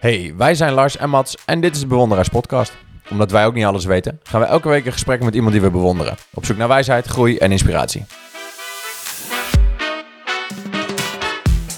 Hey, wij zijn Lars en Mats en dit is de Bewonderaars Podcast. Omdat wij ook niet alles weten, gaan we elke week een gesprek met iemand die we bewonderen. Op zoek naar wijsheid, groei en inspiratie.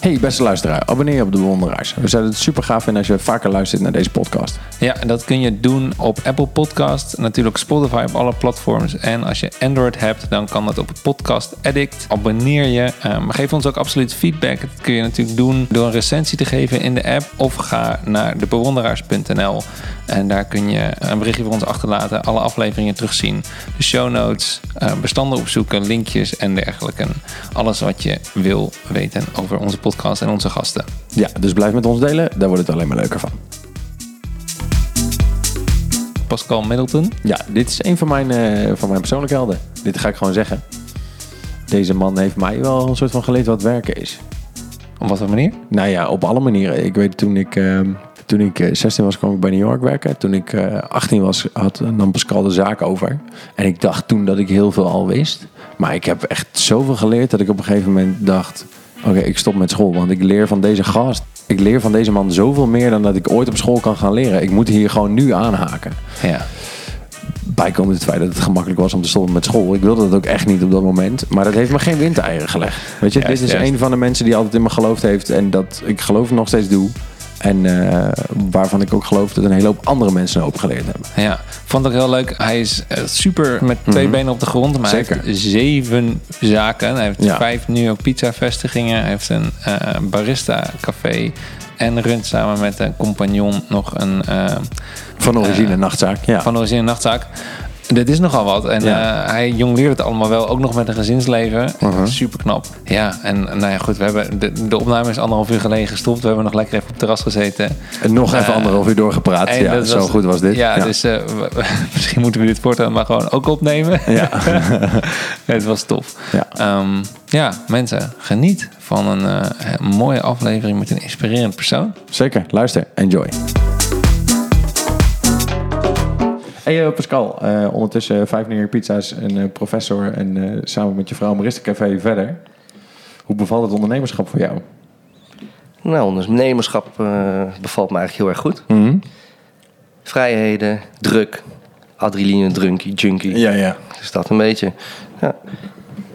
Hey beste luisteraar, abonneer je op de Bewonderaars. We zouden het super gaaf vinden als je vaker luistert naar deze podcast. Ja, dat kun je doen op Apple Podcast, natuurlijk Spotify op alle platforms. En als je Android hebt, dan kan dat op Podcast Addict. Abonneer je. Um, geef ons ook absoluut feedback. Dat kun je natuurlijk doen door een recensie te geven in de app. Of ga naar debewonderaars.nl en daar kun je een berichtje voor ons achterlaten. Alle afleveringen terugzien. De show notes, uh, bestanden opzoeken, linkjes en dergelijke. Alles wat je wil weten over onze podcast en onze gasten. Ja, dus blijf met ons delen. Daar wordt het alleen maar leuker van. Pascal Middleton. Ja, dit is een van mijn, uh, van mijn persoonlijke helden. Dit ga ik gewoon zeggen. Deze man heeft mij wel een soort van geleerd wat werken is. Op wat voor manier? Nou ja, op alle manieren. Ik weet toen ik, uh, toen ik 16 was, kwam ik bij New York werken. Toen ik uh, 18 was, had nam Pascal de zaak over. En ik dacht toen dat ik heel veel al wist. Maar ik heb echt zoveel geleerd dat ik op een gegeven moment dacht... Oké, ik stop met school, want ik leer van deze gast. Ik leer van deze man zoveel meer dan dat ik ooit op school kan gaan leren. Ik moet hier gewoon nu aanhaken. Ja. Bijkomend het feit dat het gemakkelijk was om te stoppen met school. Ik wilde dat ook echt niet op dat moment. Maar dat heeft me geen windeieren gelegd. Weet je, Juist, dit is juist. een van de mensen die altijd in me geloofd heeft. En dat ik geloof nog steeds doe. En uh, waarvan ik ook geloof dat een hele hoop andere mensen een hoop geleerd hebben. Ja, vond ik heel leuk. Hij is uh, super met twee Mhm. benen op de grond. Maar Zeker. hij heeft zeven zaken. Hij heeft Ja. vijf New York pizza vestigingen. Hij heeft een uh, barista café. En runt samen met een compagnon nog een... uh, Van origine nachtzaak, ja. Van origine nachtzaak. Dit is nogal wat. En Ja. uh, hij jongleert het allemaal wel. Ook nog met een gezinsleven. Mhm. Super knap. Ja, en nou ja, goed. We hebben de, de opname is anderhalf uur geleden gestopt. We hebben nog lekker even op het terras gezeten. En nog even Eh, anderhalf uur doorgepraat. Ja, zo goed was dit. Ja, dus we- misschien moeten we dit voortaan maar gewoon ook opnemen. Ja. het was tof. Ja. Um, ja, mensen, geniet van een, uh, een mooie aflevering met een inspirerend persoon. Zeker, luister, enjoy. Hey uh, Pascal, uh, ondertussen vijf York pizza's en uh, professor en uh, samen met je vrouw Marista Café verder. Hoe bevalt het ondernemerschap voor jou? Nou, ondernemerschap uh, bevalt me eigenlijk heel erg goed. Mm -hmm. Vrijheden, druk, adrenaline drunkie, junkie. Ja, ja. Dus dat een beetje. Ja.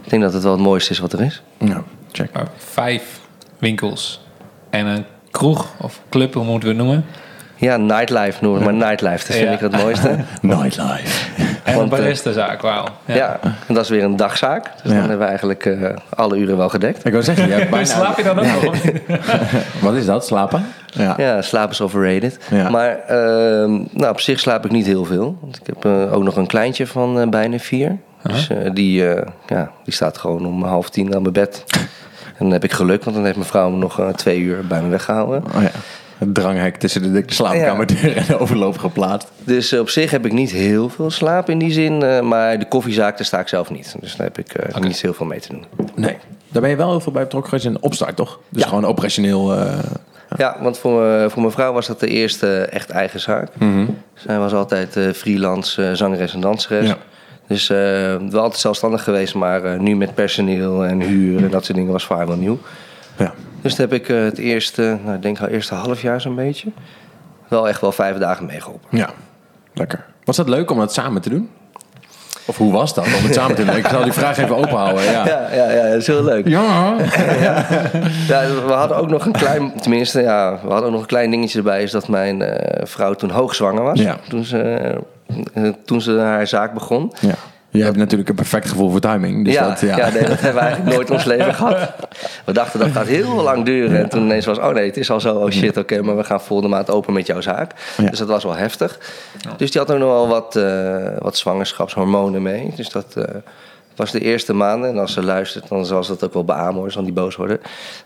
Ik denk dat het wel het mooiste is wat er is. Nou, check. Maar vijf winkels en een kroeg of club, hoe moeten we het noemen? Ja, nightlife noemen, maar nightlife, dat vind Ja. ik het mooiste. Nightlife. En Want, een eh, baristazaak, wauw. Ja. ja, en dat is weer een dagzaak. Dus Ja. dan hebben we eigenlijk uh, alle uren wel gedekt. Ik wou zeggen, je hebt bijna... Slaap je dan ook nog? Wat is dat, slapen? Ja, ja slaap is overrated. Ja. Maar uh, nou, op zich slaap ik niet heel veel. Want ik heb uh, ook nog een kleintje van uh, bijna vier. Dus uh, die, uh, ja, die staat gewoon om half tien aan mijn bed. en dan heb ik geluk, want dan heeft mijn vrouw me nog uh, twee uur bij me weggehouden. Oh ja. Het dranghek tussen de, de slaapkamerdeur en de overloop geplaatst. Dus uh, op zich heb ik niet heel veel slaap in die zin. Uh, maar de koffiezaak, daar sta ik zelf niet. Dus daar heb ik uh, okay. niet heel veel mee te doen. Nee. Daar ben je wel heel veel bij betrokken geweest in de opstart, toch? Dus Ja. gewoon operationeel... uh, Ja, want voor, me, voor mijn vrouw was dat de eerste echt eigen zaak. mm -hmm. Zij was altijd freelance zangeres en danseres. Ja. Dus wel altijd zelfstandig geweest, maar nu met personeel en huur en dat soort dingen was voor haar wel nieuw. Ja. Dus toen heb ik uh, het eerste, nou, ik denk al eerste half jaar zo'n beetje, wel echt wel vijf dagen meegeholpen. Ja, lekker. Was dat leuk om dat samen te doen? Of hoe was dat om het samen te doen? Ik zal die vraag even openhouden. Ja, ja, ja, ja dat is heel leuk. Ja. ja. ja. we hadden ook nog een klein, tenminste, ja, we hadden ook nog een klein dingetje erbij, is dat mijn uh, vrouw toen hoogzwanger was. Ja. Toen, ze, uh, toen ze haar zaak begon. Ja. Je hebt natuurlijk een perfect gevoel voor timing. Dus ja, dat, ja. ja nee, dat hebben we eigenlijk nooit in ons leven gehad. We dachten dat gaat heel lang duren. En toen ineens was, oh nee, het is al zo, oh shit, oké, okay, maar we gaan volgende maand open met jouw zaak. Ja. Dus dat was wel heftig. Dus die had ook nog wel wat, uh, wat zwangerschapshormonen mee. Dus dat uh, was de eerste maanden. En als ze luistert, dan zal ze dat ook wel beamen hoor, zal die boos worden.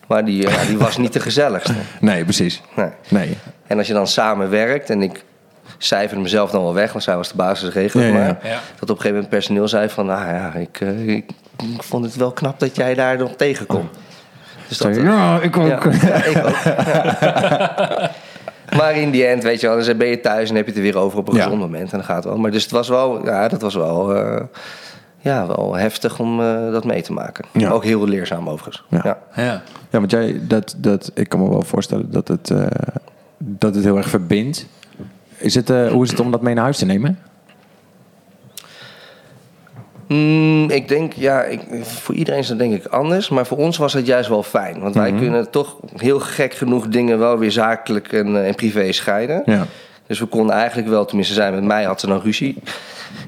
Maar die, uh, die was niet de gezelligste. Nee, precies. Nee. nee. En als je dan samen werkt en ik cijferde mezelf dan wel weg, want zij was de basisregel. Ja, ja. Maar Ja. dat op een gegeven moment personeel zei van, nou ja, ik, uh, ik, ik, vond het wel knap dat jij daar nog tegenkomt. Dus dat, ja, ik ook. Ja, ja, ik ook. maar in die end, weet je wel, dan ben je thuis en heb je het er weer over op een Ja. gezond moment en dan gaat het wel. Maar dus het was wel, ja, dat was wel, uh, ja, wel heftig om uh, dat mee te maken. Ja. Ook heel leerzaam overigens. Ja. Ja. Ja. Ja, want jij, dat, dat, ik kan me wel voorstellen dat het, uh, dat het heel erg verbindt. Is het, eh, hoe is het om dat mee naar huis te nemen? Mm, ik denk, ja, ik, voor iedereen is dat denk ik anders. Maar voor ons was het juist wel fijn. Want wij kunnen toch heel gek genoeg dingen wel weer zakelijk en, eh, en privé scheiden. Ja. Dus we konden eigenlijk wel, tenminste zij met mij had ze dan ruzie.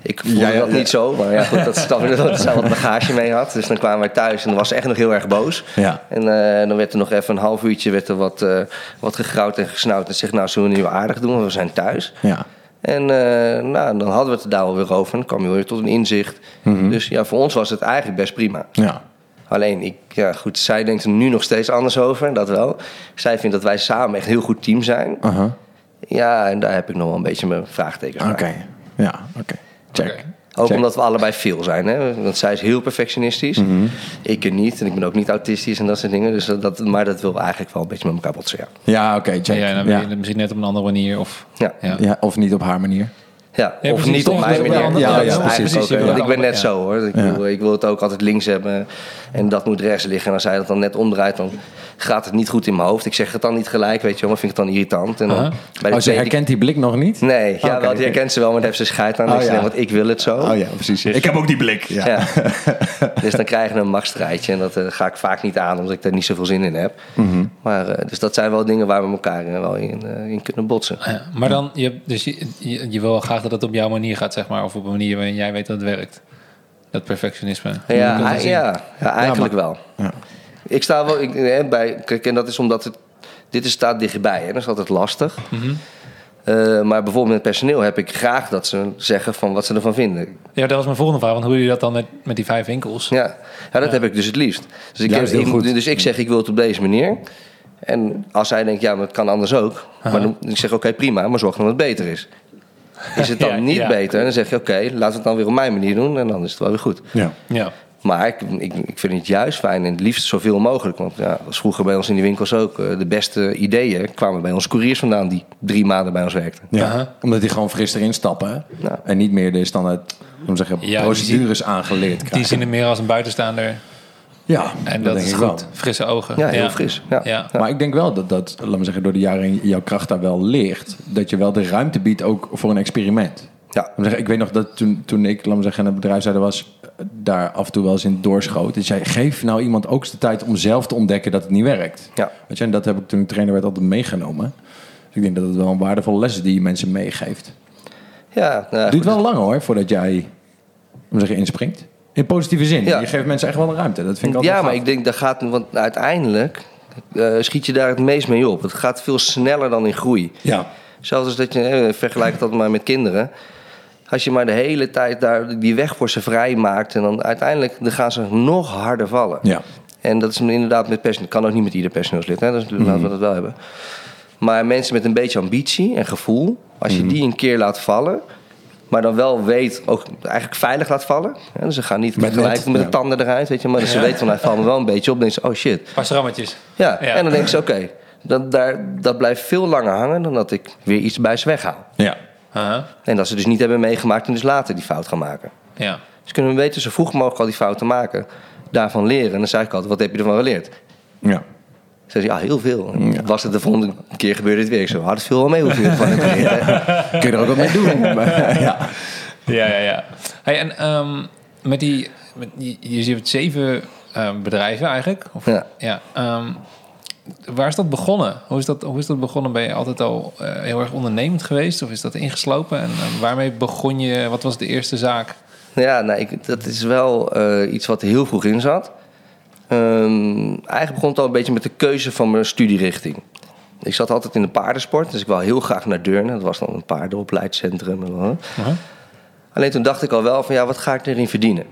Ik voelde Ja, ja, dat ja. niet zo, maar ja, goed, dat is dan weer dat zij wat bagage mee had. Dus dan kwamen wij thuis en dan was ze echt nog heel erg boos. Ja. En eh, dan werd er nog even een half uurtje werd er wat, eh, wat gegrauwd en gesnauwd. En zegt, nou, zullen we nu aardig doen, want we zijn thuis. Ja. En eh, nou, dan hadden we het er daar alweer over. En dan kwam je weer tot een inzicht. Dus ja, voor ons was het eigenlijk best prima. Ja. Alleen, ik, ja, goed, zij denkt er nu nog steeds anders over, dat wel. Zij vindt dat wij samen echt een heel goed team zijn. Ja, en daar heb ik nog wel een beetje mijn vraagtekens Oké. Ja, oké. Check. Ook Check. omdat we allebei veel zijn. Hè? Want zij is heel perfectionistisch. Mhm. Ik er niet. En ik ben ook niet autistisch en dat soort dingen. Dus dat, maar dat wil eigenlijk wel een beetje met elkaar botsen, ja. Ja, oké. check. Ja, dan ja. ben je misschien net op een andere manier. Of, Ja, ja. Ja, of niet op haar manier. Ja. Ja, of precies, niet op mijn manier. Ja, dat ja, is precies. want ik ben net zo hoor. Ik, Ja. wil, ik wil het ook altijd links hebben. En dat moet rechts liggen. En als zij dat dan net omdraait, dan gaat het niet goed in mijn hoofd. Ik zeg het dan niet gelijk, weet je wel. Maar vind ik het dan irritant. En dan, Aha. bij de Oh, ze tweede- herkent die blik nog niet? Nee, ja, Oké, wel, die herkent ze wel, maar daar heeft ze scheid aan. Oh, ja. Want ik wil het zo. Oh ja, precies. Ik heb ook die blik. Ja. Ja. dus dan krijgen we een machtsstrijdje. En dat eh, ga ik vaak niet aan, omdat ik daar niet zoveel zin in heb. Mhm. Maar, eh, dus dat zijn wel dingen waar we elkaar eh, wel in, eh, in kunnen botsen. Ja, maar dan, je, dus je, je, je wil graag dat het op jouw manier gaat, zeg maar. Of op een manier waarin jij weet dat het werkt. Dat perfectionisme. Dat Ja, ja, ja, eigenlijk wel. Ja. Ik sta wel ik, eh, bij, kijk, en dat is omdat het, dit is, staat dichtbij. Hè, dat is altijd lastig. Mhm. Eh, maar bijvoorbeeld met personeel heb ik graag dat ze zeggen van wat ze ervan vinden. Ja, dat was mijn volgende vraag. Want hoe doe je dat dan met, met die vijf winkels? Ja, ja dat heb ik dus het liefst. Dus ik, dus ik zeg, ik wil het op deze manier. En als zij denkt, ja, maar het kan anders ook. Maar dan, ik zeg, oké, prima, maar zorg dan dat het beter is. Is het dan Ja, niet ja. beter, dan zeg je, oké, laten we het dan weer op mijn manier doen. En dan is het wel weer goed. Ja. Ja. Maar ik, ik, ik vind het juist fijn en het liefst zoveel mogelijk. Want ja, was vroeger bij ons in die winkels ook. eh, De beste ideeën kwamen bij ons couriers vandaan die drie maanden bij ons werkten. Ja. Omdat die gewoon fris erin stappen. hè? Nou. En niet meer de standaard om te zeggen, Ja, die procedures aangeleerd krijgen. Die zien het meer als een buitenstaander. Ja, En dat, is goed. wel. Frisse ogen. Ja, heel fris. Ja. Ja. Maar ik denk wel dat dat, laat me zeggen, door de jaren jouw kracht daar wel ligt. Dat je wel de ruimte biedt ook voor een experiment. Ja. Laat me zeggen, ik weet nog dat toen, toen ik, laat me zeggen, in het bedrijfzijde was, daar af en toe wel eens in doorschoot. Dat jij geef nou iemand ook eens de tijd om zelf te ontdekken dat het niet werkt. Ja. Weet je, en dat heb ik toen ik trainer werd altijd meegenomen. Dus ik denk dat het wel een waardevolle les is die je mensen meegeeft. Ja, nou, Het duurt goed. wel lang hoor, voordat jij, laat me zeggen, inspringt. In positieve zin. Ja. Je geeft mensen echt wel een ruimte. Dat vind ik altijd Ja, maar gaaf. ik denk dat gaat, want uiteindelijk eh, schiet je daar het meest mee op. Het gaat veel sneller dan in groei. Ja. Zelfs als dat je, eh, vergelijk dat maar met kinderen. Als je maar de hele tijd daar die weg voor ze vrij maakt. En dan uiteindelijk dan gaan ze nog harder vallen. Ja. En dat is inderdaad met personeel. kan ook niet met ieder personeelslid. Hè? Dus laten we dat wel hebben. Maar mensen met een beetje ambitie en gevoel. Als je die een keer laat vallen. Maar dan wel weet, ook eigenlijk veilig laat vallen. Hè? Dus ze gaan niet Met gelijk net, met de tanden eruit. Weet je, maar ze weten van hij valt me wel een beetje op. Dan denken ze, oh shit. Paar strammetjes. Ja, Ja. en dan denken ze, oké. dat, daar, dat blijft veel langer hangen dan dat ik weer iets bij ze weghaal. Ja. En dat ze dus niet hebben meegemaakt en dus later die fout gaan maken. Ja. Dus kunnen we weten, zo vroeg mogelijk al die fouten maken. Daarvan leren. En dan zei ik altijd, wat heb je ervan geleerd? Ja. Ze zei, ja, heel veel. Was het de volgende keer gebeurde het weer? Ik zo, had het veel wel mee hoeveel je geleerd. hè? Kun je er ook wat mee doen? Maar, ja. Ja, ja, ja. Hey, en ehm, met die, met die, je hebt zeven ehm, bedrijven eigenlijk. Of, Ja. ja ehm, waar is dat begonnen? Hoe is dat, hoe is dat begonnen? Ben je altijd al eh, heel erg ondernemend geweest? Of is dat ingeslopen? En waarmee begon je? Wat was de eerste zaak? Ja, nou, ik, dat is wel eh, iets wat heel vroeg in zat. Ehm, eigenlijk begon het al een beetje met de keuze van mijn studierichting. Ik zat altijd in de paardensport, dus ik wou heel graag naar Deurne. Dat was dan een paardenopleidscentrum. en wel. Alleen toen dacht ik al wel van ja, wat ga ik erin verdienen?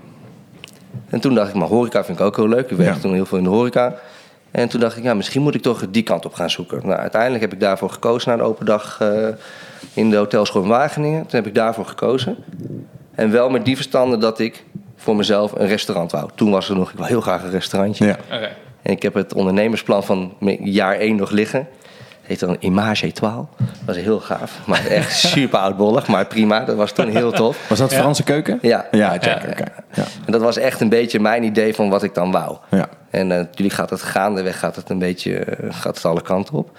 En toen dacht ik, maar horeca vind ik ook heel leuk. Ik werkte Ja. toen heel veel in de horeca. En toen dacht ik, ja, misschien moet ik toch die kant op gaan zoeken. Nou, uiteindelijk heb ik daarvoor gekozen na de open dag eh, in de hotelschool in Wageningen. Toen heb ik daarvoor gekozen. En wel met die verstande dat ik voor mezelf een restaurant wou. Toen was er nog, ik wil heel graag een restaurantje. Ja. Oké. En ik heb het ondernemersplan van jaar 1 nog liggen. Het heet dan Image Etoile. Dat was heel gaaf. Maar echt super oudbollig, maar prima. Dat was toen heel tof. Was dat Ja. Franse keuken? Ja. Ja. Ja. En dat was echt een beetje mijn idee van wat ik dan wou. Ja. En eh, natuurlijk gaat het gaandeweg gaat het een beetje eh, gaat het alle kanten op.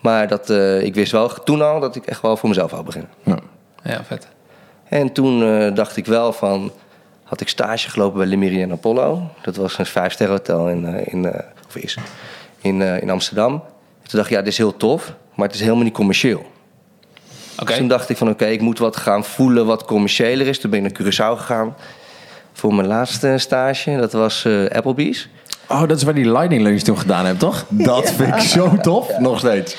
Maar dat, eh, ik wist wel toen al dat ik echt wel voor mezelf wou beginnen. Ja. Ja, vet. En toen eh, dacht ik wel van... Had ik stage gelopen bij Le Méridien Apollo. Dat was een vijfsterren hotel in, eh, in, eh, of is, in, eh, in Amsterdam. Toen dacht ik, ja, dit is heel tof. Maar het is helemaal niet commercieel. Oké. Dus toen dacht ik van, oké, ik moet wat gaan voelen wat commerciëler is. Toen ben ik naar Curaçao gegaan. Voor mijn laatste stage. Dat was eh, Applebee's. Oh, dat is waar die Lightning Lunch toen gedaan hebt, toch? Dat vind ik zo tof. Nog steeds.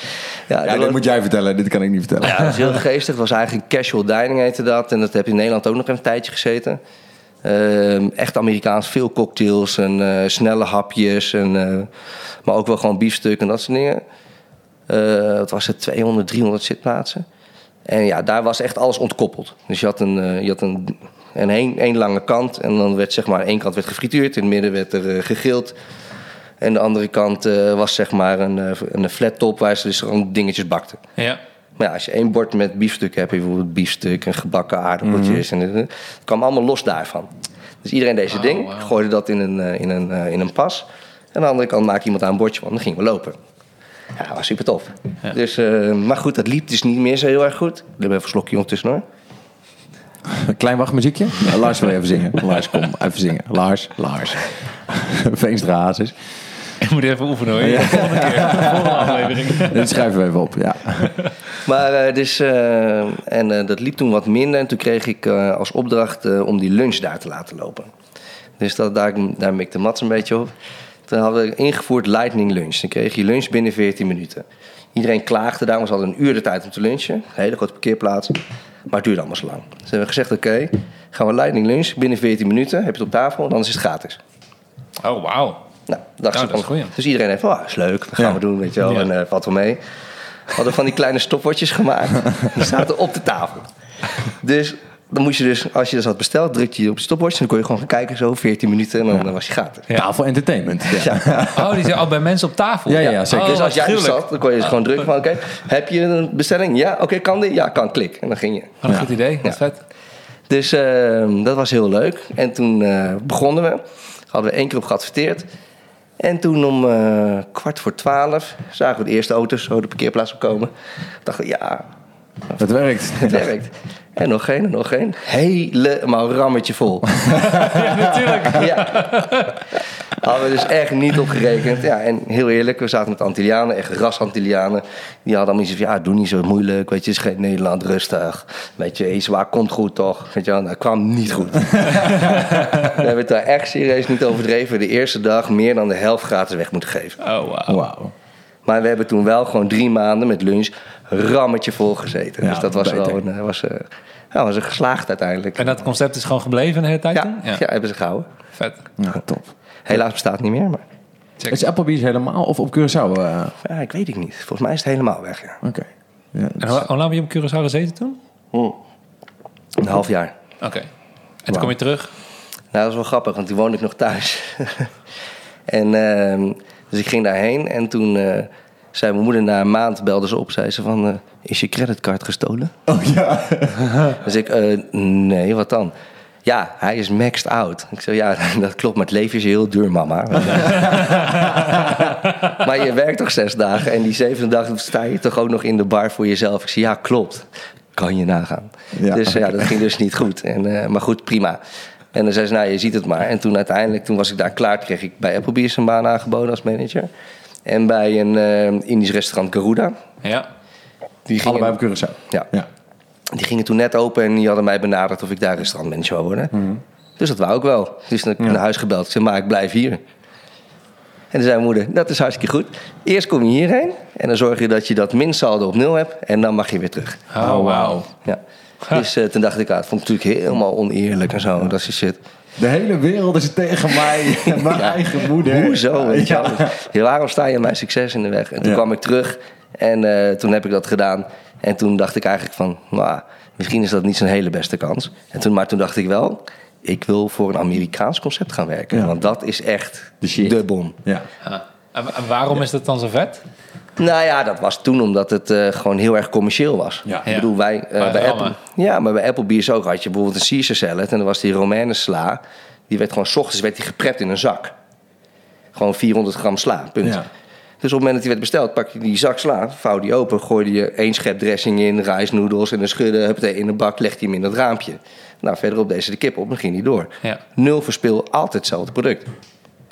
Ja, Ja, dat dit was- moet jij vertellen. Dit kan ik niet vertellen. Ja, dat is heel geestig. Het was eigenlijk casual dining heette dat. En dat heb je in Nederland ook nog een tijdje gezeten. Ehm, echt Amerikaans, veel cocktails en eh, snelle hapjes. En, eh, maar ook wel gewoon biefstuk en dat soort dingen. Eh wat was het, 200, 300 zitplaatsen. En ja, daar was echt alles ontkoppeld. Dus je had een, je had een, een lange kant. En dan werd zeg maar, één kant werd gefrituurd. In het midden werd er gegrild. En de andere kant was zeg maar een, een flat top waar ze dus gewoon dingetjes bakten. Ja. Maar ja, als je één bord met biefstuk hebt, bijvoorbeeld biefstuk en gebakken aardappeltjes. en dit- Het kwam allemaal los daarvan. Dus iedereen zijn Oh, ding, wauw. gooide dat in een, eh, in, een, eh, in een pas. En aan de andere kant maakte iemand aan een bordje, want dan gingen we lopen. Ja, dat was super tof. Ja. Dus, eh, maar goed, dat liep dus niet meer zo heel erg goed. Ik heb even een slokje ondertussen hoor. Een klein wachtmuziekje. Lars wil even zingen. Lars, kom, even zingen. Lars, Lars. Veenstra Hazes. Ik moet even oefenen hoor. Ja. Volgende keer. Volgende aflevering. Dit schrijven we even op, ja. Maar eh, dus, eh, en eh, dat liep toen wat minder. En toen kreeg ik eh, als opdracht eh, om die lunch daar te laten lopen. Dus dat, daar, daar mikte Mats een beetje op. Toen hadden we ingevoerd lightning lunch. Dan kreeg je lunch binnen 14 minuten. Iedereen klaagde, daarom was al een uur de tijd om te lunchen. Een hele grote parkeerplaats. Maar het duurde allemaal zo lang. Dus hebben we gezegd, oké, gaan we lightning lunch binnen 14 minuten. Heb je het op tafel, dan is het gratis. Oh, wauw. Nou, dacht Ja, ze dat is van- goeie. Dus iedereen heeft van, ah, is leuk, dat gaan Ja. we doen, weet je wel. Ja. En eh valt wel mee. We hadden van die kleine stopwatches gemaakt. Die zaten op de tafel. Dus dan moest je dus, als je dat had besteld, drukte je op de stopwatch. En dan kon je gewoon gaan kijken, zo 14 minuten. En dan, dan was je gratis. Ja. Tafel entertainment. Ja. Oh, die zijn al bij mensen op tafel. Ja, ja, ja, zeker. Oh, dus als jij er zat, dan kon je dus gewoon drukken van, oké, heb je een bestelling? Ja, oké, kan die? Ja, kan, klik. En dan ging je. Wat een goed idee. Vet. Dus eh, dat was heel leuk. En toen eh, begonnen we. Hadden we één keer op geadverteerd. En toen om eh, kwart voor twaalf zagen we de eerste auto's zo de parkeerplaats opkomen. Dachten ja, Het werkt. het werkt. En nog één, en nog één. Helemaal rammetje vol. Ja, natuurlijk. ja. Hadden we dus echt niet op gerekend. Ja, en heel eerlijk, we zaten met Antillianen, echt ras Antillianen. Die hadden allemaal iets van, ja, doe niet zo moeilijk. Weet je, het is geen Nederland, rustig. Weet je, zwaar komt goed toch? Weet je wel, nou, het kwam niet goed. we hebben het daar echt serieus niet overdreven. De eerste dag meer dan de helft gratis weg moeten geven. Oh, wauw. Wauw. Maar we hebben toen wel gewoon drie maanden met lunch rammetje vol gezeten. Ja, dus dat was beter. wel een, eh, was, eh, ja, was een geslaagd uiteindelijk. En dat concept is gewoon gebleven de hele tijd ja, ja. hebben ze gehouden. Vet. Ja, top. Helaas bestaat het niet meer, maar Check. Is Applebee's helemaal of op Curaçao? eh? ja, ik weet het niet. Volgens mij is het helemaal weg, ja. Oké. Ja, En hoe, hoe lang heb je op Curaçao gezeten toen? Een half jaar. Oké. En toen kom je terug? Nou, dat is wel grappig, want toen woonde ik nog thuis. en, ehm, dus ik ging daarheen en toen eh, zei mijn moeder na een maand, belde ze op, zei ze van, eh, is je creditcard gestolen? Oh ja. Dus ik, eh, nee, wat dan? Ja, hij is maxed out. Ik zei, ja, dat klopt, maar het leven is heel duur, mama. maar je werkt toch zes dagen en die zevende dag sta je toch ook nog in de bar voor jezelf. Ik zei, ja, klopt. Kan je nagaan. Ja. Dus ja, dat ging dus niet goed. En, eh, maar goed, prima. En dan zei ze, nou, je ziet het maar. En toen uiteindelijk, toen was ik daar klaar, kreeg ik bij Applebee's een baan aangeboden als manager. En bij een eh, Indisch restaurant Garuda. Ja. Die gingen, Allebei op Curaçao. Ja. Ja. Die gingen toen net open en die hadden mij benaderd of ik daar restaurantmanager zou worden. Dus dat wou ik wel. Dus dan heb ik naar huis gebeld. Ik zei, maar ik blijf hier. En toen zei mijn moeder, dat is hartstikke goed. Eerst kom je hierheen en dan zorg je dat je dat minsaldo op nul hebt. En dan mag je weer terug. Oh, wauw. Ja. Dus eh, toen dacht ik, ah, dat vond ik natuurlijk helemaal oneerlijk en zo. Dat is shit. De hele wereld is tegen mij. Mijn Ja. eigen moeder. Hoezo? Weet je Ja. waarom sta je mijn succes in de weg? En toen Ja. kwam ik terug en eh, toen heb ik dat gedaan. En toen dacht ik eigenlijk van, nou, misschien is dat niet zo'n hele beste kans. En toen, maar toen dacht ik wel, ik wil voor een Amerikaans concept gaan werken. Ja. Want dat is echt De shit. de bom. Ja. Ja. En en waarom is dat dan zo vet? Nou ja, dat was toen omdat het eh, gewoon heel erg commercieel was. Ja. Ik bedoel, wij eh, Maar bij. Apple... Ja, maar bij Applebee's ook had je bijvoorbeeld een Caesar salad... en dan was die Romaine sla... die werd gewoon... s ochtends werd die geprept in een zak. Gewoon 400 gram sla, punt. Ja. Dus op het moment dat die werd besteld, pak je die zak sla, vouw die open, gooi je één schep dressing in, rijstnoedels en dan schudden, huppatee, in de bak, legt hij hem in het raampje. Nou, verderop deze de kip op en ging die door. Ja. Nul verspil, altijd hetzelfde product.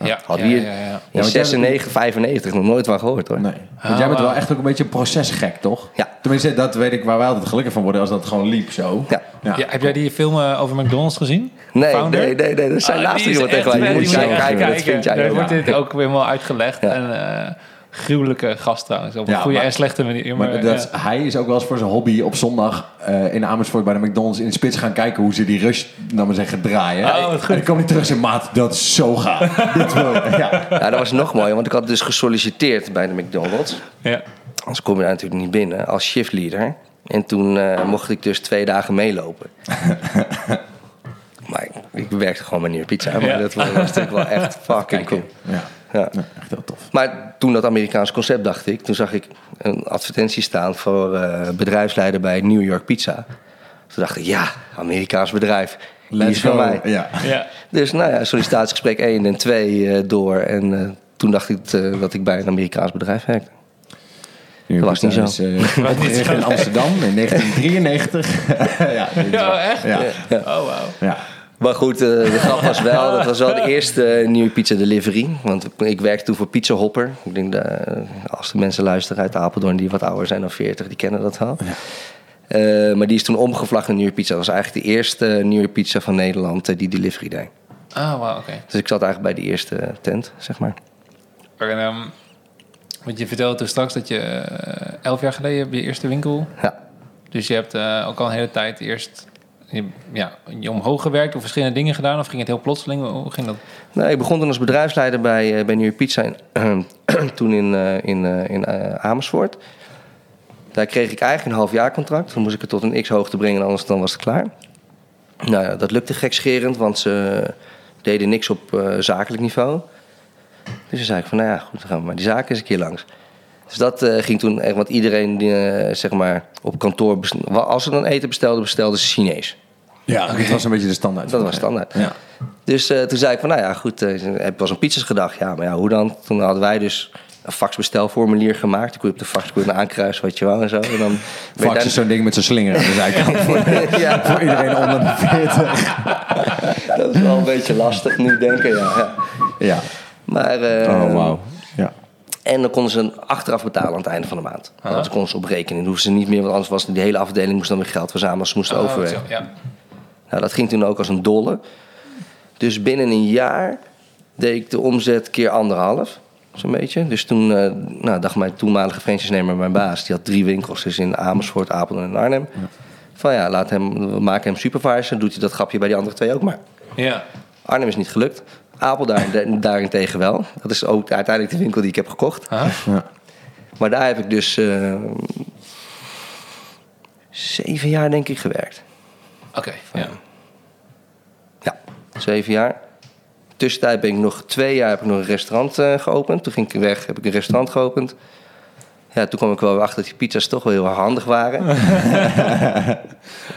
Ja, Hadden ja, we hier ja, ja. in want jij 96, 95 nog nooit van gehoord hoor. Nee. Want jij bent wel echt ook een beetje procesgek, toch? Ja. Tenminste, dat weet ik waar wij altijd gelukkig van worden als dat gewoon liep zo. Ja. Ja. Ja, heb jij die film eh, over McDonald's gezien? Nee, Founder? nee, nee, nee, dat zijn Ah, laatste echt tegen mij. Je moet echt kijken, dat vind jij Daar wordt dit ook weer helemaal uitgelegd. Ja. En eh gruwelijke gast trouwens. Op een Ja, goede maar- en slechte manier. Maar, Maar dat, ja. hij is ook wel eens voor zijn hobby op zondag eh, in Amersfoort bij de McDonald's in de spits gaan kijken hoe ze die rush, nou maar zeggen, draaien. Oh. En dan kwam hij terug en zei, maat, dat is zo gaaf. Dit wil je. Ja. Ja, dat was nog mooi, want ik had dus gesolliciteerd bij de McDonald's. ja. Anders kom je daar natuurlijk niet binnen als shiftleader. En toen eh, mocht ik dus twee dagen meelopen. maar ik, ik werkte gewoon bij Neer Pizza. Maar Ja. dat was, was natuurlijk wel echt fucking cool. Ja. Ja. Ja, echt heel tof. Maar toen dat Amerikaanse concept dacht ik, toen zag ik een advertentie staan voor eh, bedrijfsleider bij New York Pizza. Toen dacht ik, ja, Amerikaans bedrijf. Die Let's is van mij. Ja. Ja. Dus nou ja, sollicitatiegesprek 1 en 2 eh, door. En eh, toen dacht ik eh, dat ik bij een Amerikaans bedrijf werkte. Dat was niet zo. Is, uh, in Amsterdam in 1993. ja, Ja, echt? Ja. Oh, wauw. Ja. Maar goed, eh, de grap was wel, dat was wel de eerste eh, nieuwe pizza delivery. Want ik werkte toen voor Pizza Hopper. Ik denk dat eh, als de mensen luisteren uit Apeldoorn die wat ouder zijn dan 40, die kennen dat wel. Eh, maar die is toen omgevlacht naar nieuwe pizza. Dat was eigenlijk de eerste nieuwe pizza van Nederland die delivery deed. Ah, wauw, oké. Dus ik zat eigenlijk bij die eerste tent, zeg maar. En, ehm, want je vertelde toen straks dat je eh, elf jaar geleden heb je eerste winkel. Ja. Dus je hebt ook al een hele tijd eerst je, ja, je omhoog gewerkt of verschillende dingen gedaan? Of ging het heel plotseling? Hoe ging dat? Nou, ik begon toen als bedrijfsleider bij, eh, bij Nieuwe Pizza in, toen in, eh, in, eh, in Amersfoort. Daar kreeg ik eigenlijk een half jaar contract. Dan moest ik het tot een x-hoogte brengen, anders dan was het klaar. Nou ja, dat lukte gekscherend, want ze deden niks op zakelijk niveau. Dus toen zei ik van, nou ja, goed, dan gaan we maar die zaken eens een keer langs. Dus dat ging toen echt, want iedereen die, zeg maar, op kantoor, als ze dan eten bestelde, bestelde ze Chinees. Ja, dat was een beetje de standaard. Dat was standaard. Ja. Dus eh, toen zei ik van, nou ja, goed, eh, heb je wel eens een pizzas gedacht? Ja, maar ja, hoe dan? Toen hadden wij dus een faxbestelformulier gemaakt. Dan kon je op de fax kon je aankruisen wat je wou en zo. En dan Fax is zo'n ding met zijn slinger aan de zijkant. voor, ja, voor iedereen onder de 40. dat is wel een beetje lastig nu denken, ja. ja. Ja. Maar, eh, Oh, wauw. Ja. En dan konden ze een achteraf betalen aan het einde van de maand. Dat konden ze op rekening. Dan hoefden ze niet meer, want anders was die hele afdeling moest dan weer geld verzamelen. Ze moesten Oh, ja. Nou, dat ging toen ook als een dolle. Dus binnen een jaar deed ik de omzet keer anderhalf. Zo'n beetje. Dus toen eh, nou, dacht mijn toenmalige franchise-nemer, mijn baas, die had drie winkels. Dus in Amersfoort, Apeldoorn en Arnhem. Van ja, laat hem, we maken hem supervisor. Doet hij dat grapje bij die andere twee ook maar. Ja. Arnhem is niet gelukt. Apel daar, daarentegen wel. Dat is ook uiteindelijk de winkel die ik heb gekocht. Ja. Maar daar heb ik dus eh, zeven jaar denk ik gewerkt. Oké, ja. Ja, zeven jaar. Tussentijd ben ik nog twee jaar heb ik nog een restaurant eh, geopend. Toen ging ik weg, heb ik een restaurant geopend. Ja, toen kwam ik wel achter dat die pizza's toch wel heel handig waren.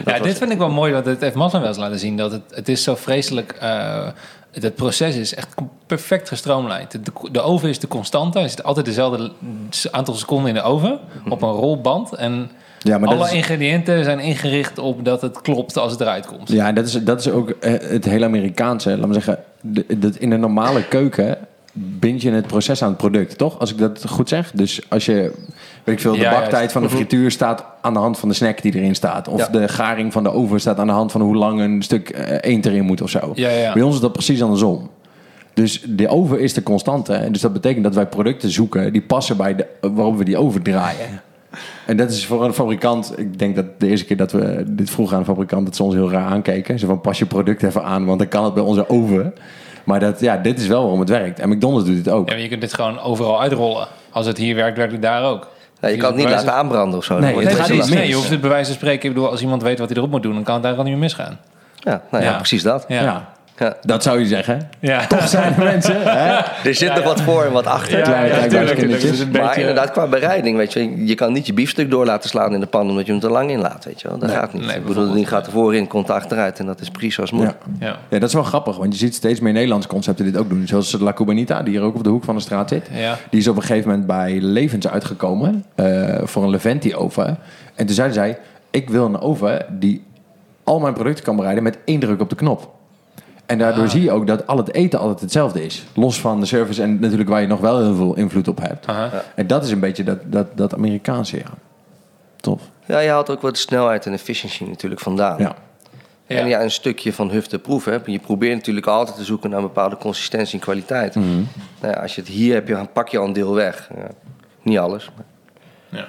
Ja, dit vind ik wel mooi, want het heeft Maslan wel eens laten zien. Dat het, het is zo vreselijk... eh het proces is echt perfect gestroomlijnd. De, de oven is de constante. Er zit altijd dezelfde aantal seconden in de oven. Op een rolband. En Ja, maar alle is- ingrediënten zijn ingericht op dat het klopt als het eruit komt. Ja, dat is, dat is ook eh, het hele Amerikaanse. Laat me zeggen, de- dat in een normale keuken bind je het proces aan het product, toch? Als ik dat goed zeg. Dus als je, weet ik veel, de Ja, baktijd juist. van de frituur staat aan de hand van de snack die erin staat. Of Ja. de garing van de oven staat aan de hand van hoe lang een stuk eh, eend erin moet of zo. Ja. Bij ons is dat precies andersom. Dus de oven is de constante. En dus dat betekent dat wij producten zoeken die passen bij de, waarop we die oven draaien. En dat is voor een fabrikant. Ik denk dat de eerste keer dat we dit vroegen aan een fabrikant, dat ze ons heel raar aankeken. Ze van pas je product even aan, want dan kan het bij onze oven. Maar dat, ja, dit is wel waarom het werkt. En McDonald's doet het ook. Ja, maar je kunt dit gewoon overal uitrollen. Als het hier werkt, werkt het daar ook. Nou, je kan het niet laten aanbranden of zo. Nee, het gaat niet. Nee, je hoeft het bij wijze van spreken. Ik bedoel, als iemand weet wat hij erop moet doen, dan kan het daar al niet meer misgaan. Ja, nou ja, Ja. precies dat. Ja. Ja. Dat zou je zeggen. Ja. Toch zijn er mensen. Hè? Er zit nog wat voor en wat achter. Ja, Kleine ja, kijkbaars tuurlijk, een Maar beetje- inderdaad, qua bereiding, weet je, je kan niet je biefstuk door laten slaan in de pan omdat je hem te lang in laat, weet je wel. Dat gaat niet. nee, ik bedoel, die gaat er voorin, komt er achteruit en dat is precies zoals moet. Ja. Ja. ja, dat is wel grappig. Want je ziet steeds meer Nederlandse concepten dit ook doen. Zoals La Cubanita, die hier ook op de hoek van de straat zit. Ja. Die is op een gegeven moment bij Levens uitgekomen. eh, voor een Leventi oven. En toen zeiden zij, ik wil een oven die al mijn producten kan bereiden met één druk op de knop. En daardoor Ah. zie je ook dat al het eten altijd hetzelfde is. Los van de service en natuurlijk waar je nog wel heel veel invloed op hebt. Aha. En dat is een beetje dat, dat, dat Amerikaanse, ja. Tof. Ja, je haalt ook wat snelheid en efficiëntie natuurlijk vandaan. Ja. Ja. En ja, een stukje van huf te proef. Hè. Je probeert natuurlijk altijd te zoeken naar een bepaalde consistentie en kwaliteit. Mhm. Nou ja, als je het hier hebt, dan pak je al een deel weg. Ja, niet alles. maar- Ja.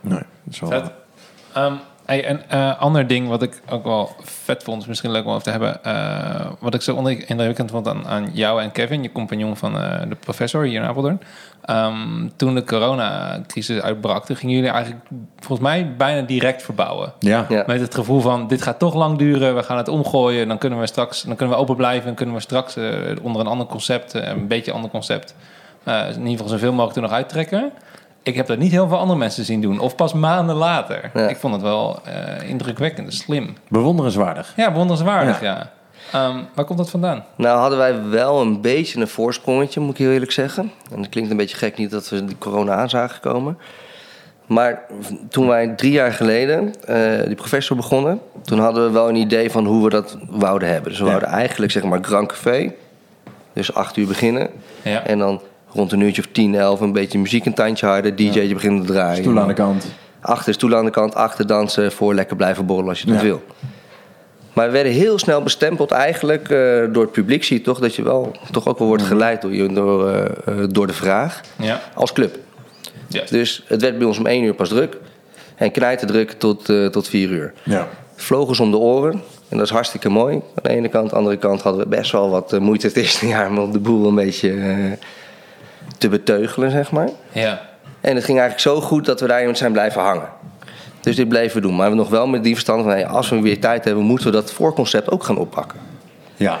Nee, dat is wel... Ehm, hey, een eh, ander ding wat ik ook wel vet vond, is misschien leuk om over te hebben. eh, wat ik zo onder- indrukwekkend vond aan, aan jou en Kevin, je compagnon van eh, de professor hier in Apeldoorn. Ehm, toen de coronacrisis uitbrak, toen gingen jullie eigenlijk volgens mij bijna direct verbouwen. Ja. Ja. Met het gevoel van, dit gaat toch lang duren, we gaan het omgooien. Dan kunnen we straks, dan kunnen we open blijven en kunnen we straks eh, onder een ander concept, een beetje ander concept, eh, in ieder geval zoveel mogelijk er nog uittrekken. Ik heb dat niet heel veel andere mensen zien doen. Of pas maanden later. Ja. Ik vond het wel eh, indrukwekkend, slim. Bewonderenswaardig. Ja, bewonderenswaardig, ja. Ehm, waar komt dat vandaan? Nou hadden wij wel een beetje een voorsprongetje, moet ik heel eerlijk zeggen. En het klinkt een beetje gek niet dat we die corona aan zagen komen. Maar toen wij drie jaar geleden eh, die professor begonnen... toen hadden we wel een idee van hoe we dat wouden hebben. Dus we Ja. wouden eigenlijk zeg maar Grand Café. Dus acht uur beginnen. Ja. En dan rond een uurtje of tien, elf een beetje muziek een tandje harder. DJ'tje beginnen te draaien. Stoel aan de kant. Achter stoel aan de kant, achter dansen, voor lekker blijven borrelen als je dat Ja. wil. Maar we werden heel snel bestempeld eigenlijk eh, door het publiek. Zie je toch dat je wel toch ook wel wordt Mhm. geleid door, je, door, eh, eh, door de vraag Ja. als club. ja. Dus het werd bij ons om één uur pas druk. En knijterdruk tot, eh, tot vier uur. Ja. Vlogels om de oren. En dat is hartstikke mooi. Aan de ene kant. Aan de andere kant hadden we best wel wat moeite het eerste jaar... om de boel een beetje eh, te beteugelen, zeg maar. ja. En het ging eigenlijk zo goed dat we daarin zijn blijven hangen. Dus dit bleven we doen. Maar we nog wel met die verstand van... hey, als we weer tijd hebben, moeten we dat voorconcept ook gaan oppakken. Ja. Nou,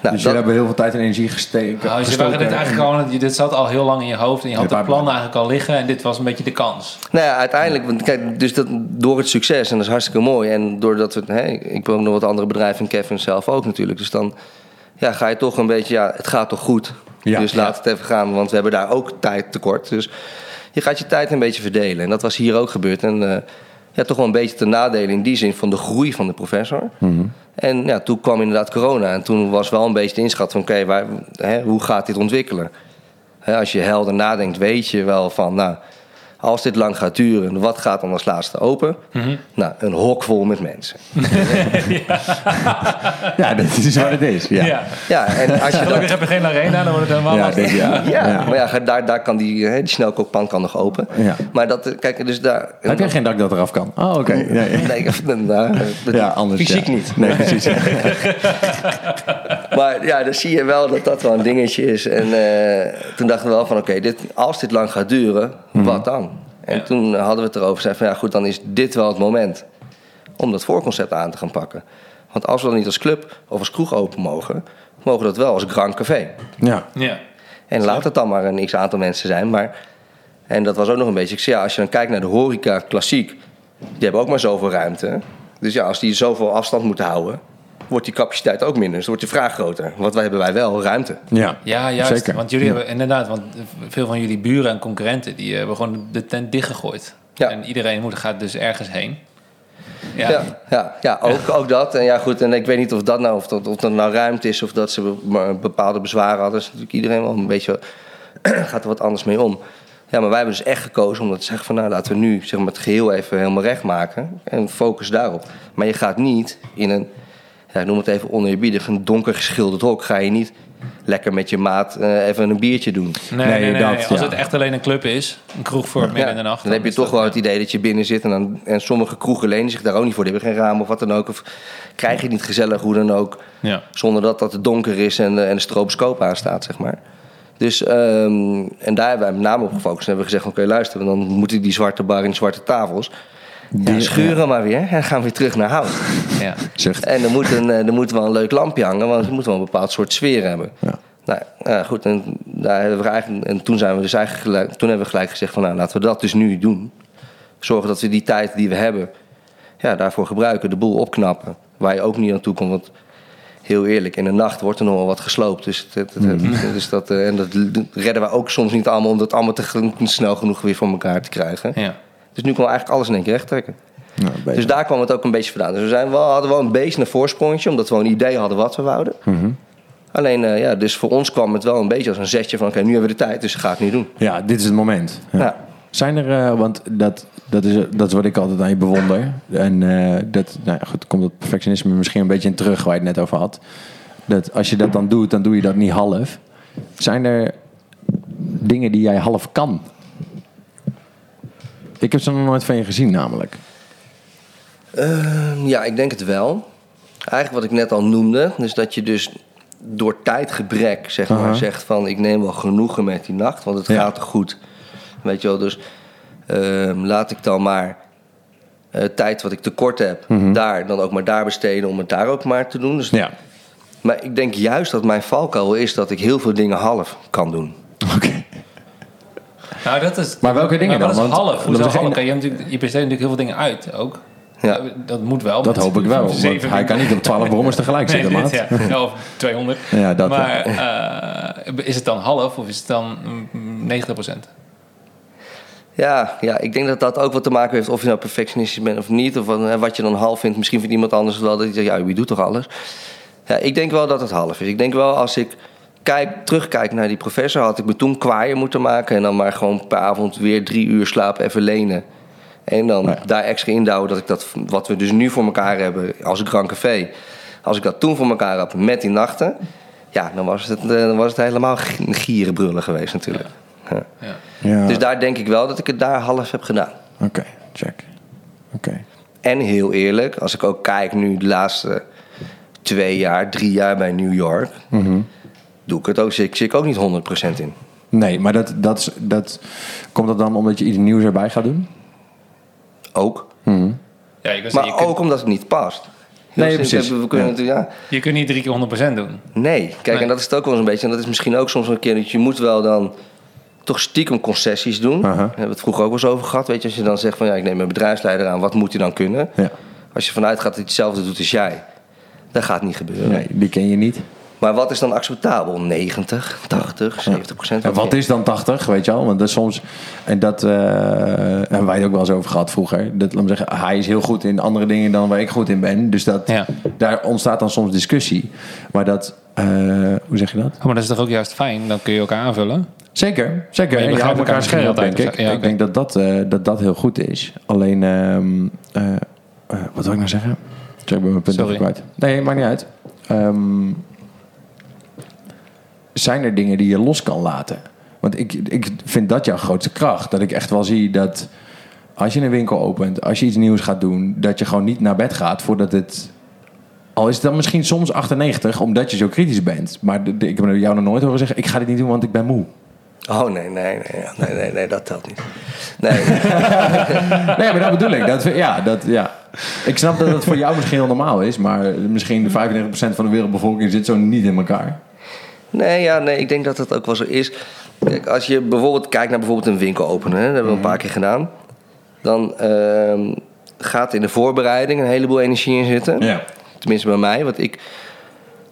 dus dat- jullie hebben heel veel tijd en energie gesteken. Nou, dus waren dit eigenlijk al, dit zat al heel lang in je hoofd en je had maar- plannen eigenlijk al liggen en dit was een beetje de kans. Nou ja, uiteindelijk, want kijk, dus dat, door het succes, en dat is hartstikke mooi. En doordat we, hè, ik ben ook nog wat andere bedrijven en Kevin zelf ook natuurlijk. Dus dan ja, ga je toch een beetje, ja, het gaat toch goed. Ja. dus laat het even gaan, want we hebben daar ook tijd tekort. Dus je gaat je tijd een beetje verdelen. En dat was hier ook gebeurd. En eh, ja, toch wel een beetje ten nadele in die zin van de groei van de professor. En ja, toen kwam inderdaad corona. En toen was wel een beetje de inschat van... oké, waar- hè, hoe gaat dit ontwikkelen? Hè, als je helder nadenkt, weet je wel van... nou, als dit lang gaat duren, wat gaat dan als laatste open? Nou, een hok vol met mensen. Ja, dat is wat het is. Ja. Ja. Ja, en als je Gelukkig dat... heb je geen arena, dan wordt het helemaal Ja, dit, ja. Ja, maar ja, daar, daar kan die, hè, die snelkookpan kan nog open. Ja. Maar dat, eh, kijk, dus daar... Heb jij geen dak dat eraf kan? Oh, oké. Nee. Nee, nou, Ja, anders. Fysiek niet. Nee, precies. Maar ja, dan zie je wel dat dat wel een dingetje is. En eh, toen dachten we wel van, oké, dit, als dit lang gaat duren, wat dan? En Ja. toen hadden we het erover. Zeiden van, ja goed, dan is dit wel het moment om dat voorconcept aan te gaan pakken. Want als we dan niet als club of als kroeg open mogen, mogen we dat wel als Grand Café. Ja. Ja. En laat het dan maar een x-aantal mensen zijn. Maar, en dat was ook nog een beetje... Ik zei, ja, als je dan kijkt naar de horeca klassiek... die hebben ook maar zoveel ruimte. Dus ja, als die zoveel afstand moeten houden... wordt die capaciteit ook minder. Dus wordt de vraag groter. Want wij hebben wij wel ruimte. Ja, Ja, juist. Zeker. Want jullie hebben inderdaad, want veel van jullie buren en concurrenten, die hebben gewoon de tent dichtgegooid. Ja. En iedereen moet, gaat dus ergens heen. Ja. Ja, ja, ja, ook, ook dat. En ja, goed, en ik weet niet of dat nou, of dat, of dat nou ruimte is... of dat ze bepaalde bezwaren hadden. Dus natuurlijk iedereen wel een beetje... gaat er wat anders mee om. Ja, maar wij hebben dus echt gekozen om dat te zeggen van... nou, laten we nu zeg maar, het geheel even helemaal recht maken. En focus daarop. Maar je gaat niet in een... Ja, ik noem het even oneerbiedig. Een donker geschilderd hok ga je niet lekker met je maat eh, even een biertje doen. Nee, Nee, nee, nee, dat, nee. Als ja. het echt alleen een club is, een kroeg voor midden in de nacht. dan heb je toch wel het idee dat je binnen zit. En, dan, en sommige kroegen lenen zich daar ook niet voor. Die hebben geen raam of wat dan ook. Of krijg je het niet gezellig, hoe dan ook. Ja. Zonder dat dat het donker is en, de- en de stroboscoop aanstaat, zeg maar. Dus, ehm, en daar hebben wij met name op gefocust. En hebben we gezegd, oké, luister, dan moeten die zwarte bar en die zwarte tafels... Ja, schuren maar weer en gaan we weer terug naar hout. Ja. En er moet, een, eh, er moet wel een leuk lampje hangen, want je moet wel een bepaald soort sfeer hebben. Ja. Nou ja, goed, en, daar hebben we eigenlijk, en toen, zijn we dus eigenlijk gelijk, toen hebben we gelijk gezegd van nou, laten we dat dus nu doen. Zorgen dat we die tijd die we hebben, ja, daarvoor gebruiken, de boel opknappen. Waar je ook niet aan toe komt, want heel eerlijk, in de nacht wordt er nog wel wat gesloopt. Dus, het, het- het- dus dat, eh, en dat redden we ook soms niet allemaal om dat allemaal te, snel genoeg weer voor elkaar te krijgen. Ja. Dus nu kon we eigenlijk alles in één keer recht trekken. Nou. Dus daar kwam het ook een beetje vandaan. Dus we zijn wel, hadden wel een beetje een voorsprongetje, omdat we een idee hadden wat we wouden. Mhm. Alleen, eh, ja, dus voor ons kwam het wel een beetje als een zetje van... oké, nu hebben we de tijd, dus ga ik niet doen. Ja, dit is het moment. Ja. Ja. Zijn er, eh, want dat, dat, is, dat is wat ik altijd aan je bewonder. En eh, dat, nou ja, goed, komt het perfectionisme misschien een beetje in terug waar je het net over had. Dat als je dat dan doet, dan doe je dat niet half. Zijn er dingen die jij half kan? Ik heb ze nog nooit van je gezien, namelijk. Ehm, ja, ik denk het wel. Eigenlijk wat ik net al noemde, dus dat je dus door tijdgebrek zeg maar, zegt van... ik neem wel genoegen met die nacht, want het Ja. gaat goed. Weet je wel, dus ehm, laat ik dan maar eh, tijd wat ik tekort heb... daar dan ook maar daar besteden om het daar ook maar te doen. Dus Ja. Maar ik denk juist dat mijn valkuil is dat ik heel veel dingen half kan doen. Oké. Nou, dat is. Maar welke dingen maar dan? is Want- half? Hoezo dat is half? geen- Kijk, je, natuurlijk, je besteedt natuurlijk heel veel dingen uit ook. Ja. Dat moet wel. Dat hoop ik wel. Want hij kan niet op 12 brommers tegelijk Nee, zitten, maat. dit, ja. Ja, of 200. Ja, dat maar eh, is het dan half of is het dan mm, 90%? Ja, ja, ik denk dat dat ook wat te maken heeft of je nou perfectionistisch bent of niet. Of wat, hè, wat je dan half vindt. Misschien vindt iemand anders wel dat je zegt, ja, je doet toch alles? Ja, ik denk wel dat het half is. Ik denk wel als ik kijk, terugkijk naar die professor, had ik me toen kwaaier moeten maken. En dan maar gewoon per avond weer drie uur slaap even lenen. En dan Ja. daar extra indouwen dat ik dat, wat we dus nu voor elkaar hebben als Grand Café. Als ik dat toen voor elkaar had met die nachten. Ja, dan was het, eh, dan was het helemaal gierenbrullen geweest natuurlijk. Ja. Ja. Ja. Dus daar denk ik wel dat ik het daar half heb gedaan. Oké, check. Oké. En heel eerlijk, als ik ook kijk nu de laatste twee jaar, drie jaar bij New York, Mhm. Doe ik het ook, zit ik ook niet 100% in. Nee, maar dat, dat, is- dat, komt dat dan omdat je iets nieuws erbij gaat doen? Ook. Ja, ik zeggen, Maar kunt, ook omdat het niet past. Heel Nee, precies. We kunnen Ja. natuurlijk, ja. je kunt niet drie keer 100% doen. Nee, kijk, Nee. en dat is het ook wel eens een beetje. En dat is misschien ook soms een keer dat je moet wel dan toch stiekem concessies doen. Daar hebben we het vroeger ook wel eens over gehad. Weet je, als je dan zegt van ja, ik neem mijn bedrijfsleider aan, wat moet hij dan kunnen? Ja. Als je vanuit gaat dat hij hetzelfde doet als jij, dat gaat niet gebeuren. Nee, die ken je niet. Maar wat is dan acceptabel? 90, 80, 70 procent? En wat is dan 80, weet je al? Want dat is soms, en dat eh, hebben wij het ook wel eens over gehad vroeger. Dat, laat me zeggen, hij is heel goed in andere dingen dan waar ik goed in ben. Dus dat, Ja. daar ontstaat dan soms discussie. Maar dat, eh, hoe zeg je dat? Oh, maar dat is toch ook juist fijn? Dan kun je elkaar aanvullen. Zeker, zeker. Je En je houdt elkaar scherp, denk ik. Ja, Ik denk dat dat, eh, dat dat heel goed is. Alleen, ehm, eh, eh, wat wil ik nou zeggen? Zeg, ik ben mijn punt Sorry. even kwijt. Nee, maakt niet uit. Ehm, zijn er dingen die je los kan laten? Want ik, ik vind dat jouw grootste kracht. Dat ik echt wel zie dat als je een winkel opent, als je iets nieuws gaat doen, dat je gewoon niet naar bed gaat voordat het. Al is het dan misschien soms 98, omdat je zo kritisch bent. Maar de- de- ik heb jou nog nooit horen zeggen: ik ga dit niet doen, want ik ben moe. Oh nee, nee, nee, nee, nee, nee, dat telt niet. Nee, Nee, maar dat bedoel ik. Dat, ja, dat, ja. Ik snap dat het voor jou misschien heel normaal is, maar misschien 95% van de wereldbevolking zit zo niet in elkaar. Nee, ja, nee, ik denk dat dat ook wel zo is. Kijk, als je bijvoorbeeld kijkt naar bijvoorbeeld een winkel openen, hè, dat hebben we een paar keer gedaan. Dan ehm, gaat in de voorbereiding een heleboel energie in zitten. Ja. Tenminste bij mij, want ik,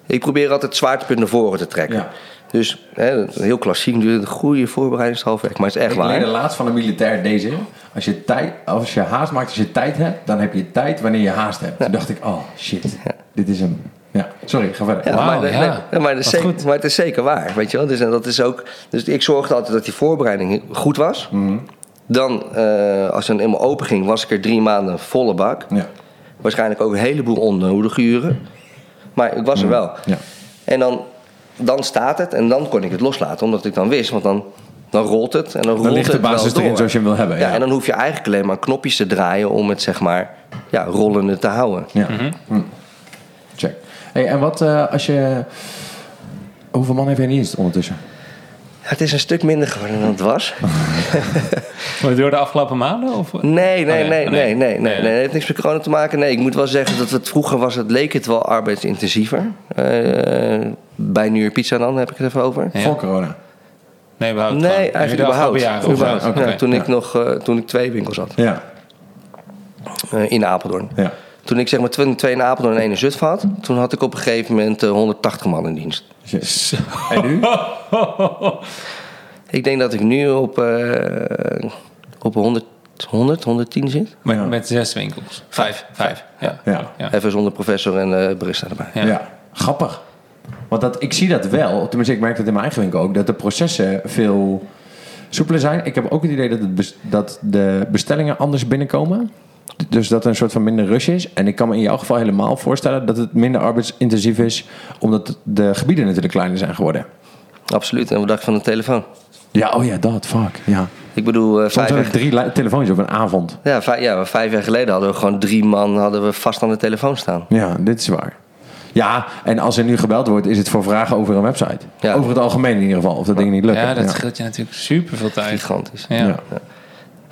ik probeer altijd het zwaartepunt naar voren te trekken. Ja. Dus hè, heel klassiek, een goede voorbereiding is. Maar het is echt Ik waar. leerde laatst van een militair deze. Als je, tijd, als je haast maakt als je tijd hebt, dan heb je tijd wanneer je haast hebt. Toen dacht ik, oh shit, dit is hem. Ja, sorry, ga verder. Ja, maar, ja. nee, nee, maar, het is zeker, goed. maar het is zeker waar, weet je wel. Dus, en dat is ook, dus ik zorgde altijd dat die voorbereiding goed was. Mhm. Dan, eh, als je dan eenmaal open ging, was ik er drie maanden volle bak. Ja. Waarschijnlijk ook een heleboel onnodige uren. Maar ik was er wel. Ja. En dan, dan staat het en dan kon ik het loslaten. Omdat ik dan wist, want dan, dan rolt het. En dan, rolt Dan ligt de het basis erin zoals je hem wil hebben. Ja, Ja, en dan hoef je eigenlijk alleen maar knopjes te draaien om het zeg maar ja, rollende te houden. Ja. Hm. Check. Hey, en wat eh, als je... Hoeveel man heb jij in dienst ondertussen? Het is een stuk minder geworden dan het was. Maar door de afgelopen maanden? Of? Nee, nee, Oh, nee. nee, nee, nee, nee. nee, nee, Het heeft niks met corona te maken. Nee, ik moet wel zeggen dat het vroeger was, het leek het wel arbeidsintensiever. Eh, bij New York Pizza dan heb ik het even over. Ja. Voor corona. Nee, überhaupt Nee, gewoon. eigenlijk überhaupt. jaren. Ja, toen, Ja. ik nog, eh, toen ik twee winkels had Ja. eh, in Apeldoorn. Ja. Toen ik zeg maar twee, twee in Apeldoorn en één in Zutphen had, toen had ik op een gegeven moment eh, 180 man in dienst. Yes. En nu? Ik denk dat ik nu op, eh, op 100, 100, 110 zit. Met, Ja. met zes winkels. Vijf. Vijf. Ja. Ja. Ja. Even zonder professor en eh barista erbij. Ja. Ja. Grappig. Want dat, ik zie dat wel, tenminste ik merk dat in mijn eigen winkel ook, dat de processen veel soepeler zijn. Ik heb ook het idee dat, het bes- dat de bestellingen anders binnenkomen. Dus dat er een soort van minder rush is. En ik kan me in jouw geval helemaal voorstellen dat het minder arbeidsintensief is, omdat de gebieden natuurlijk kleiner zijn geworden. Absoluut. En wat dacht je van de telefoon? Ja, oh ja, dat, fuck. Ja. Ik bedoel, eh, Soms vijf heb jaar, drie telefoons op een avond. ja, vijf, ja, vijf jaar geleden hadden we gewoon drie man hadden we vast aan de telefoon staan. Ja, dit is waar. Ja, en als er nu gebeld wordt, is het voor vragen over een website. Ja. Over het algemeen in ieder geval, of dat ding niet lukt. Ja, dat scheelt je natuurlijk super veel tijd. Gigantisch. Ja. Ja.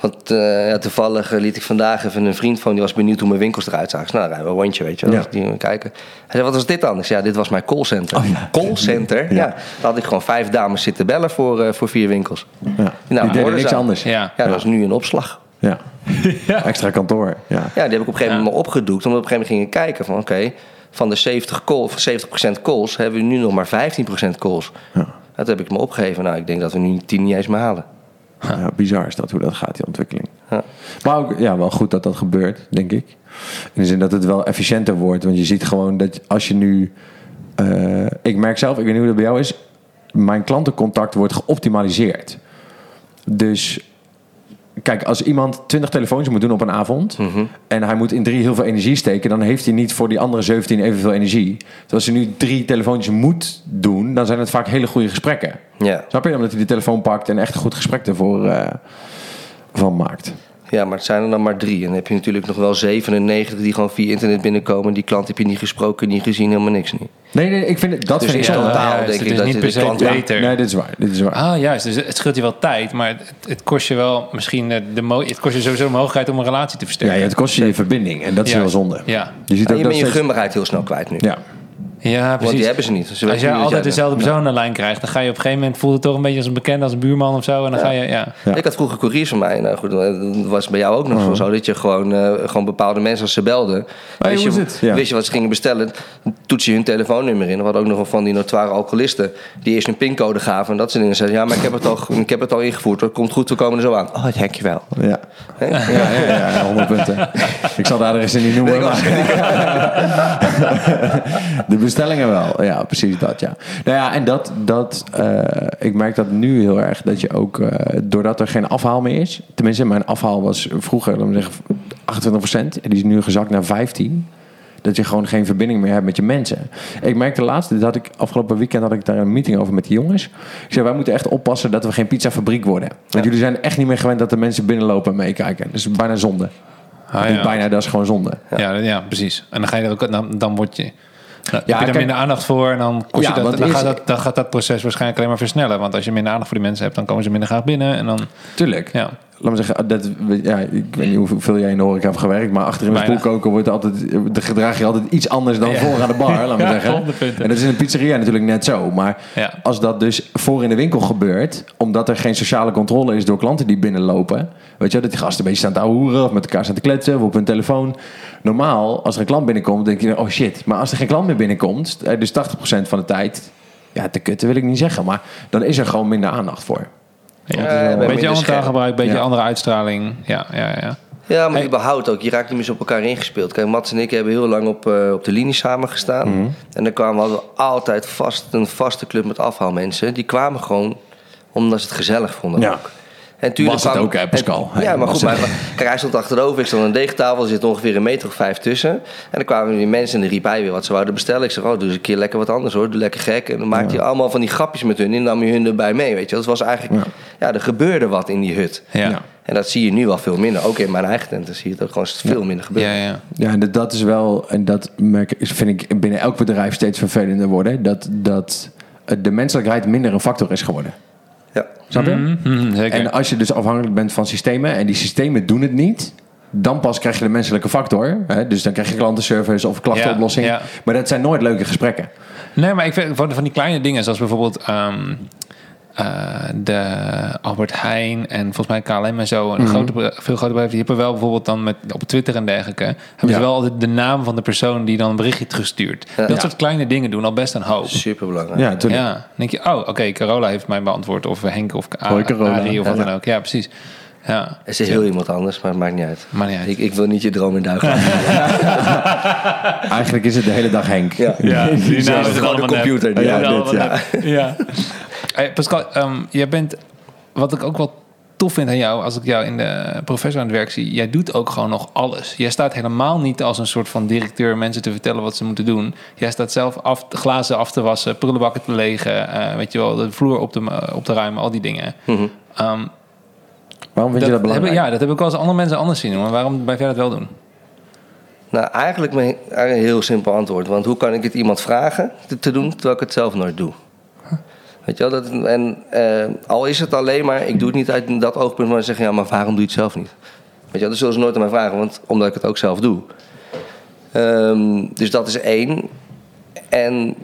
Want eh, ja, toevallig eh, liet ik vandaag even een vriend van, die was benieuwd hoe mijn winkels eruit zagen. Dus, nou, dan rijden we een rondje, weet je wel. Ja. Dus die kijken. Hij zei, wat was dit dan? Ik zei, ja, dit was mijn callcenter. Oh, ja. Callcenter? Ja. Ja. Daar had ik gewoon vijf dames zitten bellen voor, eh, voor vier winkels. Ja. Nou, die niks ze. anders. Ja. Ja, dat was nu een opslag. Ja. Extra kantoor. Ja. Ja, die heb ik op een gegeven moment maar opgedoekt. Omdat we op een gegeven moment gingen kijken van, oké, van de 70, call, of 70% calls hebben we nu nog maar 15% calls. Ja. Dat heb ik me opgegeven. Nou, ik denk dat we nu 10 niet eens meer halen. Ja, bizar is dat hoe dat gaat, die ontwikkeling. Ja. Maar ook ja, wel goed dat dat gebeurt, denk ik. In de zin dat het wel efficiënter wordt. Want je ziet gewoon dat als je nu. eh, ik merk zelf, ik weet niet hoe dat bij jou is. Mijn klantencontact wordt geoptimaliseerd. Dus kijk, als iemand 20 telefoons moet doen op een avond. en hij moet in drie heel veel energie steken. dan heeft hij niet voor die andere 17 evenveel energie. Dus als hij nu drie telefoontjes moet doen. dan zijn het vaak hele goede gesprekken. Ja. Snap je? Omdat hij de telefoon pakt en echt een goed gesprek ervoor eh, van maakt. Ja, maar het zijn er dan maar drie. En dan heb je natuurlijk nog wel 97 die gewoon via internet binnenkomen. Die klant heb je niet gesproken, niet gezien, helemaal niks niet. Nee, nee, ik vind het, dat Dus vind ik totaal juist, denk het ik is dat niet je per se klant... Ja, beter. Nee, dit is waar. Dit is waar. Ah, juist. Dus het scheelt je wel tijd, maar het, het kost je wel misschien de, de mo- het kost je sowieso de mogelijkheid om een relatie te ja, versterken. het kost je je verbinding en dat is wel zonde. Ja. Je ziet en ook je dat bent je steeds- gunbaarheid heel snel kwijt nu. Ja, Ja, Want precies. die hebben ze niet. Ze Als jij altijd bent. dezelfde persoon aan de lijn krijgt, dan ga je op een gegeven moment voelt het toch een beetje als een bekende, als een buurman of zo. En dan ga je, ja. Ja. Ik had vroeger couriers van mij. Nou goed, dat was bij jou ook Oh. nog zo. Dat je gewoon, eh, gewoon bepaalde mensen als ze belden. wist, is je, het? Ja. wist je wat ze gingen bestellen. Toets je hun telefoonnummer in. We hadden ook nog wel van die notoire alcoholisten. Die eerst een pincode gaven. En dat soort dingen. Zeiden ja, maar ik heb het al, ik heb het al ingevoerd. Dat komt goed, we komen er zo aan. Oh, dat hek je wel. ja. Ja, ja, ja, 100 punten. Ik zal de adressen niet noemen. maar- De bestellingen wel. Ja, precies dat, ja. Nou ja, en dat, dat eh, ik merk dat nu heel erg, dat je ook, eh, doordat er geen afhaal meer is, tenminste, mijn afhaal was vroeger, laten we zeggen, 28% en die is nu gezakt naar 15. Dat je gewoon geen verbinding meer hebt met je mensen. Ik merkte laatst, dit had ik, afgelopen weekend had ik daar een meeting over met de jongens. Ik zei, wij moeten echt oppassen dat we geen pizzafabriek worden. Want jullie zijn echt niet meer gewend dat de mensen binnenlopen en meekijken. Dat is bijna zonde. Ah, ja. bijna, dat is gewoon zonde. Ja, ja, precies. En dan ga je ook, dan, dan word je. Heb je er kijk- minder aandacht voor en dan, kost je dat, dan, is- gaat dat, dan gaat dat proces waarschijnlijk alleen maar versnellen. Want als je minder aandacht voor die mensen hebt, dan komen ze minder graag binnen. En dan, Tuurlijk. ja. Laat me zeggen, dat, ja, ik weet niet hoeveel jij in de horeca hebt gewerkt, maar achter in de spoelkoker wordt altijd, de gedraag je altijd iets anders dan Ja. voor aan de bar, laat me Ja, zeggen. 100 punten. En dat is in een pizzeria natuurlijk net zo. Maar Ja. als dat dus voor in de winkel gebeurt, omdat er geen sociale controle is door klanten die binnenlopen, weet je, dat die gasten een beetje staan te hoeren of met elkaar staan te kletsen of op hun telefoon. Normaal, als er een klant binnenkomt, denk je, oh shit. Maar als er geen klant meer binnenkomt, eh, dus 80% van de tijd, ja, te kutten wil ik niet zeggen, maar dan is er gewoon minder aandacht voor. Ja, Ja, een beetje minder ander taalgebruik, een beetje Ja. andere uitstraling. Ja, ja, ja. Ja, maar Hey. überhaupt ook. Je raakt niet meer zo op elkaar ingespeeld. Kijk, Mats en ik hebben heel lang op, eh, op de linie samen gestaan. Mhm. En dan kwamen we altijd vast, een vaste club met afhaalmensen. Die kwamen gewoon omdat ze het gezellig vonden Ja. ook. En tuurlijk Was het kwam- ook, hè, Pascal? en- ja, maar goed. het- Maar, kijk, hij stond achterover. Ik stond aan een deegtafel. Er zit ongeveer een meter of vijf tussen. En dan kwamen die mensen en dan riep hij weer wat ze wouden bestellen. Ik zeg, oh, doe eens een keer lekker wat anders hoor. Doe lekker gek. En dan maakte hij allemaal van die grapjes met hun. En nam je hun erbij mee, weet je. Dat was eigenlijk... Ja, er gebeurde wat in die hut. Ja. Ja. En dat zie je nu wel veel minder. Ook in mijn eigen tenten zie je het ook gewoon veel minder gebeuren. Ja, ja. Ja, en dat- dat is wel, en dat merk, vind ik binnen elk bedrijf steeds vervelender worden. Dat, dat de menselijkheid minder een factor is geworden. Snap je? Mhm, zeker. En als je dus afhankelijk bent van systemen en die systemen doen het niet, dan pas krijg je de menselijke factor. Hè? Dus dan krijg je klantenservice of klachtenoplossing. Ja, ja. Maar dat zijn nooit leuke gesprekken. Nee, maar ik vind van, van die kleine dingen, zoals bijvoorbeeld ehm, eh, de Albert Heijn en volgens mij KLM en zo, Mhm. een grote, be- veel grote bedrijven, die hebben wel bijvoorbeeld dan met, op Twitter en dergelijke, hebben Ja. ze wel altijd de naam van de persoon die dan een berichtje terugstuurt. Dat Ja. soort kleine dingen doen al best een hoop. Super belangrijk. Ja, toen, Ja, dan denk je, oh, oké, Carola heeft mij beantwoord. Of Henk of A- Hoi, Carola. Arie of wat Ja. dan ook. Ja, precies. Ja, Het is heel iemand anders, maar het maakt niet uit. maar niet uit. Ik, ik wil niet je droom in duigen laten. Eigenlijk is het de hele dag Henk. Ja. Ja, die naam is gewoon de computer. die- Ja, dit, ja. Hey, Pascal, ehm, jij bent, wat ik ook wel tof vind aan jou, als ik jou in de professor aan het werk zie, jij doet ook gewoon nog alles. Jij staat helemaal niet als een soort van directeur mensen te vertellen wat ze moeten doen. Jij staat zelf af, glazen af te wassen, prullenbakken te legen, eh, weet je wel, de vloer op te, op te ruimen, al die dingen. Mhm. Ehm, Waarom vind je dat heb belangrijk? ja, dat heb ik wel eens andere mensen anders zien doen. Maar waarom blijf jij dat wel doen? Nou, eigenlijk een heel simpel antwoord. Want hoe kan ik het iemand vragen te, te doen terwijl ik het zelf nooit doe? Weet je wel? Dat, en eh, al is het alleen maar, ik doe het niet uit dat oogpunt, maar zeggen ja, maar waarom doe je het zelf niet? Weet je wel? Dat zullen ze nooit aan mij vragen, want omdat ik het ook zelf doe. Ehm, dus dat is één. En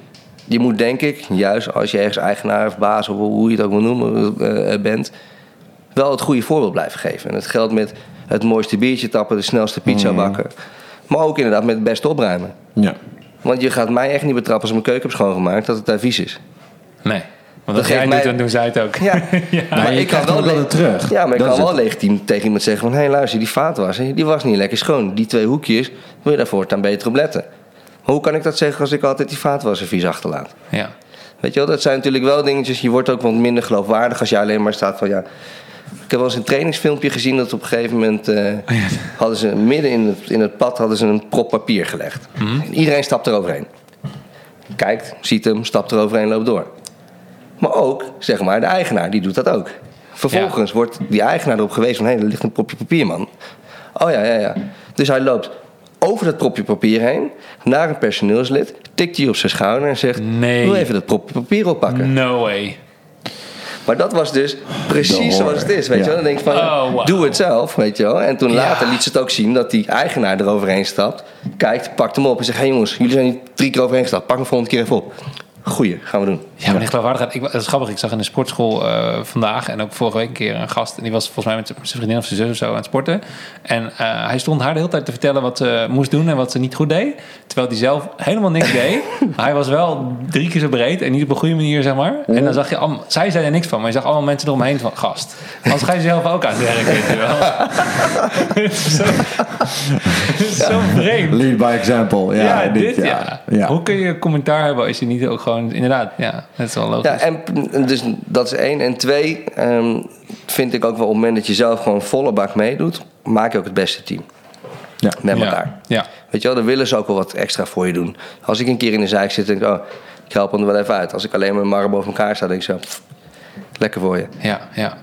je moet denk ik, juist als je ergens eigenaar of baas of hoe je het ook wil noemen eh, bent, wel het goede voorbeeld blijven geven. En het geldt met het mooiste biertje tappen, de snelste pizza bakken. Maar ook inderdaad met het beste opruimen. Ja. Want je gaat mij echt niet betrappen als ik mijn keuken heb schoongemaakt dat het daar vies is. Nee. Want Dat jij doet, mij- dan doen zij het ook. Ja, maar ik kan wel le- terug. Ja, maar ik kan wel legitiem tegen iemand zeggen van... hé, luister, die vaatwasser, die was niet lekker schoon. Die twee hoekjes, wil je daarvoor dan beter op letten. Hoe kan ik dat zeggen als ik altijd die vaatwasser vies achterlaat? Ja. Weet je wel, dat zijn natuurlijk wel dingetjes... je wordt ook wat minder geloofwaardig als je alleen maar staat van... ja. Ik heb wel eens een trainingsfilmpje gezien dat op een gegeven moment... eh, hadden ze midden in het, in het pad hadden ze een prop papier gelegd. En iedereen stapt eroverheen. Kijkt, ziet hem, stapt eroverheen, loopt door. Maar ook, zeg maar, de eigenaar, die doet dat ook. Vervolgens wordt die eigenaar erop gewezen van... hé, er ligt een propje papier, man. Oh ja, ja, ja. Dus hij loopt over dat propje papier heen... naar een personeelslid, tikt die op zijn schouder en zegt... Nee. wil even dat propje papier oppakken. No way. Maar dat was dus precies zoals het is, weet Ja. je wel. Dan denk je van, Oh, wow. doe het zelf, weet je wel. En toen Ja. later liet ze het ook zien dat die eigenaar eroverheen stapt... kijkt, pakt hem op en zegt... hé hey jongens, jullie zijn hier drie keer overheen gestapt. Pak hem volgende keer even op. Goeie, gaan we doen. Ja, maar die geloofwaardigheid. Ik, dat is grappig. Ik zag in de sportschool eh, vandaag en ook vorige week een keer een gast. En die was volgens mij met zijn vriendin of zijn zus of zo aan het sporten. En eh, hij stond haar de hele tijd te vertellen wat ze moest doen en wat ze niet goed deed. Terwijl hij zelf helemaal niks deed. Hij was wel drie keer zo breed en niet op een goede manier, zeg maar. En dan zag je allemaal, zij zei er niks van, maar je zag allemaal mensen eromheen van gast. Anders ga je zelf ook aan het werk, weet je wel. Het is zo, het is zo vreemd. Lead by example. Ja, Ja, dit, ja. ja. Hoe kun je commentaar hebben als je niet ook gewoon... Inderdaad, ja, dat is wel logisch. Ja, en dus dat is één. En twee, ehm, vind ik ook wel op het moment dat je zelf gewoon volle bak meedoet... maak je ook het beste team Ja. met elkaar. Ja, Weet je wel, dan willen ze ook wel wat extra voor je doen. Als ik een keer in de zijk zit, denk ik, oh, ik help hem er wel even uit. Als ik alleen met marren boven elkaar sta, denk ik zo, pff, lekker voor je. ja, ja.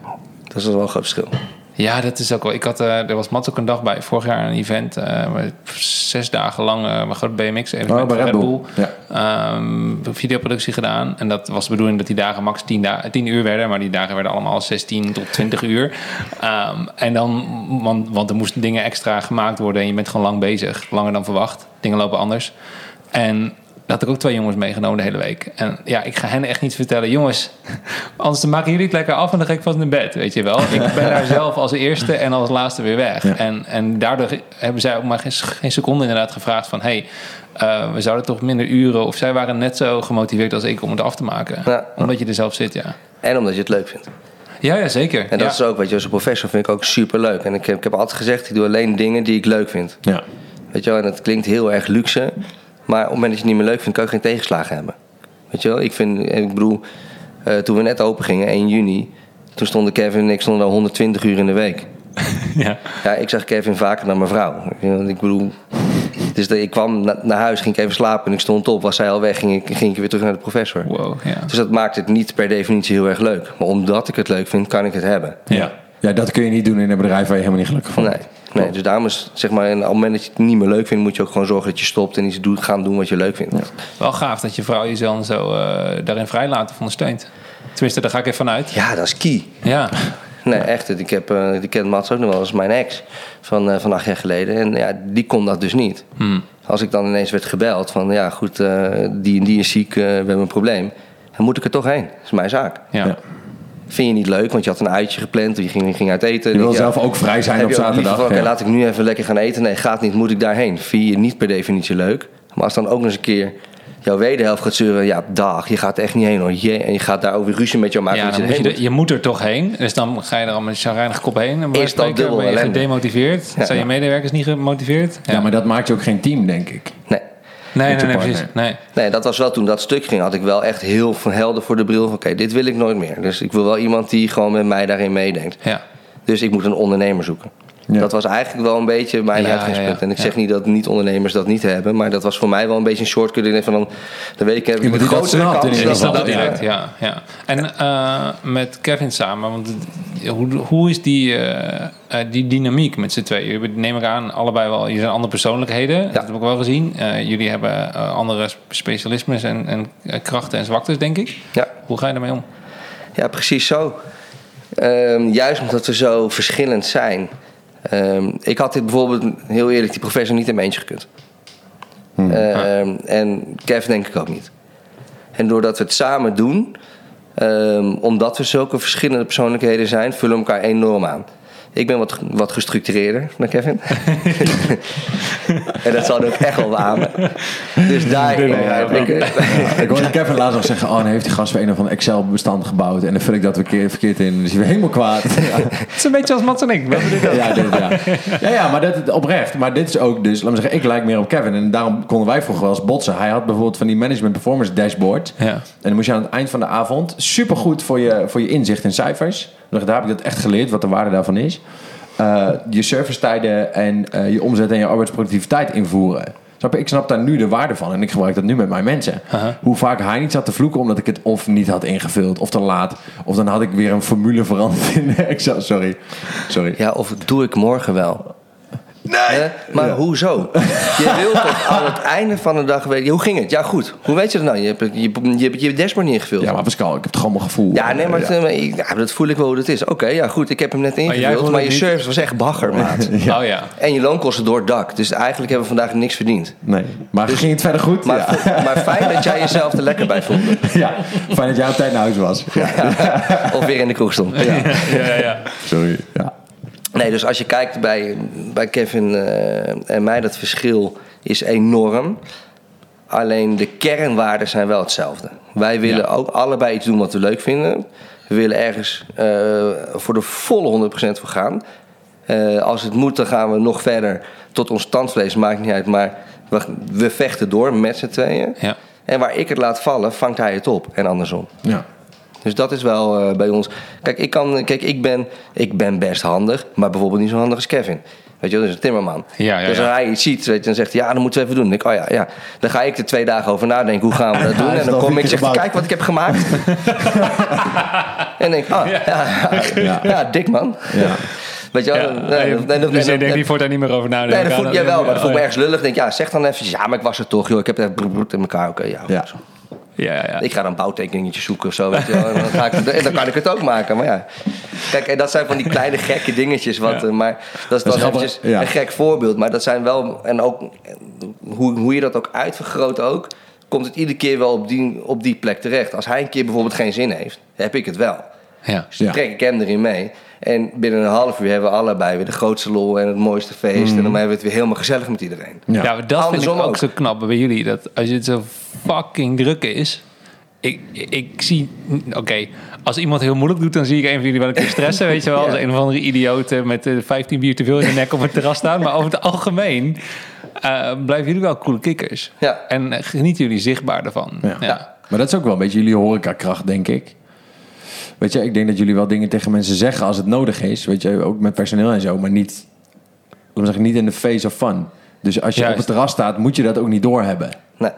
Dat is wel een groot verschil. Ja, dat is ook wel. Ik had, eh, er was Mats ook een dag bij. Vorig jaar een event. eh, zes dagen lang een groot BMX evenement Oh, bij Red Bull. Ja. Ehm, videoproductie gedaan. En dat was de bedoeling dat die dagen max 10, da 10 uur werden. Maar die dagen werden allemaal 16 tot 20 uur. Ehm, en dan, want, want er moesten dingen extra gemaakt worden. En je bent gewoon lang bezig. Langer dan verwacht. Dingen lopen anders. En had ik ook twee jongens meegenomen de hele week. En ja, ik ga hen echt niet vertellen... jongens, anders maken jullie het lekker af... en dan ga ik vast naar bed, weet je wel. Ik ben daar zelf als eerste en als laatste weer weg. Ja. En, en daardoor hebben zij ook maar geen, geen seconde inderdaad gevraagd van... hey, eh, we zouden toch minder uren... of zij waren net zo gemotiveerd als ik om het af te maken. Ja. Omdat je er zelf zit, ja. En omdat je het leuk vindt. Ja, ja zeker. En dat ja. is ook, weet je, als een professor vind ik ook super leuk. En ik heb, ik heb altijd gezegd, ik doe alleen dingen die ik leuk vind. Ja. Weet je wel, en dat klinkt heel erg luxe. Maar op het moment dat je het niet meer leuk vindt, kan je geen tegenslagen hebben. Weet je wel, ik vind, ik bedoel, eh, toen we net open gingen, 1 juni... toen stonden Kevin en ik stonden al 120 uur in de week. ja. Ja, ik zag Kevin vaker dan mijn vrouw. Ik bedoel, dus dat, ik kwam na- naar huis, ging ik even slapen en ik stond op. Was zij al weg, ging ik, ging ik weer terug naar de professor. Wow, ja. Dus dat maakt het niet per definitie heel erg leuk. Maar omdat ik het leuk vind, kan ik het hebben. ja. ja, dat kun je niet doen in een bedrijf waar je helemaal niet gelukkig van Nee. Nee, dus daarom is, zeg maar, en op het moment dat je het niet meer leuk vindt, moet je ook gewoon zorgen dat je stopt en iets doet, gaan doen wat je leuk vindt. Wel gaaf dat je vrouw jezelf zo eh, daarin vrijlaat of ondersteunt. Tenminste, daar ga ik even vanuit. Ja, dat is key. Ja, Nee, echt. Ik, heb, eh ik ken Mats ook nog wel als mijn ex van, van acht jaar geleden. En ja, die kon dat dus niet. Hmm. Als ik dan ineens werd gebeld van... ja, goed, die en die is ziek, we hebben een probleem. Dan moet ik er toch heen. Dat is mijn zaak. ja. Ja. Vind je niet leuk, want je had een uitje gepland. Je ging, je ging uit eten. Je wil zelf ook vrij zijn op zaterdag. van, Oké, ja. laat ik nu even lekker gaan eten. Nee, gaat niet, moet ik daarheen. Vind je niet per definitie leuk. Maar als dan ook nog eens een keer jouw wederhelft gaat zeuren... ja, dag, je gaat er echt niet heen hoor. Je, en je gaat daar ook weer ruzie met jou maken. Ja, je moet je, er- je moet er toch heen. Dus dan ga je er al met een chagrijnig kop heen. En Is dat dubbel ben je gedemotiveerd. Ja. Zijn je medewerkers niet gemotiveerd? Ja, maar dat maakt je ook geen team, denk ik. Nee. Nee, nee, je nee, precies. Nee. Nee, dat was wel toen dat stuk ging. Had ik wel echt heel van helder voor de bril. van, Oké, dit wil ik nooit meer. Dus ik wil wel iemand die gewoon met mij daarin meedenkt. Ja. Dus ik moet een ondernemer zoeken. Ja. Dat was eigenlijk wel een beetje mijn Ja, uitgangspunt. ja, ja. En ik zeg Ja. niet dat niet-ondernemers dat niet hebben. Maar dat was voor mij wel een beetje een shortcut. Ik denk van dan, dan weet ik, heb ik een grotere in kans. ieder geval. dat direct? Ja, ja. En eh, met Kevin samen, want hoe, hoe is die, eh, eh, die dynamiek met z'n tweeën? Jullie neem ik aan, allebei wel, jullie zijn andere persoonlijkheden. Dat heb ik wel gezien. Eh, jullie hebben andere specialismes en, en krachten en zwaktes, denk ik. Ja. Hoe ga je daarmee om? Ja, precies zo. Ehm, juist omdat we zo verschillend zijn. Ehm, ik had dit bijvoorbeeld, heel eerlijk, die professor niet in mijn eentje gekund. Ehm, En Kev denk ik ook niet. En doordat we het samen doen, ehm, omdat we zulke verschillende persoonlijkheden zijn, vullen we elkaar enorm aan. Ik ben wat, wat gestructureerder dan Kevin. en dat zal hij ook echt wel beamen. Dus daarin heb ik... Ik hoorde Kevin laatst nog zeggen, oh, dan heeft die gast weer een of ander Excel-bestand gebouwd. En dan vul ik dat weer keer, verkeerd in. Dan is hij weer helemaal kwaad. Het is een beetje als Mats en ik. We dit ook. ja, dit, ja. ja, ja, maar dat oprecht. Maar dit is ook dus, laat me zeggen, ik lijk meer op Kevin. En daarom konden wij vroeger wel eens botsen. Hij had bijvoorbeeld van die management performance dashboard. Ja. En dan moest je aan het eind van de avond supergoed voor je, voor je inzicht in cijfers. Daar heb ik dat echt geleerd, wat de waarde daarvan is. Eh, je servicetijden en eh, je omzet en je arbeidsproductiviteit invoeren. Snap je? Ik snap daar nu de waarde van en ik gebruik dat nu met mijn mensen. Hoe vaak hij niet zat te vloeken omdat ik het of niet had ingevuld of te laat. Of dan had ik weer een formule veranderd in Excel. Sorry. Sorry. Ja, of doe ik morgen wel? Nee. Maar hoezo? Je wilt toch aan het einde van de dag weten... Hoe ging het? Ja, goed. Hoe weet je dat nou? Je hebt je, je, hebt je dashboard niet ingevuld. Ja, maar Pascal, ik heb toch allemaal gevoel. Ja, nee, maar Ja. het, eh, ik- ja, dat voel ik wel hoe het is. Oké, ja, goed. Ik heb hem net ingevuld. Maar, het je niet? service was echt bagger, maat. Oh ja. En je loonkosten door het dak. Dus eigenlijk hebben we vandaag niks verdiend. Nee, maar ging het verder goed? Dus- Maar, ja. maar fijn dat jij jezelf er lekker bij voelde. ja, fijn dat jij op tijd naar huis was. Ja. Of weer in de kroeg stond. Ja, ja, ja. Sorry. Ja. Nee, dus als je kijkt bij, bij Kevin eh, en mij, dat verschil is enorm. Alleen de kernwaarden zijn wel hetzelfde. Wij willen Ja. ook allebei iets doen wat we leuk vinden. We willen ergens eh, voor de volle 100% voor gaan. Eh, als het moet, dan gaan we nog verder tot ons tandvlees, maakt niet uit. Maar we, we vechten door met z'n tweeën. Ja. En waar ik het laat vallen, vangt hij het op. En andersom. ja. Dus dat is wel eh, bij ons. Kijk, ik, kan, kijk ik, ben, ik ben best handig, maar bijvoorbeeld niet zo handig als Kevin. Weet je, wel, dus een timmerman. Ja, ja, dus als hij iets ziet, weet je, dan zegt hij, ja, dan moeten we even doen. Dan denk ik, oh ja, ja. Dan ga ik er twee dagen over nadenken, hoe gaan we dat doen? Is en dan kom ik en zeg, gebouwd. kijk wat ik heb gemaakt. en denk ik, oh, ja, ja, ja, dik man. Ja. Weet je wel, Ja, nee, dan- dan- dus je dan- denkt niet meer over nadenken. Nee, dat voel, jawel, maar dat voel ik me Oh, ergens lullig. denk ja, zeg dan even, ja, maar ik was er toch, joh. Ik heb het in elkaar. Oké, ja, Ja. Ja, ja, ik ga dan bouwtekeningetjes zoeken of zo. Weet je wel. En, dan ga ik, en dan kan ik het ook maken. Maar ja. Kijk, en dat zijn van die kleine gekke dingetjes. Wat, Ja. eh, maar dat is eventjes ja. een gek voorbeeld. Maar dat zijn wel... En ook hoe, hoe je dat ook uitvergroot ook... komt het iedere keer wel op die, op die plek terecht. Als hij een keer bijvoorbeeld geen zin heeft... heb ik het wel. ja. Dus dan Ja. trek ik hem erin mee. En binnen een half uur hebben we allebei weer de grootste lol... en het mooiste feest. Mhm. En dan hebben we het weer helemaal gezellig met iedereen. Ja. Dat vind ik Andersom ook, ook. zo knap bij jullie. Dat als het zo fucking druk is. Ik, ik zie, oké, als iemand heel moeilijk doet, dan zie ik een van jullie wel een keer stressen. Weet je wel, als Ja. een of andere idioot met eh, 15 bier te veel in de nek op het terras staan. Maar over het algemeen eh, blijven jullie wel coole kikkers. Ja. En eh, genieten jullie zichtbaar ervan. Ja. Ja. Maar dat is ook wel een beetje jullie horecakracht, denk ik. Weet je, ik denk dat jullie wel dingen tegen mensen zeggen als het nodig is. Weet je, ook met personeel en zo. Maar niet, laten we zeggen, niet in de face of fun. Dus als je Juist. op het terras staat, moet je dat ook niet doorhebben. Nee.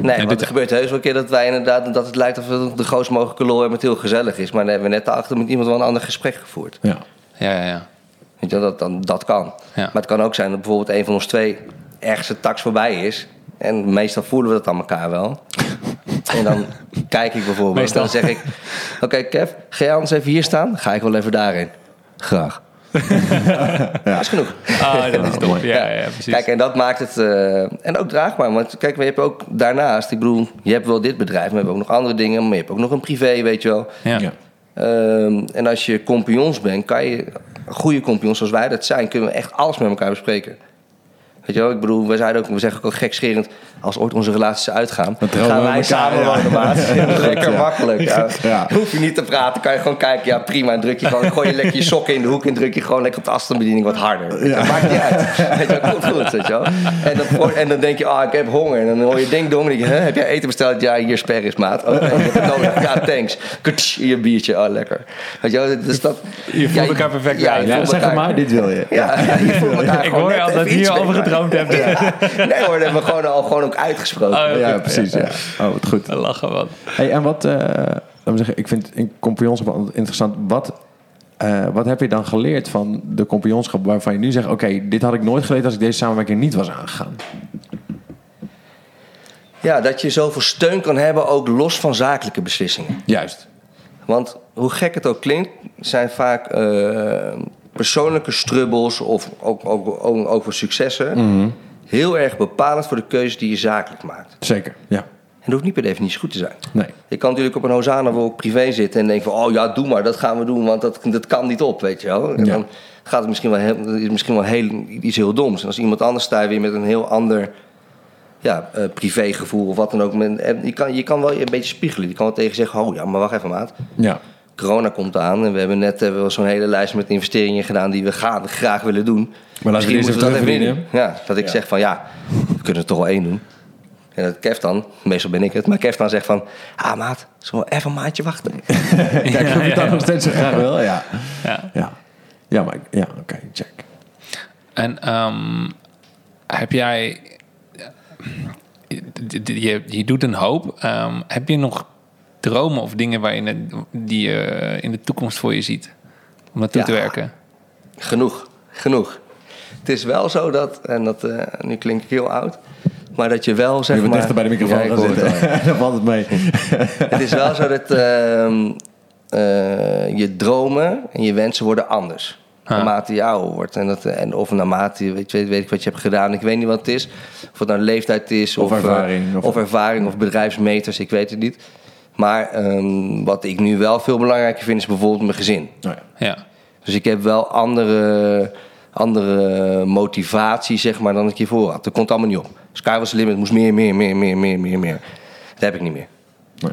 Nee, want er gebeurt heus wel een keer dat wij inderdaad... dat het lijkt of we de grootst mogelijke lol hebben... het heel gezellig is. Maar dan hebben we net daarachter met iemand wel een ander gesprek gevoerd. Ja. Ja, ja, ja. Weet je, wel, dat, dan, dat kan. Ja. Maar het kan ook zijn dat bijvoorbeeld een van ons twee... ergens een tax voorbij is. En meestal voelen we dat aan elkaar wel. En dan kijk ik bijvoorbeeld. Meestal. Dan zeg ik, oké Kev, ga jij anders even hier staan? Ga ik wel even daarheen. Graag. Dat is genoeg. Ah, dat is top. Ja, ja, precies. Kijk, en dat maakt het... eh, en ook draagbaar. Want kijk, je hebt ook daarnaast... Ik bedoel, je hebt wel dit bedrijf, maar we hebben ook nog andere dingen. Maar je hebt ook nog een privé, weet je wel. ja. Ja. Ehm, en als je compagnons bent, kan je... Goede compagnons zoals wij dat zijn... kunnen we echt alles met elkaar bespreken. Weet je wel, ik bedoel, we, zeiden ook, we zeggen ook al gekscherend... als ooit onze relaties uitgaan... Dan gaan wij samen ja. wonen, maat. Lekker Ja. makkelijk. Ja. Ja. Hoef je niet te praten, kan je gewoon kijken. Ja, prima. En druk je gewoon, gooi je lekker je sokken in de hoek... en druk je gewoon lekker op de afstandsbediening wat harder. Ja. Dat maakt niet uit. Weet je wel, komt goed, weet je wel. En dan, en dan denk je, ah, ik heb honger. En dan hoor je ding dong. Denk je, hè, heb jij eten besteld? Ja, hier maat. Je hebt het nodig. Ja, thanks. Kutsch, een biertje. Oh, lekker. Weet je wel, dus dat... Je voelt elkaar perfect Ja, uit. je Ja, voelt zeg elkaar- maar, dit wil je. ja, je voelt elkaar Ik hoor net al dat even iets hier over beter. Gedroomd hebt. Ja. Nee hoor, dat hebben we gewoon al gewoon ook uitgesproken. Oh, Ja, precies. Ja. Oh, wat goed. Lachen, man. Hey, en wat, eh laten we zeggen, ik vind in compagnonschap altijd interessant. Wat, eh, wat heb je dan geleerd van de compagnonschap waarvan je nu zegt: Oké, dit had ik nooit geleerd als ik deze samenwerking niet was aangegaan? Ja, dat je zoveel steun kan hebben, ook los van zakelijke beslissingen. Juist. Want hoe gek het ook klinkt, zijn vaak eh, persoonlijke strubbels of ook, ook, ook over successen heel erg bepalend voor de keuzes die je zakelijk maakt. Zeker, ja. En dat hoeft niet per definitie goed te zijn. Nee. Je kan natuurlijk op een Hosanna-wolk privé zitten en denken van... oh ja, doe maar, dat gaan we doen, want dat, dat kan niet op, weet je wel. En Ja. dan gaat het misschien wel, heel, is misschien wel heel, iets heel doms. En als iemand anders daar weer met een heel ander ja, eh, privégevoel of wat dan ook... en je, kan, je kan wel een beetje spiegelen. Je kan wel tegen zeggen, oh ja, maar wacht even maat. Ja. Corona komt aan en we hebben net hebben we zo'n hele lijst met investeringen gedaan... die we gaan, graag willen doen. Maar laten we Misschien moeten we even dat even doen. Ja, dat ik Ja. zeg van ja, we kunnen er toch wel één doen. En dat Kev dan, meestal ben ik het, maar Kev dan zegt van... Ah maat, zullen we even een maandje wachten? Kijk, of je dat nog steeds zo graag wil. Ja. Ja. Ja, ja maar ja, oké, check. En ehm, heb jij... Je, je, je doet een hoop. Ehm, heb je nog dromen of dingen waar je in de- die je in de toekomst voor je ziet? Om naartoe Ja. te werken? Genoeg, genoeg. Het is wel zo dat, en dat, eh, nu klink ik heel oud... maar dat je wel zeg Je moet maar... dichter bij de microfoon Ja, gaan zitten. Dan valt het mee. Het is wel zo dat ehm, eh, je dromen en je wensen worden anders. Ah. Naarmate je ouder wordt. En dat, en of naarmate, weet, je, weet ik wat je hebt gedaan. Ik weet niet wat het is. Of het nou leeftijd is. Of eh, ervaring, Of, of- ervaring of bedrijfsmeters. Ik weet het niet. Maar ehm, wat ik nu wel veel belangrijker vind is bijvoorbeeld mijn gezin. Nou ja. Ja. Dus ik heb wel andere, andere motivatie, zeg maar, dan ik hiervoor had. Dat komt allemaal niet op. Sky was the limit, moest meer, meer, meer, meer, meer, meer, meer. Dat heb ik niet meer. Nee.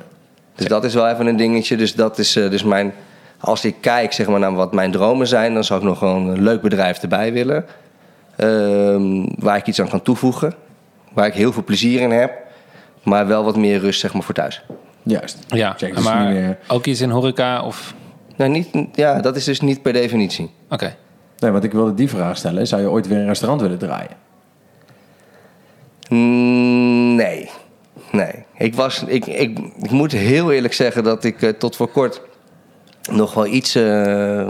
Dus dat is wel even een dingetje. Dus dat is eh, dus mijn. Als ik kijk zeg maar, naar wat mijn dromen zijn, dan zou ik nog gewoon een leuk bedrijf erbij willen. Ehm, waar ik iets aan kan toevoegen. Waar ik heel veel plezier in heb. Maar wel wat meer rust zeg maar, voor thuis. Juist. Ja, Check, dus maar meer- ook iets in horeca of... Nou, niet, ja, dat is dus niet per definitie. Oké. Nee, want ik wilde die vraag stellen. Zou je ooit weer een restaurant willen draaien? Mm, Nee. Nee. Ik, was, ik, ik, ik moet heel eerlijk zeggen dat ik eh, tot voor kort nog wel, iets, eh,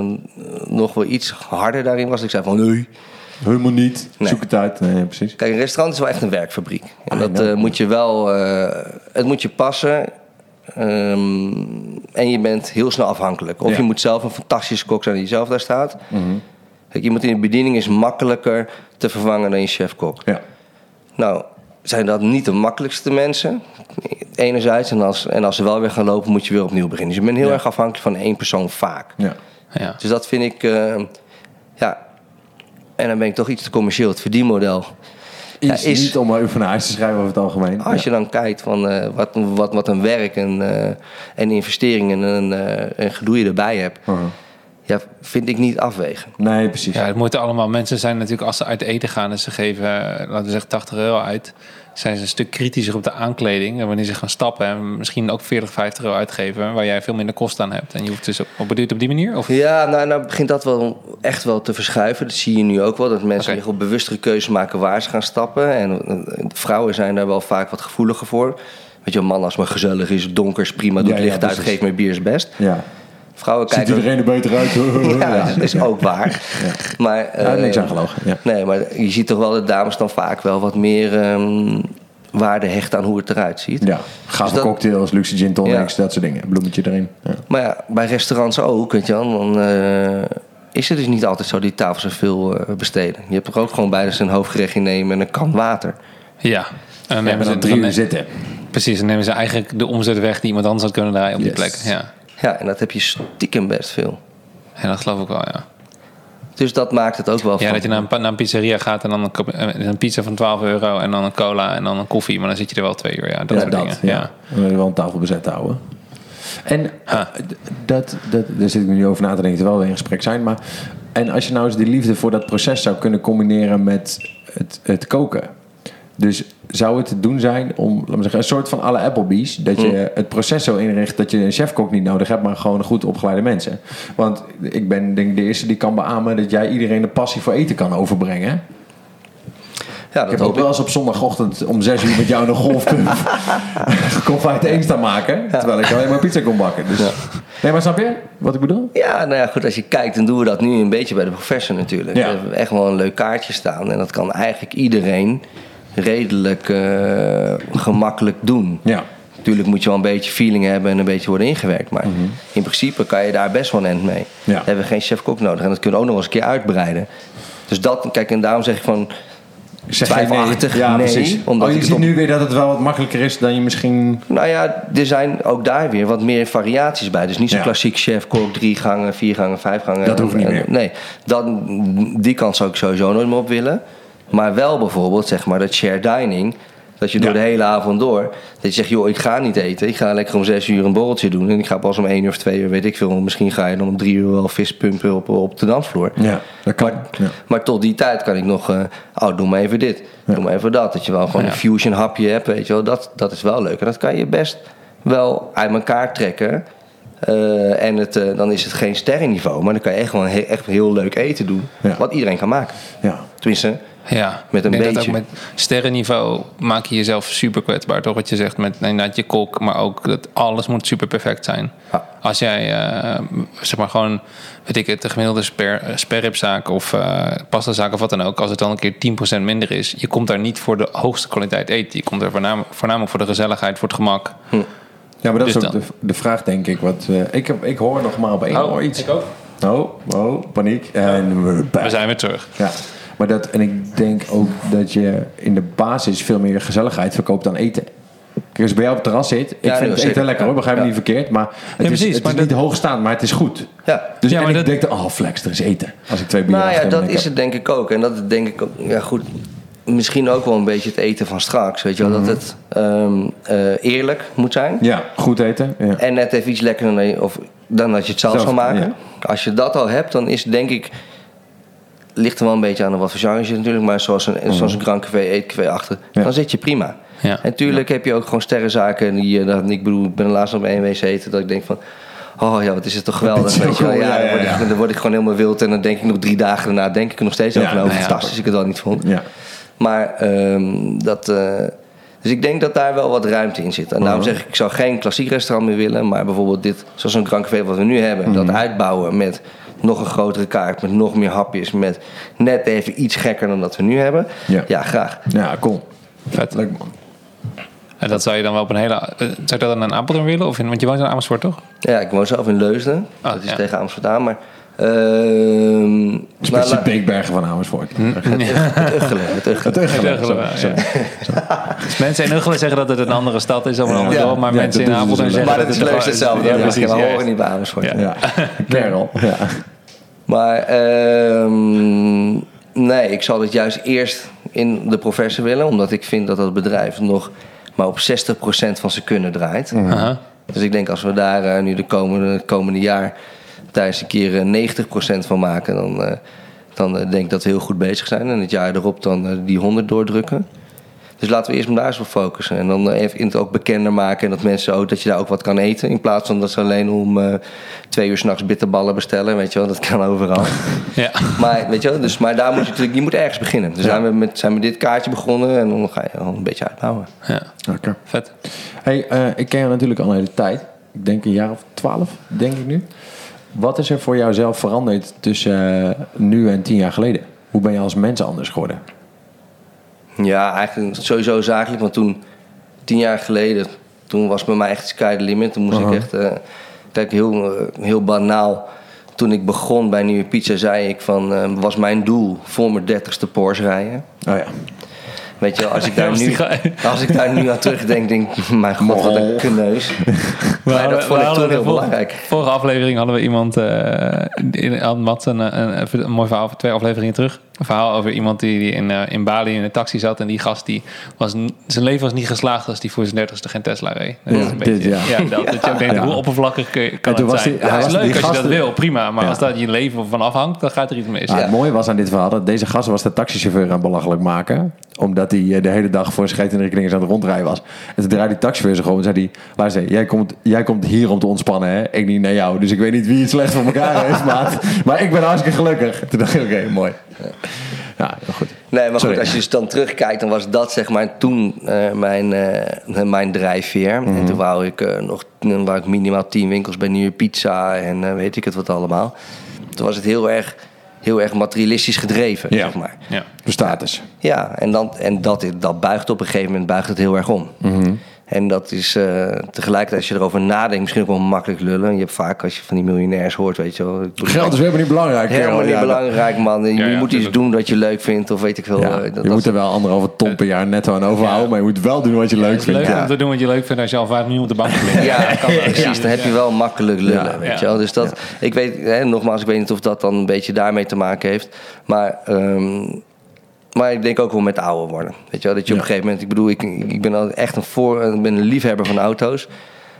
nog wel iets harder daarin was. Ik zei van nee. Helemaal niet. Nee. Zoek het uit. Nee, precies. Kijk, een restaurant is wel echt een werkfabriek. En I dat eh, moet je wel... eh, het moet je passen. Ehm, en je bent heel snel afhankelijk. Of Ja. je moet zelf een fantastische kok zijn die zelf daar staat. Mhm. Kijk, iemand in de bediening is makkelijker te vervangen dan je chef-kok. Ja. Nou, zijn dat niet de makkelijkste mensen, enerzijds. En als, en als ze wel weer gaan lopen, moet je weer opnieuw beginnen. Dus je bent heel Ja. erg afhankelijk van één persoon vaak. Ja. Ja. Dus dat vind ik, eh, ja... En dan ben ik toch iets te commercieel. Het verdienmodel Is, is- niet om huis te schrijven over het algemeen. Als je dan kijkt van eh, wat, wat, wat een werk en, eh, en investeringen en, eh, en gedoe je erbij hebt, Ja. Ja, vind ik niet afwegen. Nee, precies. Ja, het moeten allemaal mensen zijn natuurlijk als ze uit eten gaan en ze geven, laten we zeggen, 80 euro uit. Zijn ze een stuk kritischer op de aankleding. En wanneer ze gaan stappen en misschien ook 40, 50 euro uitgeven, waar jij veel minder kosten aan hebt. En je hoeft dus op, op op die manier? Of? Ja, nou, nou begint dat wel echt wel te verschuiven. Dat zie je nu ook wel. Dat mensen Oké. heel bewustere keuzes maken waar ze gaan stappen. En eh, vrouwen zijn daar wel vaak wat gevoeliger voor. Weet je, een man als maar gezellig is, donker is prima, doet Ja, ja, licht uit, precies. geef meer bier is best. Ja. Vrouwen Ziet kijken... iedereen er beter uit? Ja, dat is ook waar. Maar, Ja, niks eh, aan gelogen. Ja. Nee, maar je ziet toch wel dat dames dan vaak wel wat meer ehm, waarde hecht aan hoe het eruit ziet. Ja, gave dat- cocktails, luxe gin tonics, dat soort dingen. Bloemetje erin. Ja. Maar ja, bij restaurants ook, weet je wel. Dan eh, is het dus niet altijd zo die tafel zoveel eh besteden. Je hebt toch ook gewoon bij dus een hoofdgerecht nemen en een kan water. Ja. En dan Ja, nemen maar ze dan drie uur zitten. Precies, dan nemen ze eigenlijk de omzet weg die iemand anders had kunnen draaien op die plek. Ja. Ja, en dat heb je stiekem best veel. ja, dat geloof ik wel, ja. Dus dat maakt het ook wel Ja, van- dat je naar een, naar een pizzeria gaat en dan een, eh, een pizza van 12 euro en dan een cola en dan een koffie. Maar dan zit je er wel twee uur. Ja, dat Ja, soort dat. dingen. Ja. Ja. We willen wel een tafel bezet houden. En Ha. eh, dat, dat, daar zit ik nu over na te denken terwijl we in gesprek zijn. Maar, en als je nou eens die liefde voor dat proces zou kunnen combineren met het, het koken. Dus zou het te doen zijn om, laten we zeggen, een soort van alle Applebee's. Dat je het proces zo inricht dat je een chefkok niet nodig hebt, maar gewoon goed opgeleide mensen. Want ik ben denk ik de eerste die kan beamen dat jij iedereen de passie voor eten kan overbrengen. Ja, Ik dat heb ook wel ik. eens op zondagochtend om zes uur met jou een golfclub confit één staan maken. Terwijl ik alleen maar pizza kon bakken. Dus. Nee, maar snap je wat ik bedoel? Ja, nou ja, goed, als je kijkt, dan doen we dat nu een beetje bij de professor natuurlijk. Ja. We hebben echt wel een leuk kaartje staan. En dat kan eigenlijk iedereen redelijk eh, gemakkelijk doen. Ja. Natuurlijk moet je wel een beetje feeling hebben en een beetje worden ingewerkt. Maar in principe kan je daar best wel een end mee. Ja. Dan hebben we geen chef-kok nodig. En dat kunnen we ook nog eens een keer uitbreiden. Dus dat, kijk, en daarom zeg ik van... Zeg Twijfelachtig, Ja, nee, precies. omdat oh, je ziet op- nu weer dat het wel wat makkelijker is dan je misschien... Nou ja, er zijn ook daar weer wat meer variaties bij. Dus niet zo Ja. klassiek chef-kok, drie gangen, vier gangen, vijf gangen. Dat hoeft niet meer. Nee, dat, die kant zou ik sowieso nooit meer op willen. Maar wel bijvoorbeeld, zeg maar, dat share dining. Dat je door Ja. de hele avond door, dat je zegt, joh, ik ga niet eten. Ik ga lekker om zes uur een borreltje doen. En ik ga pas om één uur of twee uur, weet ik veel. Misschien ga je dan om drie uur wel vis pumpen op, op de dansvloer. Ja, dat kan. Ja. Maar tot die tijd kan ik nog, eh, oh, doe maar even dit, doe maar even dat. Dat je wel gewoon Ja. een fusion hapje hebt, weet je wel. Dat, dat is wel leuk. En dat kan je best wel uit elkaar trekken. Eh, en het, eh, dan is het geen sterrenniveau, maar dan kan je echt he- echt heel leuk eten doen. Ja. Wat iedereen kan maken. Ja. Tenminste, Ja, Met een beetje. Dat ook met sterrenniveau maak je jezelf super kwetsbaar. Toch wat je zegt met inderdaad je kok, maar ook dat alles moet super perfect zijn. Ja. Als jij eh, zeg maar gewoon, weet ik het, de gemiddelde sper, sperripzaak of eh pastazaak of wat dan ook, als het dan een keer 10% minder is, je komt daar niet voor de hoogste kwaliteit eten. Je komt er voornamelijk, voornamelijk voor de gezelligheid, voor het gemak. Ja, maar dat is Dus ook de, de vraag, denk ik. Wat, eh, ik, heb, ik hoor nog maar op één oor iets. ook. Oh, oh, paniek. En we're back. We zijn weer terug. Ja, maar dat, en ik denk ook dat je in de basis veel meer gezelligheid verkoopt dan eten. Kijk, als je bij jou op het terras zit, ik vind het eten lekker hoor, begrijp me Ja. niet verkeerd. Maar het precies, is, het maar is dat- niet hoogstaand, maar het is goed. ja. Dus Ja, en maar ik dat- denk, oh flex, er is eten. Als ik twee bieren Nou ja, dat is het denk ik ook. En dat is denk ik ook, ja goed, misschien ook wel een beetje het eten van straks. Weet je wel, dat het ehm, eh, eerlijk moet zijn. Ja, goed eten. Ja. En net even iets lekkerder of, dan dat je het zelf, Zelf, zou maken. ja. Als je dat al hebt, dan is denk ik... Ligt er wel een beetje aan wat voor genre je zit natuurlijk. Maar zoals een, zoals een Grand Café, Eetcafé achter. Mhm. Ja. Dan zit je prima. Ja. En tuurlijk heb je ook gewoon sterrenzaken. Die, eh, dat, ik bedoel, ik ben laatst op een wezen eten. Dat ik denk van... Oh ja, wat is het toch geweldig. Weet je wel. Ja, ja, dan, word ik, dan word ik gewoon helemaal wild. En dan denk ik nog drie dagen daarna... denk ik er nog steeds Ja, over nou ja. fantastisch ik het wel niet vond. Ja. Maar ehm, dat. eh, dus ik denk dat daar wel wat ruimte in zit. En daarom Mhm. zeg ik, ik zou geen klassiek restaurant meer willen. Maar bijvoorbeeld dit, zoals een Grand Café wat we nu hebben. Dat uitbouwen met nog een grotere kaart. Met nog meer hapjes. Met net even iets gekker dan dat we nu hebben. Ja. Ja, graag. ja, cool. Vet. Leuk man. En dat zou je dan wel op een hele. eh, Zou je dat dan in Apeldoorn willen? Of in, want je woont in Amersfoort, toch? Ja, ik woon zelf in Leusden. Ah, dat is ja. tegen Amsterdam. Maar... ehm nou, Specifiek la- Beekbergen van Amersfoort. het Uggelen. Het Uggelen. Het Uggelen, Uggelen, zo, ja. zo. Dus mensen in Uggelen zeggen dat het een andere stad is of een ander Ja. dorp, maar Ja, mensen in Apeldoorn zo. zeggen Maar dat het is het Leusden hetzelfde. Ja, Ja, precies. we horen niet bij Amersfoort. Ja. Ja, kerel. Ja. Maar ehm, nee, ik zal het juist eerst in de professor willen. Omdat ik vind dat dat bedrijf nog maar op 60% van zijn kunnen draait. Aha. Dus ik denk als we daar eh, nu de komende, komende jaar tijdens een keer eh, 90% van maken... dan, eh, dan eh, denk ik dat we heel goed bezig zijn. En het jaar erop dan eh, die 100 doordrukken. Dus laten we eerst maar daar eens op focussen. En dan eh, even in het ook bekender maken. En dat mensen ook, dat je daar ook wat kan eten. In plaats van dat ze alleen om eh, twee uur s'nachts bitterballen bestellen. Weet je wel, dat kan overal. Ja. Maar, weet je wel, dus, maar daar moet je natuurlijk, je moet ergens beginnen. Dus zijn, we met, zijn we dit kaartje begonnen en dan ga je al een beetje uitbouwen. ja, Lekker. vet. Hey, eh, ik ken je natuurlijk al een hele tijd. Ik denk een jaar of twaalf, denk ik nu. Wat is er voor jou zelf veranderd tussen eh, nu en tien jaar geleden? Hoe ben je als mens anders geworden? Ja, eigenlijk sowieso zakelijk. Want toen, tien jaar geleden, toen was bij mij echt sky the limit. Toen moest ik echt, eh, kijk, heel, eh, heel banaal. Toen ik begon bij Nieuwe Pizza, zei ik van, was mijn doel voor mijn dertigste Porsche rijden. Oh ja. Weet je, als ik daar, nu, als ik daar nu aan terugdenk, denk ik, mijn god, wat een kneus. Maar dat vond ik toen heel belangrijk. Vorige aflevering hadden we iemand, eh in, had Mats een, een, een, een mooi verhaal twee afleveringen terug. Een verhaal over iemand die, die in, eh, in Bali in een taxi zat. En die gast, die was, zijn leven was niet geslaagd als die voor zijn dertigste geen Tesla reed. Dat is Ja, een dit, beetje, ja. dat, dat je ook denkt, Ja. hoe oppervlakkig kan het was zijn? die- Ja, hij het is was- leuk die als je dat wil, prima. Maar Ja. als dat je leven van afhangt, dan gaat er iets mis. Ja. Het mooie was aan dit verhaal dat deze gast was de taxichauffeur aan het belachelijk maken. Omdat hij eh, de hele dag voor scheet in de rekening aan het rondrijden was. En toen draaide die taxichauffeur zich om en zei hij... Luister, jij komt, jij komt hier om te ontspannen, hè? Ik niet naar jou. Dus ik weet niet wie het slecht voor elkaar heeft, maat. Maar ik ben hartstikke gelukkig. Toen dacht ik, oké, mooi. Ja, heel goed. Nee, maar Sorry. goed, als je dus dan terugkijkt, dan was dat zeg maar toen eh, mijn, eh, mijn drijfveer. Mhm. En toen wou ik eh, nog toen wou ik minimaal tien winkels bij Nieuwe Pizza en eh, weet ik het wat allemaal. Toen was het heel erg, heel erg materialistisch gedreven, Ja. zeg maar. Ja. De status. Ja, en, dan, en dat, dat buigt op een gegeven moment buigt het heel erg om. Mhm. En dat is eh, tegelijkertijd, als je erover nadenkt, misschien ook wel makkelijk lullen. Je hebt vaak, als je van die miljonairs hoort, weet je wel. ik bedoel, Geld is helemaal niet belangrijk. helemaal niet Ja, belangrijk, man. Je Ja, ja, moet iets doen wat je leuk vindt, of weet ik veel. Ja, eh, dat- je dat- moet er wel anderhalve ton per jaar netto aan overhouden. Ja. Maar je moet wel doen wat je leuk Het is vindt. leuk Ja. om te doen wat je leuk vindt als je al vijf miljoen op de bank ligt. Ja, kan precies. Dan heb je wel makkelijk lullen, Ja. weet Ja. je wel. Dus dat, ik weet, hè, nogmaals, ik weet niet of dat dan een beetje daarmee te maken heeft. Maar, ehm, maar ik denk ook wel met ouder worden. Weet je wel, dat je op een gegeven moment, ik bedoel, ik, ik ben al echt een, voor, ik ben een liefhebber van auto's.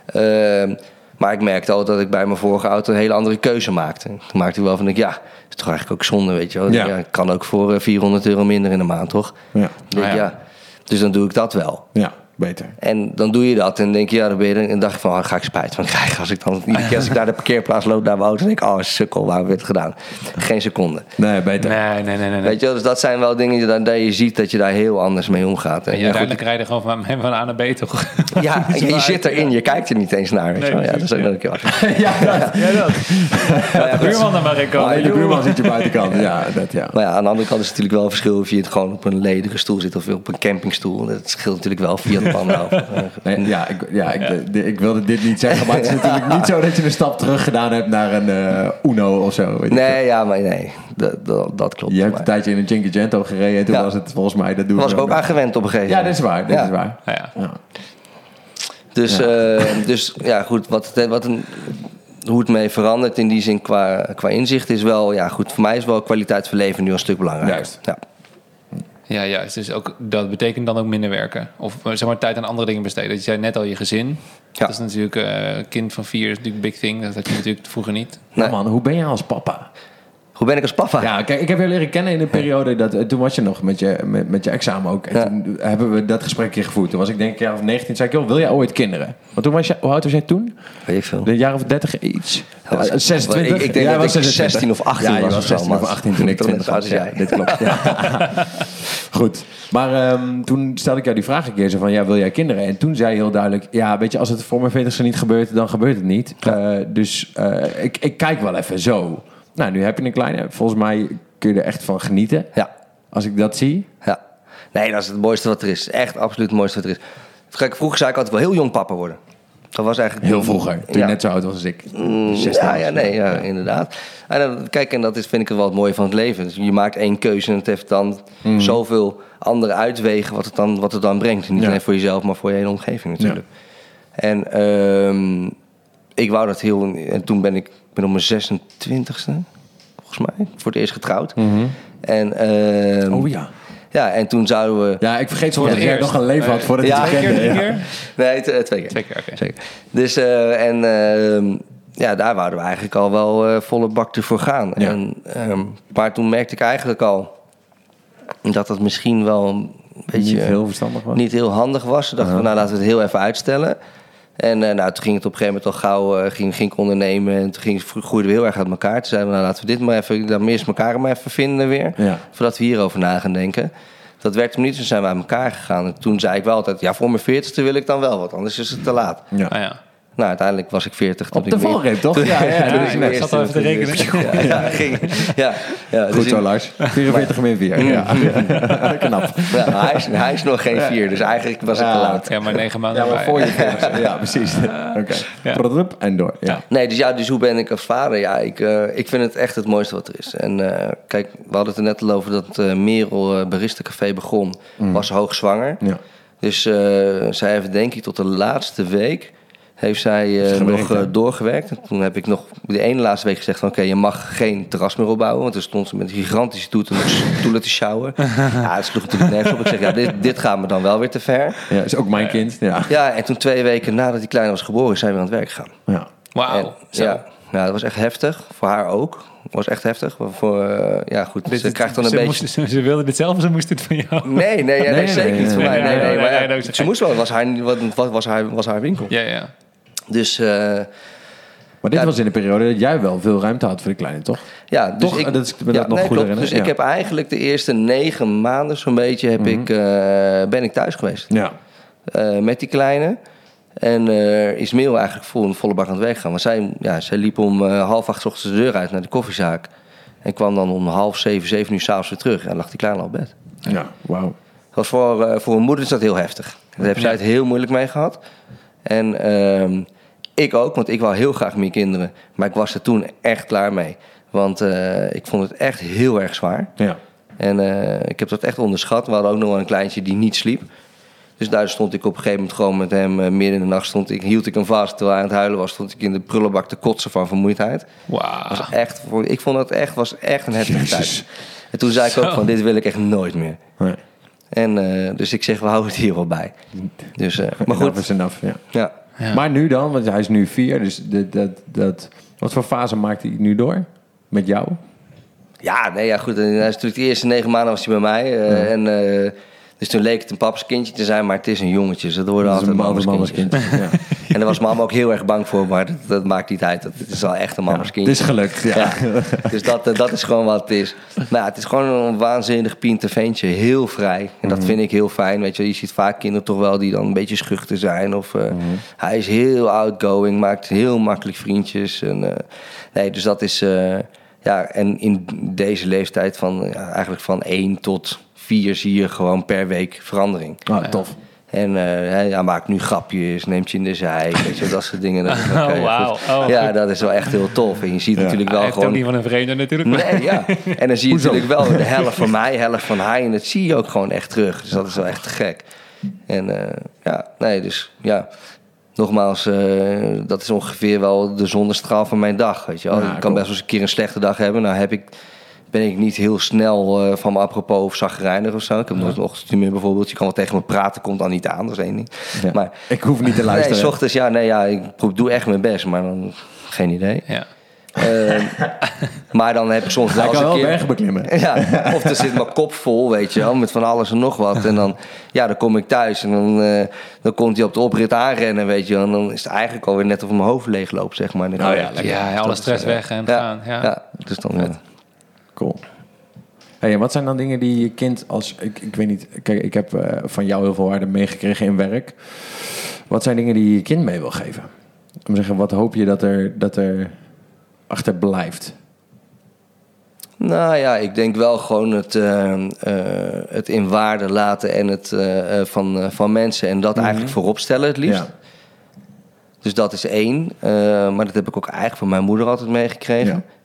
Ehm, maar ik merkte al dat ik bij mijn vorige auto een hele andere keuze maakte. Toen maakte ik wel van, ik, ja, is toch eigenlijk ook zonde, weet je wel. Ja. Kan ook voor eh, 400 euro minder in de maand, toch? Ja. Ik denk, Ah, ja. ja. Dus dan doe ik dat wel. ja, beter. En dan doe je dat en denk je, ja, dan ben je er. En dan dacht ik van, oh, ga ik spijt van krijgen. Als ik dan iedere keer als ik naar de parkeerplaats loop naar mijn auto, denk ik, oh, sukkel, waarom heb ik het gedaan? Geen seconde. Nee, beter. Nee, nee, nee. nee. Weet je wel, dus dat zijn wel dingen die, dan- dat je ziet dat je daar heel anders mee omgaat. En En ja, uiteindelijk rijden gewoon van, van A naar B toch? ja, je, je zit erin, je kijkt er niet eens naar. Weet Nee, wel. Ja, dat is ook nog een keer. ja, dat. Ja, dat. Ja, goed. Buurman naar maar komen. Alleen de buurman zit je buitenkant. Ja, dat ja. Maar ja, aan de andere kant is het natuurlijk wel een verschil of je het gewoon op een ledige stoel zit of op een campingstoel. Dat scheelt natuurlijk wel via Nee, ja, ik, ja ik, ik wilde dit niet zeggen, maar het is natuurlijk niet zo dat je een stap terug gedaan hebt naar een eh, Uno of zo. Weet je. Nee, ja, maar nee, dat, dat, dat klopt. Je hebt Maar een tijdje in een Cinquecento gereden en toen Ja. was het volgens mij, dat was ik ook aan gewend op een gegeven Ja, moment. dit is waar, dit Ja. is waar. Ja, ja. Ja. Dus, Ja. ja. dus ja, goed, wat, wat een, hoe het mee verandert in die zin qua, qua inzicht is wel, ja, goed, voor mij is wel kwaliteit van leven nu een stuk belangrijker. Juist. Ja. Ja, juist. Dus ook, dat betekent dan ook minder werken. Of eh, zeg maar tijd aan andere dingen besteden. Je zei net al je gezin. Ja. Dat is natuurlijk, eh kind van vier is natuurlijk een big thing. Dat had je natuurlijk vroeger niet. Nee. Ja, man, hoe ben je als papa? Hoe ben ik als papa? Ja, kijk, ik heb je leren kennen in een periode dat eh, toen was je nog met je, met, met je examen ook. En Ja. toen hebben we dat gesprek hier gevoerd. Toen was ik denk ik jaar of 19. zei ik, joh, wil jij ooit kinderen? Want toen was je, hoe oud was jij toen? Weet ik veel. Een jaar of 30 iets. Ja, was- Eh, 26. ik- ik denk Jij dat was ik 26. 16 of 18 ja, was was of zo, 16 of man. 18 toen ik Toen 20 net was. Ja, dit klopt. Ja. Goed. Maar ehm, toen stelde ik jou die vraag een keer zo van, ja, wil jij kinderen? En toen zei je heel duidelijk, ja, weet je, als het voor mijn 40ste niet gebeurt, dan gebeurt het niet. Eh, dus ik, ik kijk wel even zo. Nou, nu heb je een kleine. Volgens mij kun je er echt van genieten. Ja, Als ik dat zie. ja. Nee, dat is het mooiste wat er is. Echt absoluut het mooiste wat er is. Kijk, vroeger zei ik altijd wel heel jong papa worden. Dat was eigenlijk... Heel vroeger. Toen je net zo oud was als ik. Mm, 16 Ja, ja, nee, ja, inderdaad. En dan, kijk, en dat is, vind ik wel het mooie van het leven. Dus je maakt één keuze en het heeft dan zoveel andere uitwegen wat het dan, wat het dan brengt. Niet Ja. alleen voor jezelf, maar voor je hele omgeving natuurlijk. En ehm, ik wou dat heel... En toen ben ik, ik ben op mijn 26e, volgens mij, voor het eerst getrouwd. En, ehm, Oh ja. ja, en toen zouden we... Ja, ik vergeet zo Voor dat eerst. nog een leven had Nee. voordat Ja, je het Twee keer, kende. Ja. keer? Nee, t- twee keer. Twee keer, oké. Zeker. Dus, eh, en ehm, ja, daar wouden we eigenlijk al wel eh, volle bak ervoor gaan. Ja. En, ehm, maar toen merkte ik eigenlijk al dat het misschien wel een beetje Niet heel verstandig was. niet heel handig was. Toen dachten we, nou laten we het heel even uitstellen. En eh, nou, toen ging het op een gegeven moment al gauw eh, ging, ging ik ondernemen. En toen ging, groeiden we heel erg uit elkaar. Toen zeiden we, nou laten we dit maar even, dan eerst elkaar maar even vinden weer. Ja. Voordat we hierover na gaan denken. Dat werkte hem niet, dus zijn we uit elkaar gegaan. En toen zei ik wel altijd, ja, voor mijn veertigste wil ik dan wel wat, anders is het te laat. Ja. Ah, ja. Nou, uiteindelijk was ik 40. toen Op de valreep, toch? Ja, ja, Ja, dat is ik zat al even te rekenen. Ja, ja, ging, ja, ja, Goed dus zo, Lars. 44 min 4. Ja. Knap. ja, hij, is, hij is nog geen vier, dus eigenlijk was ik te Ja. laat. Ja, maar negen maanden Ja, maar voor je 40. Ja, precies. Oké. Ja. Product En door. Ja. Nee, dus ja, dus hoe ben ik als vader? Ja, ik, eh, ik vind het echt het mooiste wat er is. En eh, kijk, we hadden het er net al over dat eh Merel Barista Café begon. Was hoogzwanger. Ja. Dus eh, zij heeft denk ik tot de laatste week... heeft zij eh, nog eh, doorgewerkt. En toen heb ik nog de ene laatste week gezegd van... oké, je mag geen terras meer opbouwen. Want er stond ze met gigantische toeten nog stoelen te sjouwen. ja, dat sloeg natuurlijk nergens op. Ik zeg, ja, dit, dit gaat me dan wel weer te ver. ja, is ook mijn kind. Ja. Ja, en toen twee weken nadat die kleine was geboren... zijn we aan het werk gegaan. Ja. Wauw. Ja, ja, dat was echt heftig. Voor haar ook. was echt heftig. Voor, eh, ja, goed. Dit- ze krijgt dan een ze, beetje... moest- ze, ze wilde dit zelf of ze moest het van jou? Nee, nee, nee, Nee, zeker nee, niet voor nee, mij. nee, Nee, nee, nee, maar nee, ja, nee, nee. ze moest wel. Het was haar, was, haar, was haar winkel. Ja, ja. Dus eh, Maar dit Ja. was in de periode dat jij wel veel ruimte had voor de kleine, toch? ja, dus Toch? ik, Dat is- ja, dat nog nee, goed Dus ik heb eigenlijk de eerste negen maanden zo'n beetje heb ik, eh, ben ik thuis geweest. Ja. eh, met die kleine. En is Meel eigenlijk vol, volle bak aan het werk gaan. Want zij, ja, zij liep om half acht ochtends de deur uit naar de koffiezaak. En kwam dan om half zeven, zeven uur s'avonds weer terug. En lag die kleine al op bed. Ja, wauw. Was voor, voor een moeder is dat heel heftig. Daar heeft zij het heel moeilijk mee gehad. En ehm, ik ook, want ik wou heel graag meer kinderen. Maar ik was er toen echt klaar mee. Want eh, ik vond het echt heel erg zwaar. Ja. En eh, ik heb dat echt onderschat. We hadden ook nog wel een kleintje die niet sliep. Dus daar stond ik op een gegeven moment gewoon met hem eh, midden in de nacht. Stond ik, hield ik hem vast terwijl hij aan het huilen was. Stond ik in de prullenbak te kotsen van vermoeidheid. Wauw. Was echt, ik vond dat echt, was echt een heftige tijd. En toen zei ik ook van dit wil ik echt nooit meer. Nee. En dus ik zeg we houden het hier wel bij. Dus, maar Enough goed, is enough, ja. ja. Ja. Maar nu dan, want hij is nu vier, dus dat, dat, dat, wat voor fase maakt hij nu door? Met jou? Ja, nee, ja, goed. En hij is natuurlijk de eerste negen maanden was hij bij mij. eh, en, eh, dus toen leek het een papa's kindje te zijn, maar het is een jongetje. Dus worden Dat is altijd een mama's mama's kindjes. kind. Ja. En daar was mama ook heel erg bang voor, maar dat, dat maakt niet uit. Dat, het is wel echt een mama's Het kindje. is gelukt, ja. Ja, dus dat, eh, dat is gewoon wat het is. Nou, het is gewoon een waanzinnig piente ventje. Heel vrij. En dat vind ik heel fijn. Weet je, je ziet vaak kinderen toch wel die dan een beetje schuchter zijn. Of, eh, Hij is heel outgoing, maakt heel makkelijk vriendjes. En, eh, nee, dus dat is... ja, en in deze leeftijd van ja, eigenlijk van 1 tot 4 zie je gewoon per week verandering. Ah, tof. En eh, hij ja, maakt nu grapjes, neemt je in de zij, weet je, dat soort dingen. Dat, Oh, wauw. goed. Oh, ja, goed. dat is wel echt heel tof. En je ziet natuurlijk Hij wel heeft ook gewoon... niet van een vreemde natuurlijk. Nee, ja. En dan zie je natuurlijk wel de helft van mij, helft van hij. En dat zie je ook gewoon echt terug. Dus dat is wel echt te gek. En eh, ja, nee, dus ja. Nogmaals, eh, dat is ongeveer wel de zonnestraal van mijn dag. Weet je wel. Ja, ik kan cool. best wel eens een keer een slechte dag hebben. Nou heb ik, ben ik niet heel snel eh, van me apropos of zagrijnig of zo. Ik heb nog een ochtendje bijvoorbeeld. Je kan wel tegen me praten, komt dan niet aan. Dat is één ding. Ja. Maar ik hoef niet te luisteren. nee, s ochtends, ja, nee, ja, ik doe echt mijn best. Maar dan, geen idee. Ja. Eh, maar dan heb ik soms wel eens kan een wel keer... bergen beklimmen. Ja, of er zit mijn kop vol, weet je wel, met van alles en nog wat. En dan, ja, dan kom ik thuis en dan, eh, dan komt hij op de oprit aanrennen, weet je wel. En dan is het eigenlijk alweer net of mijn hoofd leeg loopt, zeg maar. Dan Oh ja, ik-. Ja, alle stress is, eh, weg en ja, gaan. Ja. Ja, dus dan... Cool. Hey, en wat zijn dan dingen die je kind als... Ik, ik weet niet, kijk, ik heb eh, van jou heel veel waarde meegekregen in werk. Wat zijn dingen die je je kind mee wil geven? Om te zeggen, wat hoop je dat er, dat er achter blijft? Nou ja, ik denk wel gewoon het, eh, eh, het in waarde laten en het van, van mensen. En dat eigenlijk voorop stellen het liefst. Ja. Dus dat is één. Maar dat heb ik ook eigenlijk van mijn moeder altijd meegekregen. Ja.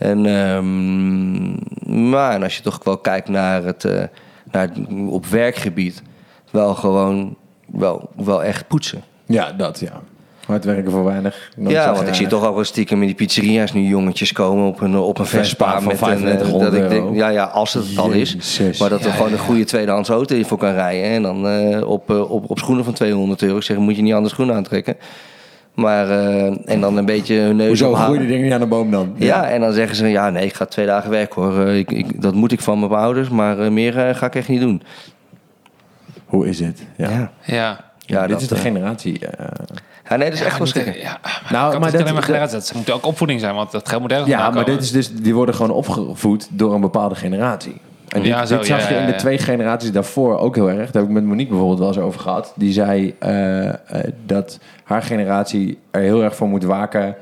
En, ehm, maar en als je toch wel kijkt naar het, eh, naar het op werkgebied, wel gewoon wel, wel echt poetsen. Ja, dat ja. Hard werken voor weinig. nooit ja, want ik zie toch ook wel stiekem in die pizzeria's nu jongetjes komen op een, op een Vespa met een, eh, 3500 dat ik denk, ja, ja, als het het al is. Maar dat er Ja, gewoon ja, een goede tweedehands auto in voor kan rijden. En dan eh, op, op, op schoenen van 200 euro. Ik zeg, moet je niet andere schoenen aantrekken. Maar, eh, en dan een beetje hun neus Hoezo groeien die dingen niet aan de boom dan? Ja, en dan zeggen ze, ja nee, ik ga twee dagen werken hoor. Eh, Ik, ik, dat moet ik van mijn ouders, maar eh, meer ga ik echt niet doen. Hoe is het? Ja. Ja, Ja. ja, dit dat, is de generatie. ja nee, dat is echt wel niet- schrikken. Ja, maar Nou, maar dat- alleen maar dat- generatie. Dat moet ook opvoeding zijn, want dat geld moet ergens ja, maar dit is dus, die worden gewoon opgevoed door een bepaalde generatie. En dit, Ja, zo, dit zag je in de twee generaties daarvoor ook heel erg. Daar heb ik met Monique bijvoorbeeld wel eens over gehad. Die zei eh, eh, dat haar generatie er heel erg voor moet waken.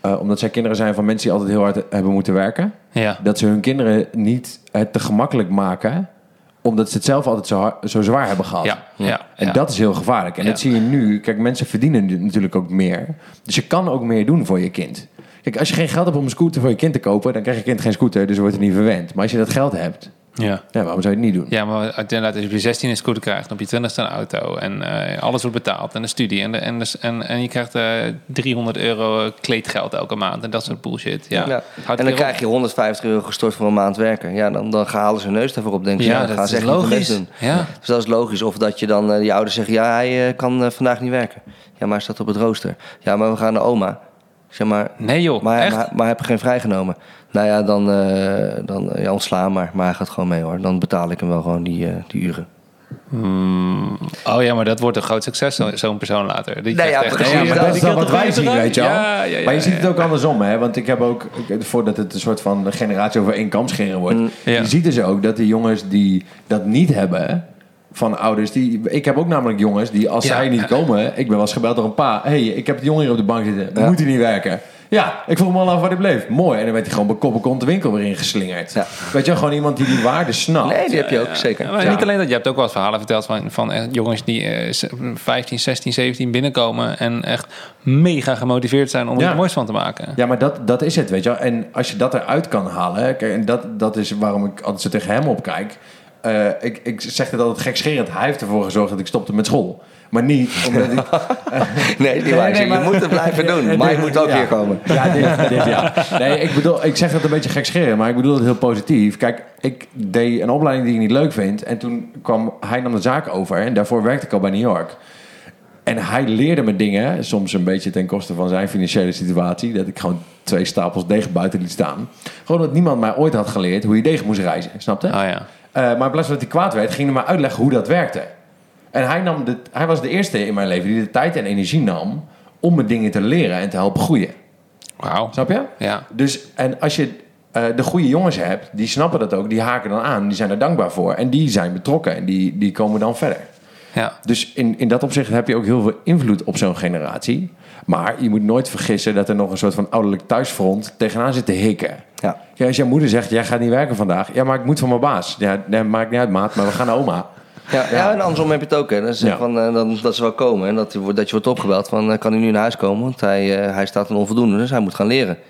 eh, omdat zij kinderen zijn van mensen die altijd heel hard hebben moeten werken. Ja. Dat ze hun kinderen niet het te gemakkelijk maken. Omdat ze het zelf altijd zo, hard- zo zwaar hebben gehad. Ja, ja, En ja. dat is heel gevaarlijk. En dat zie je nu. Kijk, mensen verdienen natuurlijk ook meer. Dus je kan ook meer doen voor je kind. Kijk, als je geen geld hebt om een scooter voor je kind te kopen... dan krijg je kind geen scooter, dus wordt het niet verwend. Maar als je dat geld hebt, Ja. ja, waarom zou je het niet doen? Ja, maar inderdaad, als je op je 16 een scooter krijgt, op je 20 een auto en eh, alles wordt betaald en de studie en, de, en, de, en, en je krijgt eh 300 euro kleedgeld elke maand en dat soort bullshit. Ja, Ja. En dan krijg je 150 euro gestort voor een maand werken. Ja, dan, dan halen ze hun neus daarvoor op. Denken ze, Ja, ja, dat gaan is ze echt logisch. doen. Ja. Dus dat is logisch. Of dat je dan, eh, die ouders zeggen, ja, hij kan vandaag niet werken. Ja, maar hij staat op het rooster. Ja, maar we gaan naar oma. Zeg maar, Nee joh, maar, echt? maar, maar heb je geen vrijgenomen? Nou ja, dan, eh dan ja, ontslaan maar. Maar hij gaat gewoon mee hoor. Dan betaal ik hem wel gewoon die, eh, die uren. Hmm. Oh ja, maar dat wordt een groot succes, zo- zo'n persoon later. Die Nee, ja, echt- precies. Maar dat dat is dan wat wij zien, weet je wel. Ja, ja, ja, maar je ziet ja. het ook andersom, hè? Want ik heb ook, voordat het een soort van generatie over één kam scheren wordt, Mm, ja. je ziet dus ook dat de jongens die dat niet hebben van ouders, die, ik heb ook namelijk jongens die als Ja. zij niet komen, ik ben wel eens gebeld door een pa, hey, ik heb de jongen hier op de bank zitten, Ja. moet hij niet werken? Ja, ik vroeg me al af waar hij bleef. Mooi. En dan werd hij gewoon bij kop de winkel weer ingeslingerd. Ja. Weet je wel, gewoon iemand die die waarde snapt. Nee, die heb je ook, zeker. Ja, maar Ja. niet alleen dat, je hebt ook wel eens verhalen verteld van, van eh, jongens die eh, z- 15, 16, 17 binnenkomen en echt mega gemotiveerd zijn om er moois van te maken. Ja, maar dat, dat is het, weet je wel. En als je dat eruit kan halen... Kijk, en dat, dat is waarom ik altijd zo tegen hem opkijk. Eh, ik, ik zeg het altijd gekscherend. Hij heeft ervoor gezorgd dat ik stopte met school. Maar niet omdat ik... Nee, die waar. Je moet het blijven doen. Maar je moet ook Ja. hier komen. Ja, dit, dit ja. Nee, ik bedoel, ik zeg het een beetje gekscherend, maar ik bedoel het heel positief. Kijk, ik deed een opleiding die ik niet leuk vind. En toen kwam hij nam de zaak over. En daarvoor werkte ik al bij New York. En hij leerde me dingen, soms een beetje ten koste van zijn financiële situatie. Dat ik gewoon twee stapels deeg buiten liet staan. Gewoon dat niemand mij ooit had geleerd hoe je deeg moest reizen. Snapte? Oh ja. Eh, maar in plaats van dat hij kwaad werd, ging hij me uitleggen hoe dat werkte. En hij, nam de, hij was de eerste in mijn leven die de tijd en energie nam om me dingen te leren en te helpen groeien. Wauw. Snap je? Ja. Dus, en als je eh, de goede jongens hebt, die snappen dat ook, die haken dan aan, die zijn er dankbaar voor. En die zijn betrokken en die, die komen dan verder. Ja. Dus in, in dat opzicht heb je ook heel veel invloed op zo'n generatie. Maar je moet nooit vergissen dat er nog een soort van ouderlijk thuisfront tegenaan zit te hikken. Ja. Ja, als jouw moeder zegt, jij gaat niet werken vandaag. Ja, maar ik moet van mijn baas. Ja, nee, maakt niet uit, maat, maar we gaan naar oma. Ja, ja. en andersom heb je het ook. Hè. Dat, is Ja. van, eh, dan, dat ze wel komen. En dat, je wordt- dat je wordt opgebeld van... eh, kan hij nu naar huis komen? Want hij, eh, hij staat een onvoldoende, dus hij moet gaan leren. Dan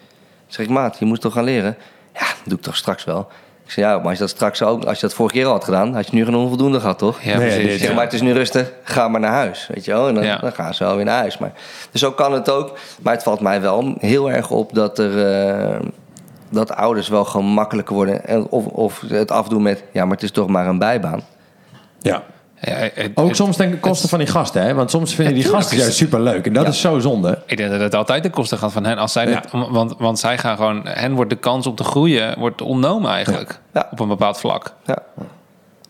zeg ik, maat, je moet toch gaan leren? Ja, dat doe ik toch straks wel. Ik zeg, ja, maar als je dat straks ook... Als je dat vorige keer al had gedaan... had je nu geen onvoldoende gehad, toch? Ja, Nee, precies. zeg, maar het is nu rustig, ga maar naar huis. Weet je wel? En dan, Ja. dan gaan ze wel weer naar huis. Maar, dus zo kan het ook. Maar het valt mij wel heel erg op dat er... dat ouders wel gewoon makkelijker worden. En of, of het afdoen met... Ja, maar het is toch maar een bijbaan. Ja. Ja, het- Ook het- soms ten koste van die gasten, hè? Want soms vinden Ja, die gasten is juist het- super leuk. En dat Ja. is zo zonde. Ik denk dat het altijd de kosten gaat van hen. Als zij Ja. dit, want, want zij gaan gewoon, hen wordt de kans om te groeien wordt ontnomen eigenlijk. Ja. Op een bepaald vlak. Ja.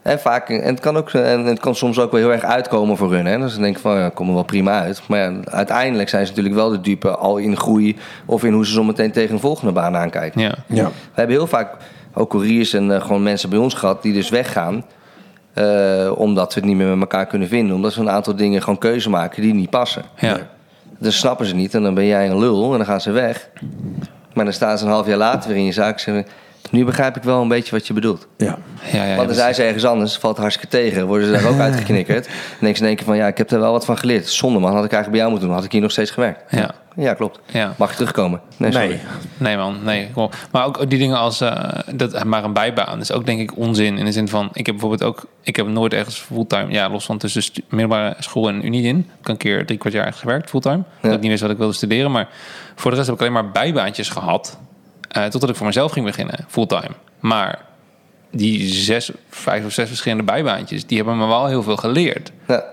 En vaak, en het kan ook, en het kan soms ook wel heel erg uitkomen voor hun. Hè? Dus dan denk ik van, ja, kom er wel prima uit. Maar ja, uiteindelijk zijn ze natuurlijk wel de dupe al in groei of in hoe ze zometeen tegen een volgende baan aankijken. Ja. Ja. We hebben heel vaak ook couriers en eh, gewoon mensen bij ons gehad die dus weggaan. eh, omdat we het niet meer met elkaar kunnen vinden. Omdat ze een aantal dingen gewoon keuze maken die niet passen. Ja. Dat snappen ze niet en dan ben jij een lul en dan gaan ze weg. Maar dan staan ze een half jaar later weer in je zaak en zeggen... Nu begrijp ik wel een beetje wat je bedoelt. Ja. Ja, ja, Want dan zijn ze ergens anders, valt hartstikke tegen. Worden ze daar ook uitgeknikkerd. Dan denken ze in één keer van, ja, ik heb er wel wat van geleerd. Zonde man, had ik eigenlijk bij jou moeten doen. Had ik hier nog steeds gewerkt. Ja. Ja, klopt. Ja. Mag je terugkomen? Nee, sorry. Nee. Nee man, nee. Maar ook die dingen als eh, dat maar een bijbaan is ook denk ik onzin. In de zin van, ik heb bijvoorbeeld ook, ik heb nooit ergens fulltime, ja, los van tussen middelbare school en unie in. Ik heb een keer drie kwart jaar gewerkt fulltime. Dat ik niet wist wat ik wilde studeren, maar voor de rest heb ik alleen maar bijbaantjes gehad. Eh, totdat ik voor mezelf ging beginnen, fulltime. Maar die zes, vijf of zes verschillende bijbaantjes, die hebben me wel heel veel geleerd. Ja.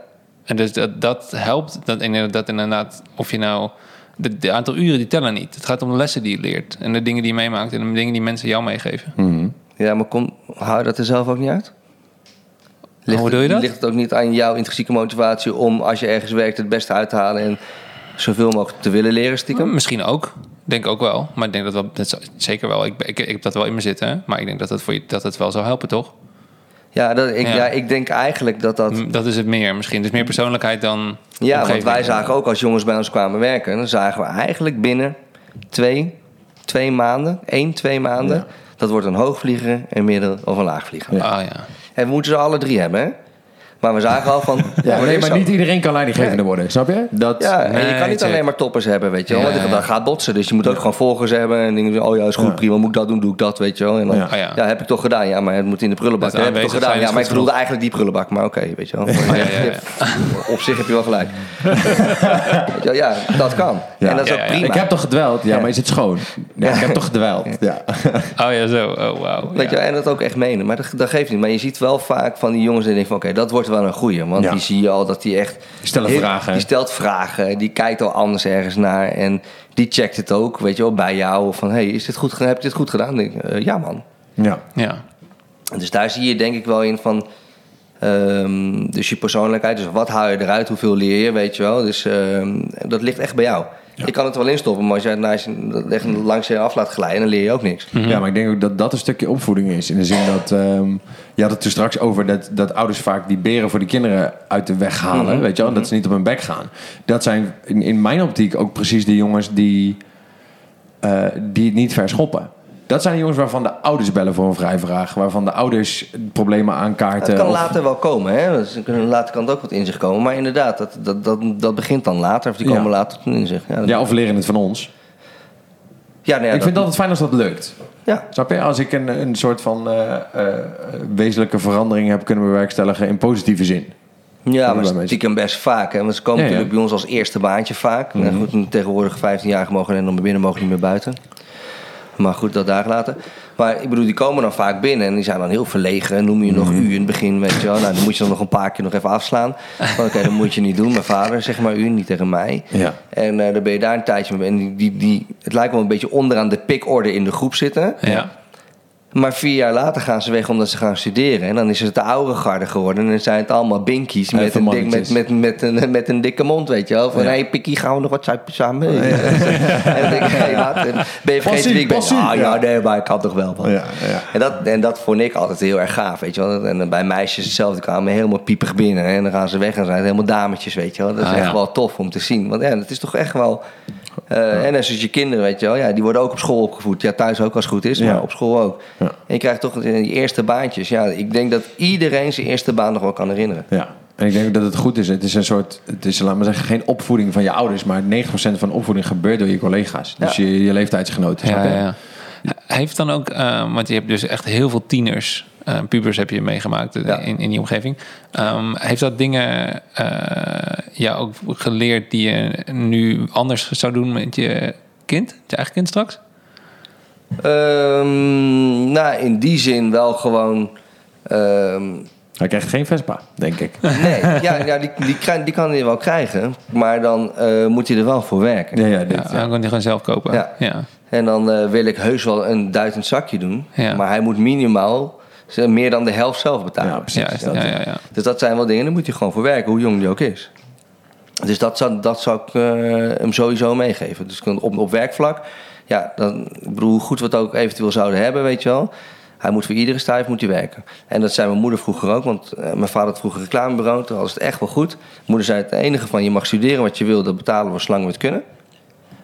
En dus dat, dat helpt. Dat, inderdaad- dat inderdaad, of je nou. De, de aantal uren die tellen niet. Het gaat om de lessen die je leert. En de dingen die je meemaakt. En de dingen die mensen jou meegeven. ja, maar kom, hou je dat er zelf ook niet uit? hoe het- doe je dat? Ligt het ook niet aan jouw intrinsieke motivatie om als je ergens werkt het beste uit te halen en zoveel mogelijk te willen leren stiekem? Misschien ook. Denk ook wel. Maar ik denk dat wel, dat zeker wel. Ik, ik, ik heb dat wel in me zitten. Maar ik denk dat het, voor je, dat het wel zou helpen, toch? Ja, dat, ik, Ja. ja. ik denk eigenlijk dat dat... Dat is het meer misschien. Dus meer persoonlijkheid dan. Ja, want wij zagen ook als jongens bij ons kwamen werken... dan zagen we eigenlijk binnen twee, twee maanden, één, twee maanden... Ja. dat wordt een hoogvlieger, een middel- of een laagvlieger. Ah ja. En we moeten ze alle drie hebben, hè? Maar we zagen al van... Ja, nee, maar zo. niet iedereen kan leidinggevende Nee. worden, snap je? Dat, Ja, en je kan niet alleen maar toppers hebben, weet je wel. Ja, dat gaat botsen. Dus je moet ook gewoon volgers hebben. En dingen, oh ja, is goed, Ja. prima. Moet ik dat doen, doe ik dat, weet je wel. En dan, Ja. Ja. ja. heb ik toch gedaan. Ja, maar het moet in de prullenbak. Dat heb ik toch gedaan. Ja, maar ik bedoelde eigenlijk die prullenbak. Maar oké, weet je wel. Ja, ja, ja. Op zich heb je wel gelijk. Weet je wel, ja, dat kan. Ja. En dat is Ja, ook prima. Ik heb toch gedweld? Ja, maar is het schoon? Ja, ik heb toch gedweld? Ja. Oh ja, zo. Oh wauw. Weet je, Ja. en dat ook echt menen. Maar dat, dat geeft niet. Maar je ziet wel vaak van die jongens die denken van... oké, dat wordt wel een goeie. Want Ja. die zie je al dat die echt... Die stellen heel- vragen. Die stelt vragen. Die kijkt al anders ergens naar. En die checkt het ook, weet je wel, bij jou. Van, hey, is dit goed, gedaan? heb je dit goed gedaan? Denk ik, eh, ja man. ja. Ja. Dus daar zie je denk ik wel in van... ehm, dus je persoonlijkheid. Dus wat haal je eruit? Hoeveel leer je, weet je wel? Dus ehm, dat ligt echt bij jou. Ik kan het wel instoppen, maar als jij het naast je, echt langs je af laat glijden... dan leer je ook niks. Ja, maar ik denk ook dat dat een stukje opvoeding is. In de zin dat, ehm je had het er straks over dat, dat ouders vaak die beren voor die kinderen uit de weg halen. Mhm. Weet je wel, en dat ze niet op hun bek gaan. Dat zijn in, in mijn optiek ook precies de jongens die, eh, die het niet verschoppen. Dat zijn de jongens waarvan de ouders bellen voor een vrijvraag. Waarvan de ouders problemen aankaarten. Het kan of- later wel komen, hè? Dus er later kan het ook wat in zich komen. Maar inderdaad, dat, dat, dat, dat begint dan later. Of die Ja. komen later tot in zich. Ja, dat- Ja, of leren het van ons. ja, nee, ja, ik vind het altijd fijn als dat lukt. Ja, Snap je? Als ik een, een soort van eh, eh, wezenlijke verandering heb kunnen bewerkstelligen in positieve zin. ja maar mensen. stiekem best vaak. Hè? Want ze komen Ja, ja. natuurlijk bij ons als eerste baantje vaak. Nou, goed, tegenwoordig 15-jarigen mogen er nog maar binnen, mogen niet meer buiten. Maar goed, dat daar laten. Maar ik bedoel, die komen dan vaak binnen en die zijn dan heel verlegen. En noem je nog u in het begin, weet je wel. Nou, dan moet je dan nog een paar keer nog even afslaan. Oké, dat moet je niet doen. Mijn vader, zeg maar u, niet tegen mij. Ja. En eh, dan ben je daar een tijdje mee. En die, die, die, het lijkt wel een beetje onderaan de pikorde in de groep zitten. Ja. Maar vier jaar later gaan ze weg omdat ze gaan studeren. En dan is het de oude garde geworden. En dan zijn het allemaal binkies met een, dik, met, met, met, een, met een dikke mond, weet je wel. Van, hé Ja. hey, Pikkie, gaan we nog wat zuipen samen? en dan denk ik, hey, wat? En ben je vergeten wie ik ben? passie. Ah, ja, nee, maar ik kan toch wel. Man. Ja, ja. En, dat, en dat vond ik altijd heel erg gaaf, weet je wel. En bij meisjes hetzelfde, die kwamen helemaal piepig binnen. En dan gaan ze weg en zijn het helemaal dametjes, weet je wel. Dat is Ah, echt wel tof om te zien. Want ja, het is toch echt wel... eh, En net zoals je kinderen, weet je wel. Ja, die worden ook op school opgevoed. Ja, thuis ook als het goed is, Ja. maar op school ook. Ja. En je krijgt toch die eerste baantjes. Ja, ik denk dat iedereen zijn eerste baan nog wel kan herinneren. Ja. En ik denk dat het goed is. Het is een soort, het is, laat maar zeggen, geen opvoeding van je ouders, maar 90% van de opvoeding gebeurt door je collega's. Dus Ja. je, je leeftijdsgenoten. snap Ja, je? ja. Heeft dan ook, eh, want je hebt dus echt heel veel tieners, eh, pubers heb je meegemaakt Ja. in, in die omgeving. Ehm, heeft dat dingen eh ja, ook geleerd die je nu anders zou doen met je kind, je eigen kind straks? Ehm, nou, in die zin wel gewoon... ehm, Hij krijgt geen Vespa, denk ik. nee, ja, ja die, die, krijg- die kan hij wel krijgen. Maar dan eh, moet hij er wel voor werken. Ja, ja, dit, Ja, ja. dan kan hij gewoon zelf kopen. Ja. ja. En dan eh, wil ik heus wel een duitend zakje doen. Ja. Maar hij moet minimaal meer dan de helft zelf betalen. Ja, precies. Ja, ja, ja. Dus dat zijn wel dingen, daar moet hij gewoon voor werken, hoe jong die ook is. Dus dat zou, dat zou ik eh, hem sowieso meegeven. Dus op, op werkvlak, ja, dan, ik bedoel, hoe goed we het ook eventueel zouden hebben, weet je wel. Hij moet voor iedere stijf moet hij werken. En dat zei mijn moeder vroeger ook, want eh, mijn vader had vroeger een reclamebureau. Toen was het echt wel goed. Moeder zei het enige van, je mag studeren wat je wil, dat betalen we zolang we het kunnen.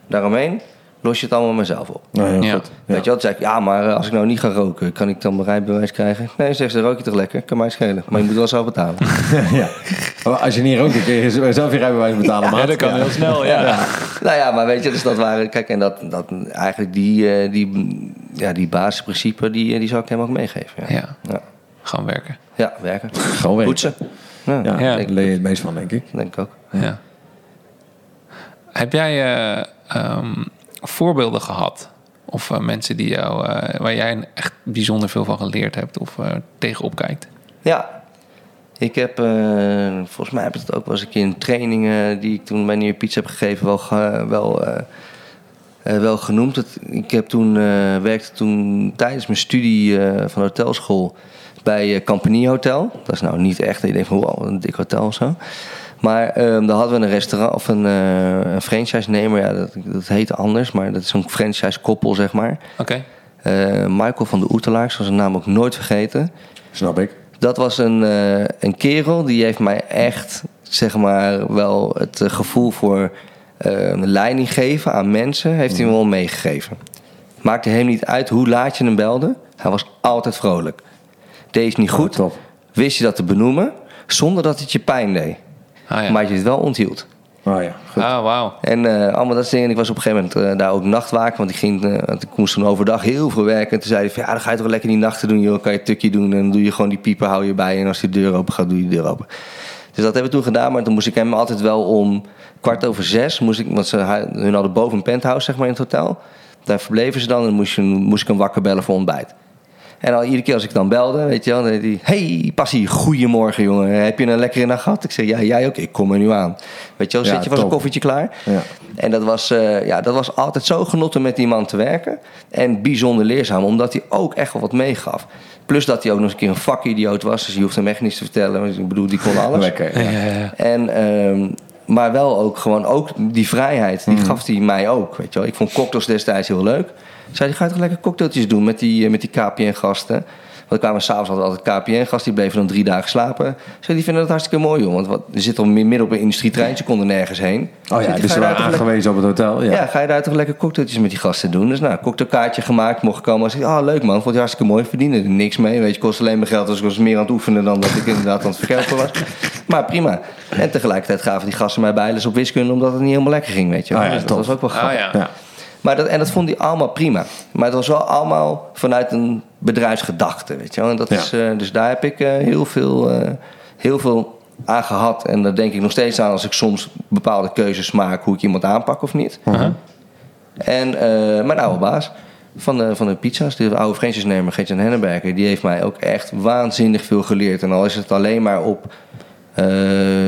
Daaromheen los je het allemaal maar zelf op. Nou, heel Ja. goed. Ja. Weet je toen zei ik, ja, maar eh, als ik nou niet ga roken, kan ik dan mijn rijbewijs krijgen? Nee, zegt ze, rook je toch lekker? Kan mij schelen. Maar je moet wel zelf betalen. ja. Maar als je niet rookt, dan kun je zelf je rijbewijs betalen. maat. Ja. snel, ja. nou ja, maar weet je, dus dat waren, kijk, en dat, dat eigenlijk die, eh, die, ja, die basisprincipe, die, eh, die zou ik hem ook meegeven. Ja, Ja, ja. gewoon werken. Ja, werken. Gewoon weten. Poetsen. Ja, Ja, leer je het meest van, denk ik. denk ik ook. Ja. Heb jij eh, ehm, voorbeelden gehad? Of eh, mensen die jou, eh, waar jij echt bijzonder veel van geleerd hebt of eh, tegenop kijkt? Ja. Ik heb, volgens mij heb ik het ook een keer in trainingen die ik toen bij Nieuwe Pizza heb gegeven, wel, wel, wel genoemd. Ik heb toen, werkte toen tijdens mijn studie van hotelschool bij Campanie Hotel. Dat is nou niet echt, je denkt van wow, een dik hotel of zo. Maar ehm daar hadden we een restaurant of een, eh een franchise-nemer. Ja, dat, dat heet anders, maar dat is een franchise-koppel, zeg maar. Oké. Eh, Michael van de Oetelaar, ik zal zijn naam ook nooit vergeten. Snap ik. Dat was een, eh, een kerel die heeft mij echt, zeg maar, wel het gevoel voor eh, een leiding geven aan mensen, heeft hij me wel meegegeven. Maakte hem niet uit hoe laat je hem belde, hij was altijd vrolijk. Deed je niet goed, wist je dat te benoemen, zonder dat het je pijn deed. Ah, ja. Maar je het wel onthield. Oh ja, goed. Ah, wauw. En eh, allemaal dat soort dingen. Ik was op een gegeven moment eh, daar ook nachtwaken. Want ik, ging, eh, want ik moest toen overdag heel veel werken. En toen zei hij van, ja, dan ga je toch lekker die nachten doen. Joh. Kan je een tukje doen en dan doe je gewoon die piepen, hou je bij. En als die deur open gaat, doe je de deur open. Dus dat hebben we toen gedaan. Maar toen moest ik hem altijd wel om kwart over zes. Moest ik, want ze, hun hadden boven een penthouse zeg maar, in het hotel. Daar verbleven ze dan. En dan moest, je, moest ik hem wakker bellen voor ontbijt. En al iedere keer als ik dan belde, weet je wel, dan deed hij... Hey, Passie, goedemorgen jongen. Heb je een lekkere nacht gehad? Ik zeg, ja, jij ook. Ik kom er nu aan. Weet je wel, Ja, zit je was een koffietje klaar? Ja. En dat was, eh, ja, dat was altijd zo genotten met die man te werken. En bijzonder leerzaam, omdat hij ook echt wel wat meegaf. Plus dat hij ook nog eens een keer een vakidioot was. Dus je hoeft hem echt niets te vertellen. want Ik bedoel, die kon alles. Lekker. Ja, Ja. ja, ja. En, ehm, maar wel ook gewoon ook die vrijheid, die gaf hij mij ook. Weet je wel. Ik vond cocktails destijds heel leuk. Zei hij, ga je toch lekker cocktailtjes doen met die, eh, met die KPN-gasten? Want er kwamen s'avonds altijd KPN-gasten, die bleven dan drie dagen slapen. Zei, die vinden dat hartstikke mooi, joh. Want wat, er zit al midden op een industrietrein, ze konden nergens heen. Oh ja, dus "Ga ze waren aangewezen op het hotel. Ja. ja. ga je daar toch lekker cocktailtjes met die gasten doen? Dus nou, cocktailkaartje gemaakt, mocht ik komen. Ik zei, ah, leuk man, vond je hartstikke mooi. Verdiende er niks mee. Weet je, kost alleen mijn geld. Dus ik was meer aan het oefenen dan dat ik inderdaad aan het verkopen was. Maar prima. En tegelijkertijd gaven die gasten mij bijles op wiskunde, omdat het niet helemaal lekker ging, weet je. Ah ja, dus dat top. was ook wel Ah, grappig. ja. Ja. Maar dat, en dat vond hij allemaal prima. Maar het was wel allemaal vanuit een bedrijfsgedachte, weet je wel. En dat Ja. is, eh, dus daar heb ik eh, heel, veel, eh, heel veel aan gehad. En daar denk ik nog steeds aan als ik soms bepaalde keuzes maak... hoe ik iemand aanpak of niet. Uh-huh. En eh, mijn oude baas van de, van de pizza's, de oude franchise-nemer Gert-Jan Henneberger... die heeft mij ook echt waanzinnig veel geleerd. En al is het alleen maar op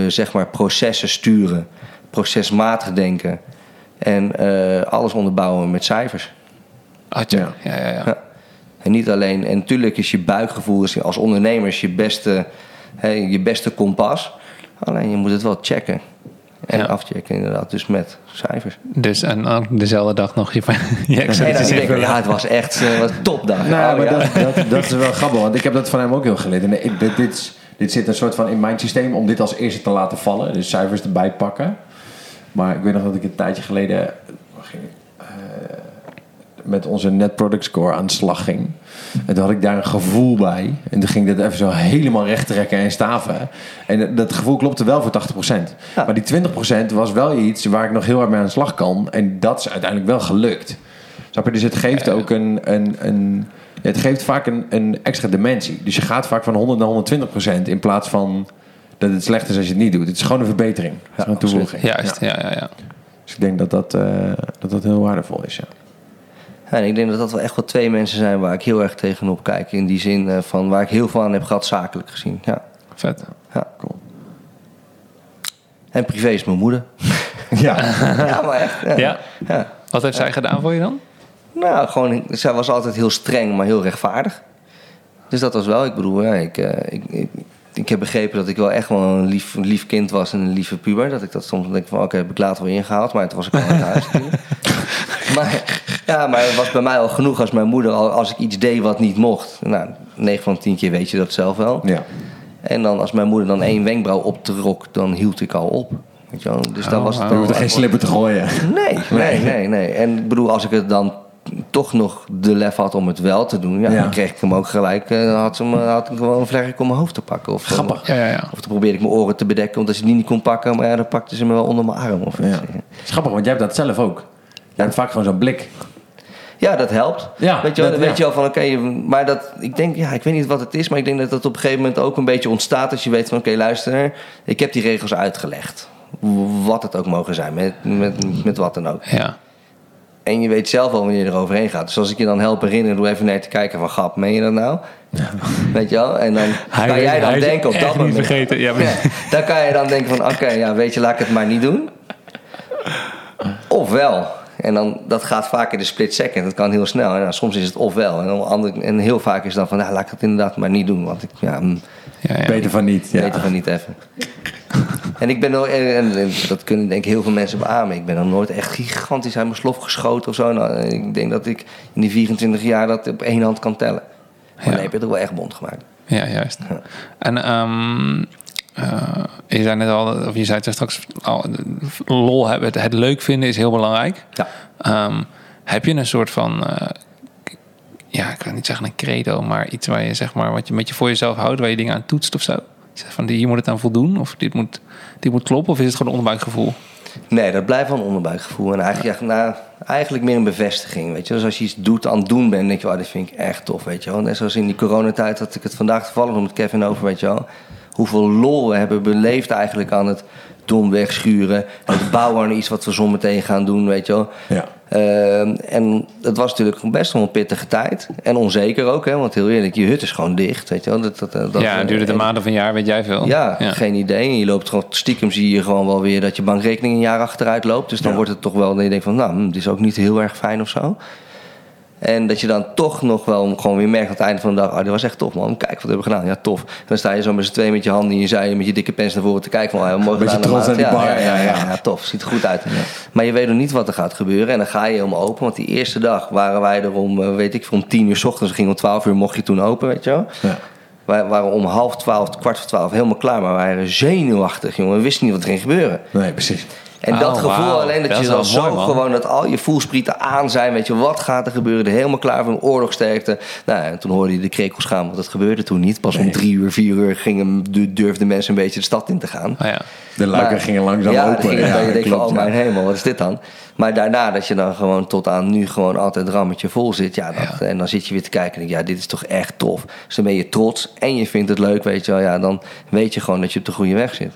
zeg maar processen sturen, procesmatig denken... en eh, alles onderbouwen met cijfers. Atje. Ja. Ja, ja, ja. Ja. En niet alleen, en natuurlijk is je buikgevoel is als ondernemer is je beste, hè, je beste kompas. Alleen je moet het wel checken. En Ja. afchecken inderdaad, dus met cijfers. Dus en ook dezelfde dag nog je, je denk ja, het was echt eh, wat topdag. Nou, Oh, maar ja. dat, dat, dat is wel grappig, want ik heb dat van hem ook heel geleerd. En ik, dit, dit, dit zit een soort van in mijn systeem om dit als eerste te laten vallen. Dus cijfers erbij pakken. Maar ik weet nog dat ik een tijdje geleden ik? Eh, met onze net product score aan de slag ging. En toen had ik daar een gevoel bij. En toen ging ik dat even zo helemaal recht trekken en staven. En dat gevoel klopte wel voor 80%. Ja. Maar die 20% was wel iets waar ik nog heel hard mee aan de slag kan. En dat is uiteindelijk wel gelukt. Snap je? Dus het geeft ook een... een, een het geeft vaak een, een extra dimensie. Dus je gaat vaak van 100 naar 120% in plaats van dat het slecht is als je het niet doet. Het is gewoon een verbetering. Het is gewoon een toevoeging. Juist, ja, ja, ja. Dus ik denk dat dat, eh, dat dat heel waardevol is. Ja. Ja, en ik denk dat dat wel echt wel twee mensen zijn waar ik heel erg tegenop kijk. In die zin eh, van waar ik heel veel aan heb gehad, zakelijk gezien. Ja. Vet. ja. Cool. En privé is mijn moeder. Ja. ja, maar echt. Ja. Ja. Ja. Wat heeft zij gedaan voor je dan? Nou, gewoon, zij was altijd heel streng, maar heel rechtvaardig. Dus dat was wel, ik bedoel, ja, ik, eh, ik, ik, ik heb begrepen dat ik wel echt wel een lief, een lief kind was en een lieve puber. Dat ik dat soms denk van, oké, heb ik later wel ingehaald, maar toen was ik al uit huis. Maar, ja, maar het was bij mij al genoeg als mijn moeder, al- als ik iets deed wat niet mocht. Nou, 9 van de 10 keer weet je dat zelf wel. ja. En dan als mijn moeder dan één wenkbrauw optrok, dan hield ik al op. Weet je wel? Dus dan Oh, was het wauw. Je er geen slipper te gooien. Nee, nee, nee, nee. En ik bedoel, als ik het dan toch nog de lef had om het wel te doen, ja, Ja. dan kreeg ik hem ook gelijk. eh, Dan had, ze me, had ik gewoon een vlerk om mijn hoofd te pakken. Of, Grappig. Ja, ja, ja. Of dan probeerde ik mijn oren te bedekken, omdat ze die niet kon pakken. Maar ja, dan pakte ze me wel onder mijn arm. Of Ja. grappig, want jij hebt dat zelf ook. Jij hebt vaak gewoon zo'n blik. Ja, dat helpt. Ja, weet je wel, dat- dan weet je wel van oké, maar dat, ik denk, ja, ik weet niet wat het is, maar ik denk dat dat op een gegeven moment ook een beetje ontstaat als je weet van oké, luister, ik heb die regels uitgelegd. Wat het ook mogen zijn, met, met, met wat dan ook. Ja. En je weet zelf al wanneer je eroverheen gaat. Dus als ik je dan help herinneren, doe even naar te kijken van... Grap, meen je dat nou? Weet je wel? En dan kan jij dan denken op dat moment... vergeten. Ja, maar- Ja, dan kan je dan denken van... Oké, ja, weet je, laat ik het maar niet doen. Of wel. En dan, dat gaat vaak in de split second. Dat kan heel snel. En soms is het ofwel. En, dan en heel vaak is het dan van... Nou, laat ik het inderdaad maar niet doen. Want ik, ja, mm, ja, ja. Beter van niet. Ja. beter van niet even. En ik ben nog, en, en- en dat kunnen denk ik heel veel mensen beamen. Ik ben nog nooit echt gigantisch uit mijn slof geschoten of zo. Nou, ik denk dat ik in die 24 jaar dat op één hand kan tellen. Maar Ja. nee, heb je het ook wel echt bond gemaakt. Ja, juist. En ehm, eh, je zei net al, of je zei het straks al, lol hebben, het, het leuk vinden is heel belangrijk. Ja. Ehm, heb je een soort van, eh, ja, ik wil niet zeggen een credo, maar iets waar je zeg maar, wat je met je voor jezelf houdt, waar je dingen aan toetst of zo? Van, hier moet het aan voldoen, of dit moet, dit moet kloppen, of is het gewoon een onderbuikgevoel? Nee, dat blijft wel een onderbuikgevoel. En eigenlijk, ja, nou, eigenlijk meer een bevestiging. Weet je? Dus als je iets doet, aan het doen bent, denk je, oh, dit vind ik echt tof. Weet je wel? Net zoals in die coronatijd had ik het vandaag toevallig met Kevin over. Weet je wel? Hoeveel lol we hebben beleefd eigenlijk aan het dom wegschuren. Het bouwen aan iets wat we zometeen gaan doen. Weet je wel? Ja. Ehm, en het was natuurlijk best wel een pittige tijd. En onzeker ook, hè? want heel eerlijk, je hut is gewoon dicht. Weet je wel? Dat, dat, dat, ja, duurde het een en- maand of een jaar, weet jij veel. ja, geen idee. En je loopt gewoon stiekem zie je gewoon wel weer dat je bankrekening een jaar achteruit loopt. Dus dan Ja. wordt het toch wel dat je denkt van, nou, hm, dit is ook niet heel erg fijn of zo. En dat je dan toch nog wel gewoon weer merkt aan het einde van de dag, oh, dit was echt tof man, kijk wat hebben we gedaan. Ja, tof. En dan sta je zo met z'n twee met je handen in je zij, met je dikke pens naar voren te kijken van, oh, ja, mooi Beetje gedaan. trots aan die ja, bar, ja, ja, ja, tof, ziet er goed uit. Maar je weet nog niet wat er gaat gebeuren en dan ga je helemaal open. Want die eerste dag waren wij er om, eh, weet ik, om tien uur s ochtends, we gingen om twaalf uur, mocht je toen open, weet je wel. Ja. Wij waren om half twaalf, kwart voor twaalf helemaal klaar. Maar wij waren zenuwachtig, jongen. We wisten niet wat er ging gebeuren. Nee, precies. En Oh, dat gevoel wauw. alleen, dat, Dat je dan zo mooi, gewoon... dat al je voelsprieten aan zijn. Weet je, wat gaat er gebeuren? Er helemaal klaar voor een oorlogsterkte. Nou, en toen hoorde je de krekels gaan. Want dat gebeurde toen niet. Pas om drie uur, vier uur gingen, du- durfden mensen een beetje de stad in te gaan. Oh, ja. De luiken Maar- gingen langzaam ja, open. Ja, ging, Ja, je denkt van, oh mijn hemel, wat is dit dan? Maar daarna dat je dan gewoon tot aan nu gewoon altijd het rammetje vol zit. Ja, dat, Ja. En dan zit je weer te kijken en denk je, ja, dit is toch echt tof. Dus dan ben je trots en je vindt het leuk, weet je wel. Ja, dan weet je gewoon dat je op de goede weg zit.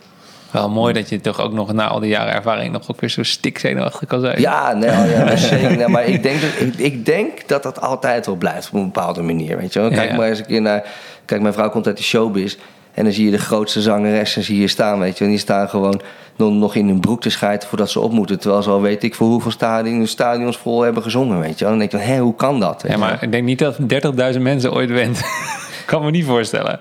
Wel mooi dat je toch ook nog na al die jaren ervaring nog ook weer zo stikzenuwachtig kan zijn. Ja, nee, oh ja, zeker. Nee, maar ik denk, dat, ik, ik denk dat dat altijd wel blijft op een bepaalde manier. Weet je wel? Kijk Ja, ja. maar eens een keer naar. Kijk, mijn vrouw komt uit de showbiz. En dan zie je de grootste zangeressen zie je staan, weet je. En die staan gewoon nog, in hun broek te schijten voordat ze op moeten. Terwijl ze al weet ik voor hoeveel stadions, stadions vol hebben gezongen, weet je wel. Dan denk je, hé, hoe kan dat? Ja, maar ik denk niet dat 30.000 mensen ooit went. kan me niet voorstellen.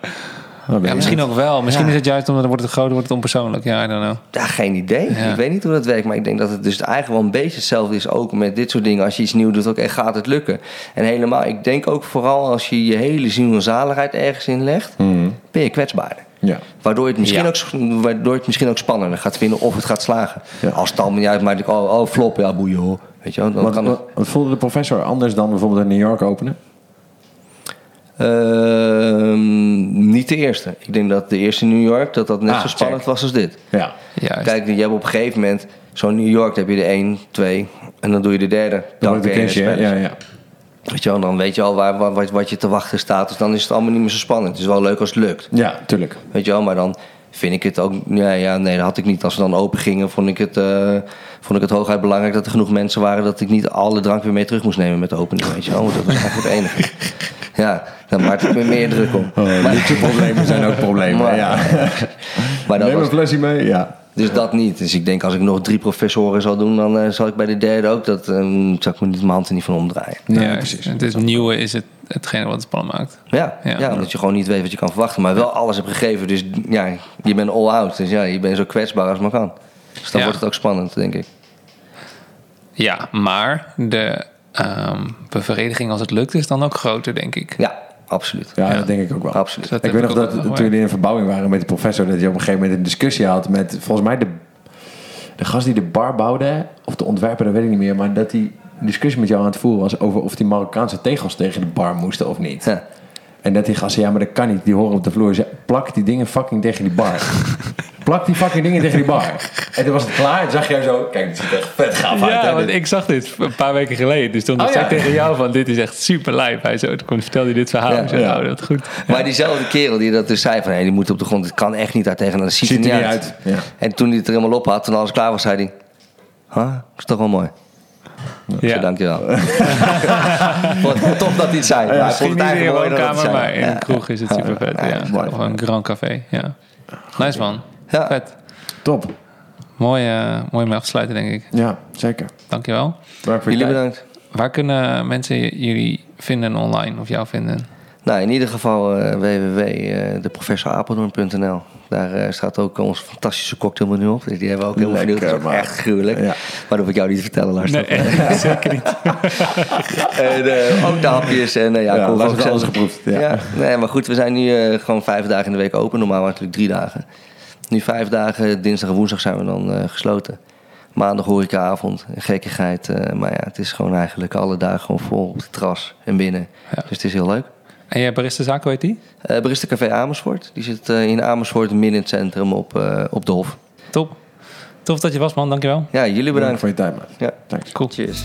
Ja, misschien ook wel. Misschien Ja. is het juist omdat het wordt het groter, wordt het onpersoonlijk. Ja, I don't know. Ja, geen idee. Ja. Ik weet niet hoe dat werkt. Maar ik denk dat het dus eigenlijk wel een beetje hetzelfde is. Ook met dit soort dingen. Als je iets nieuw doet, oké, gaat het lukken. En helemaal, ik denk ook vooral als je je hele ziel en zaligheid ergens in legt, ben je kwetsbaarder. Ja. Waardoor je, het misschien Ja. ook, waardoor het misschien ook spannender gaat vinden of het gaat slagen. Ja. Als het allemaal niet uitmaakt, denk ik, oh, oh flop, ja, boeien hoor. Weet je wel, dan Wat, kan het. wat voelde de professor anders dan bijvoorbeeld in New York openen? Ehm, niet de eerste. Ik denk dat de eerste in New York, dat dat net Ah, zo spannend check. was als dit. Ja. Juist. Kijk, je hebt op een gegeven moment, zo'n New York, dan heb je de 1, 2 en dan doe je de derde. Dan keertje, spelers. ja, ja. Weet je wel, dan weet je al waar, wat, wat je te wachten staat. Dus dan is het allemaal niet meer zo spannend. Het is wel leuk als het lukt. Ja, tuurlijk. Weet je wel, maar dan vind ik het ook... Ja, ja nee, dat had ik niet. Als we dan open gingen, vond ik het, eh, vond ik het hooguit belangrijk... dat er genoeg mensen waren dat ik niet alle drank weer mee terug moest nemen met de opening. Weet je wel, want dat was eigenlijk het enige. Ja, dan maakt het me meer druk om. Oh, luxe problemen zijn ook problemen. Maar- ja. Maar dat Neem was, een flesje mee, ja. dus dat niet. Dus ik denk, als ik nog drie professoren zal doen... dan eh, zal ik bij de derde ook... dat eh, zal ik me niet mijn hand er niet van omdraaien. Nee, Ja, precies. Het is nieuwe is het, hetgene wat het spannend maakt. Ja, Ja. ja, omdat je gewoon niet weet wat je kan verwachten. Maar wel alles hebt gegeven. Dus ja, je bent all out. Dus ja, je bent zo kwetsbaar als maar kan. Dus dan Ja. wordt het ook spannend, denk ik. Ja, maar de ehm, bevrediging als het lukt is dan ook groter, denk ik. Ja, absoluut. Ja, Ja. dat denk ik ook wel. Absoluut. Dat ik weet nog dat toen jullie in verbouwing waren met de professor... dat je op een gegeven moment een discussie had met... volgens mij de, de gast die de bar bouwde... of de ontwerper, dat weet ik niet meer... maar dat hij een discussie met jou aan het voeren was... over of die Marokkaanse tegels tegen de bar moesten of niet. Ja. En dat die gast zei, ja, maar dat kan niet. Die horen op de vloer. Ze plak die dingen fucking tegen die bar. plak die fucking dingen tegen die bar. En toen was het klaar. En zag jij zo... Kijk, het ziet er echt vet gaaf uit. Ja, hè, want ik zag dit een paar weken geleden. Dus toen Oh, zei ja. ik tegen jou van, dit is echt super live. Hij zo, toen vertelde hij dit verhaal. Ja. ik zei, Ja. oh, dat goed. Maar diezelfde kerel die dat dus zei van... Hey, die moet op de grond, het kan echt niet daar tegenaan. Dat ziet, Ziet er niet uit. uit. Ja. En toen hij het er helemaal op had, toen alles klaar was, zei hij... Huh, is toch wel mooi. Ja. Dankjewel. Tof dat hij het zei. Ja, Misschien niet in je het maar in een kroeg is het super vet. Ja. Of een Grand Café, ja. Nice man. Ja. Vet. Top. Mooi, eh, mooi mee afsluiten, denk ik. Ja, zeker. Dankjewel. Voor Jullie bedankt. Waar kunnen mensen jullie vinden online of jou vinden? Nou, in ieder geval uh, www.deprofessorapeldoorn.nl. Daar uh, staat ook onze fantastische cocktailmenu op. Die hebben we ook heel benieuwd. Dat is echt gruwelijk. Ja. Maar dat hoef ik jou niet te vertellen, Lars. Nee, zeker niet. en, uh, ook de hapjes. En, uh, ja, ja Lars alles geproefd. Ja. ja. Nee, maar goed, we zijn nu gewoon vijf dagen in de week open. Normaal natuurlijk drie dagen. Nu vijf dagen, dinsdag en woensdag zijn we dan gesloten. Maandag horecaavond, gekkigheid. maar ja, het is gewoon eigenlijk alle dagen gewoon vol op het terras en binnen. Dus het is heel leuk. En jij barista zaak, hoe heet die? Uh, barista Café Amersfoort. Die zit uh, in Amersfoort, midden in het centrum op, uh, op de Hof. Top. Tof dat je was, man. Dankjewel. Ja, jullie bedankt. voor je tijd, man. Ja, Thanks. Cool. Cheers.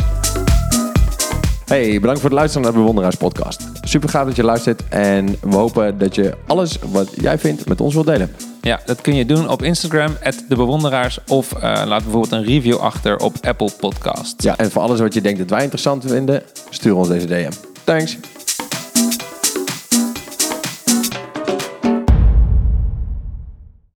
Hey, bedankt voor het luisteren naar de Bewonderaars podcast. Super gaaf dat je luistert en we hopen dat je alles wat jij vindt met ons wilt delen. Ja, dat kun je doen op Instagram, de Bewonderaars. Of uh, laat bijvoorbeeld een review achter op Apple Podcast. Ja, en voor alles wat je denkt dat wij interessant vinden, stuur ons deze DM. Thanks.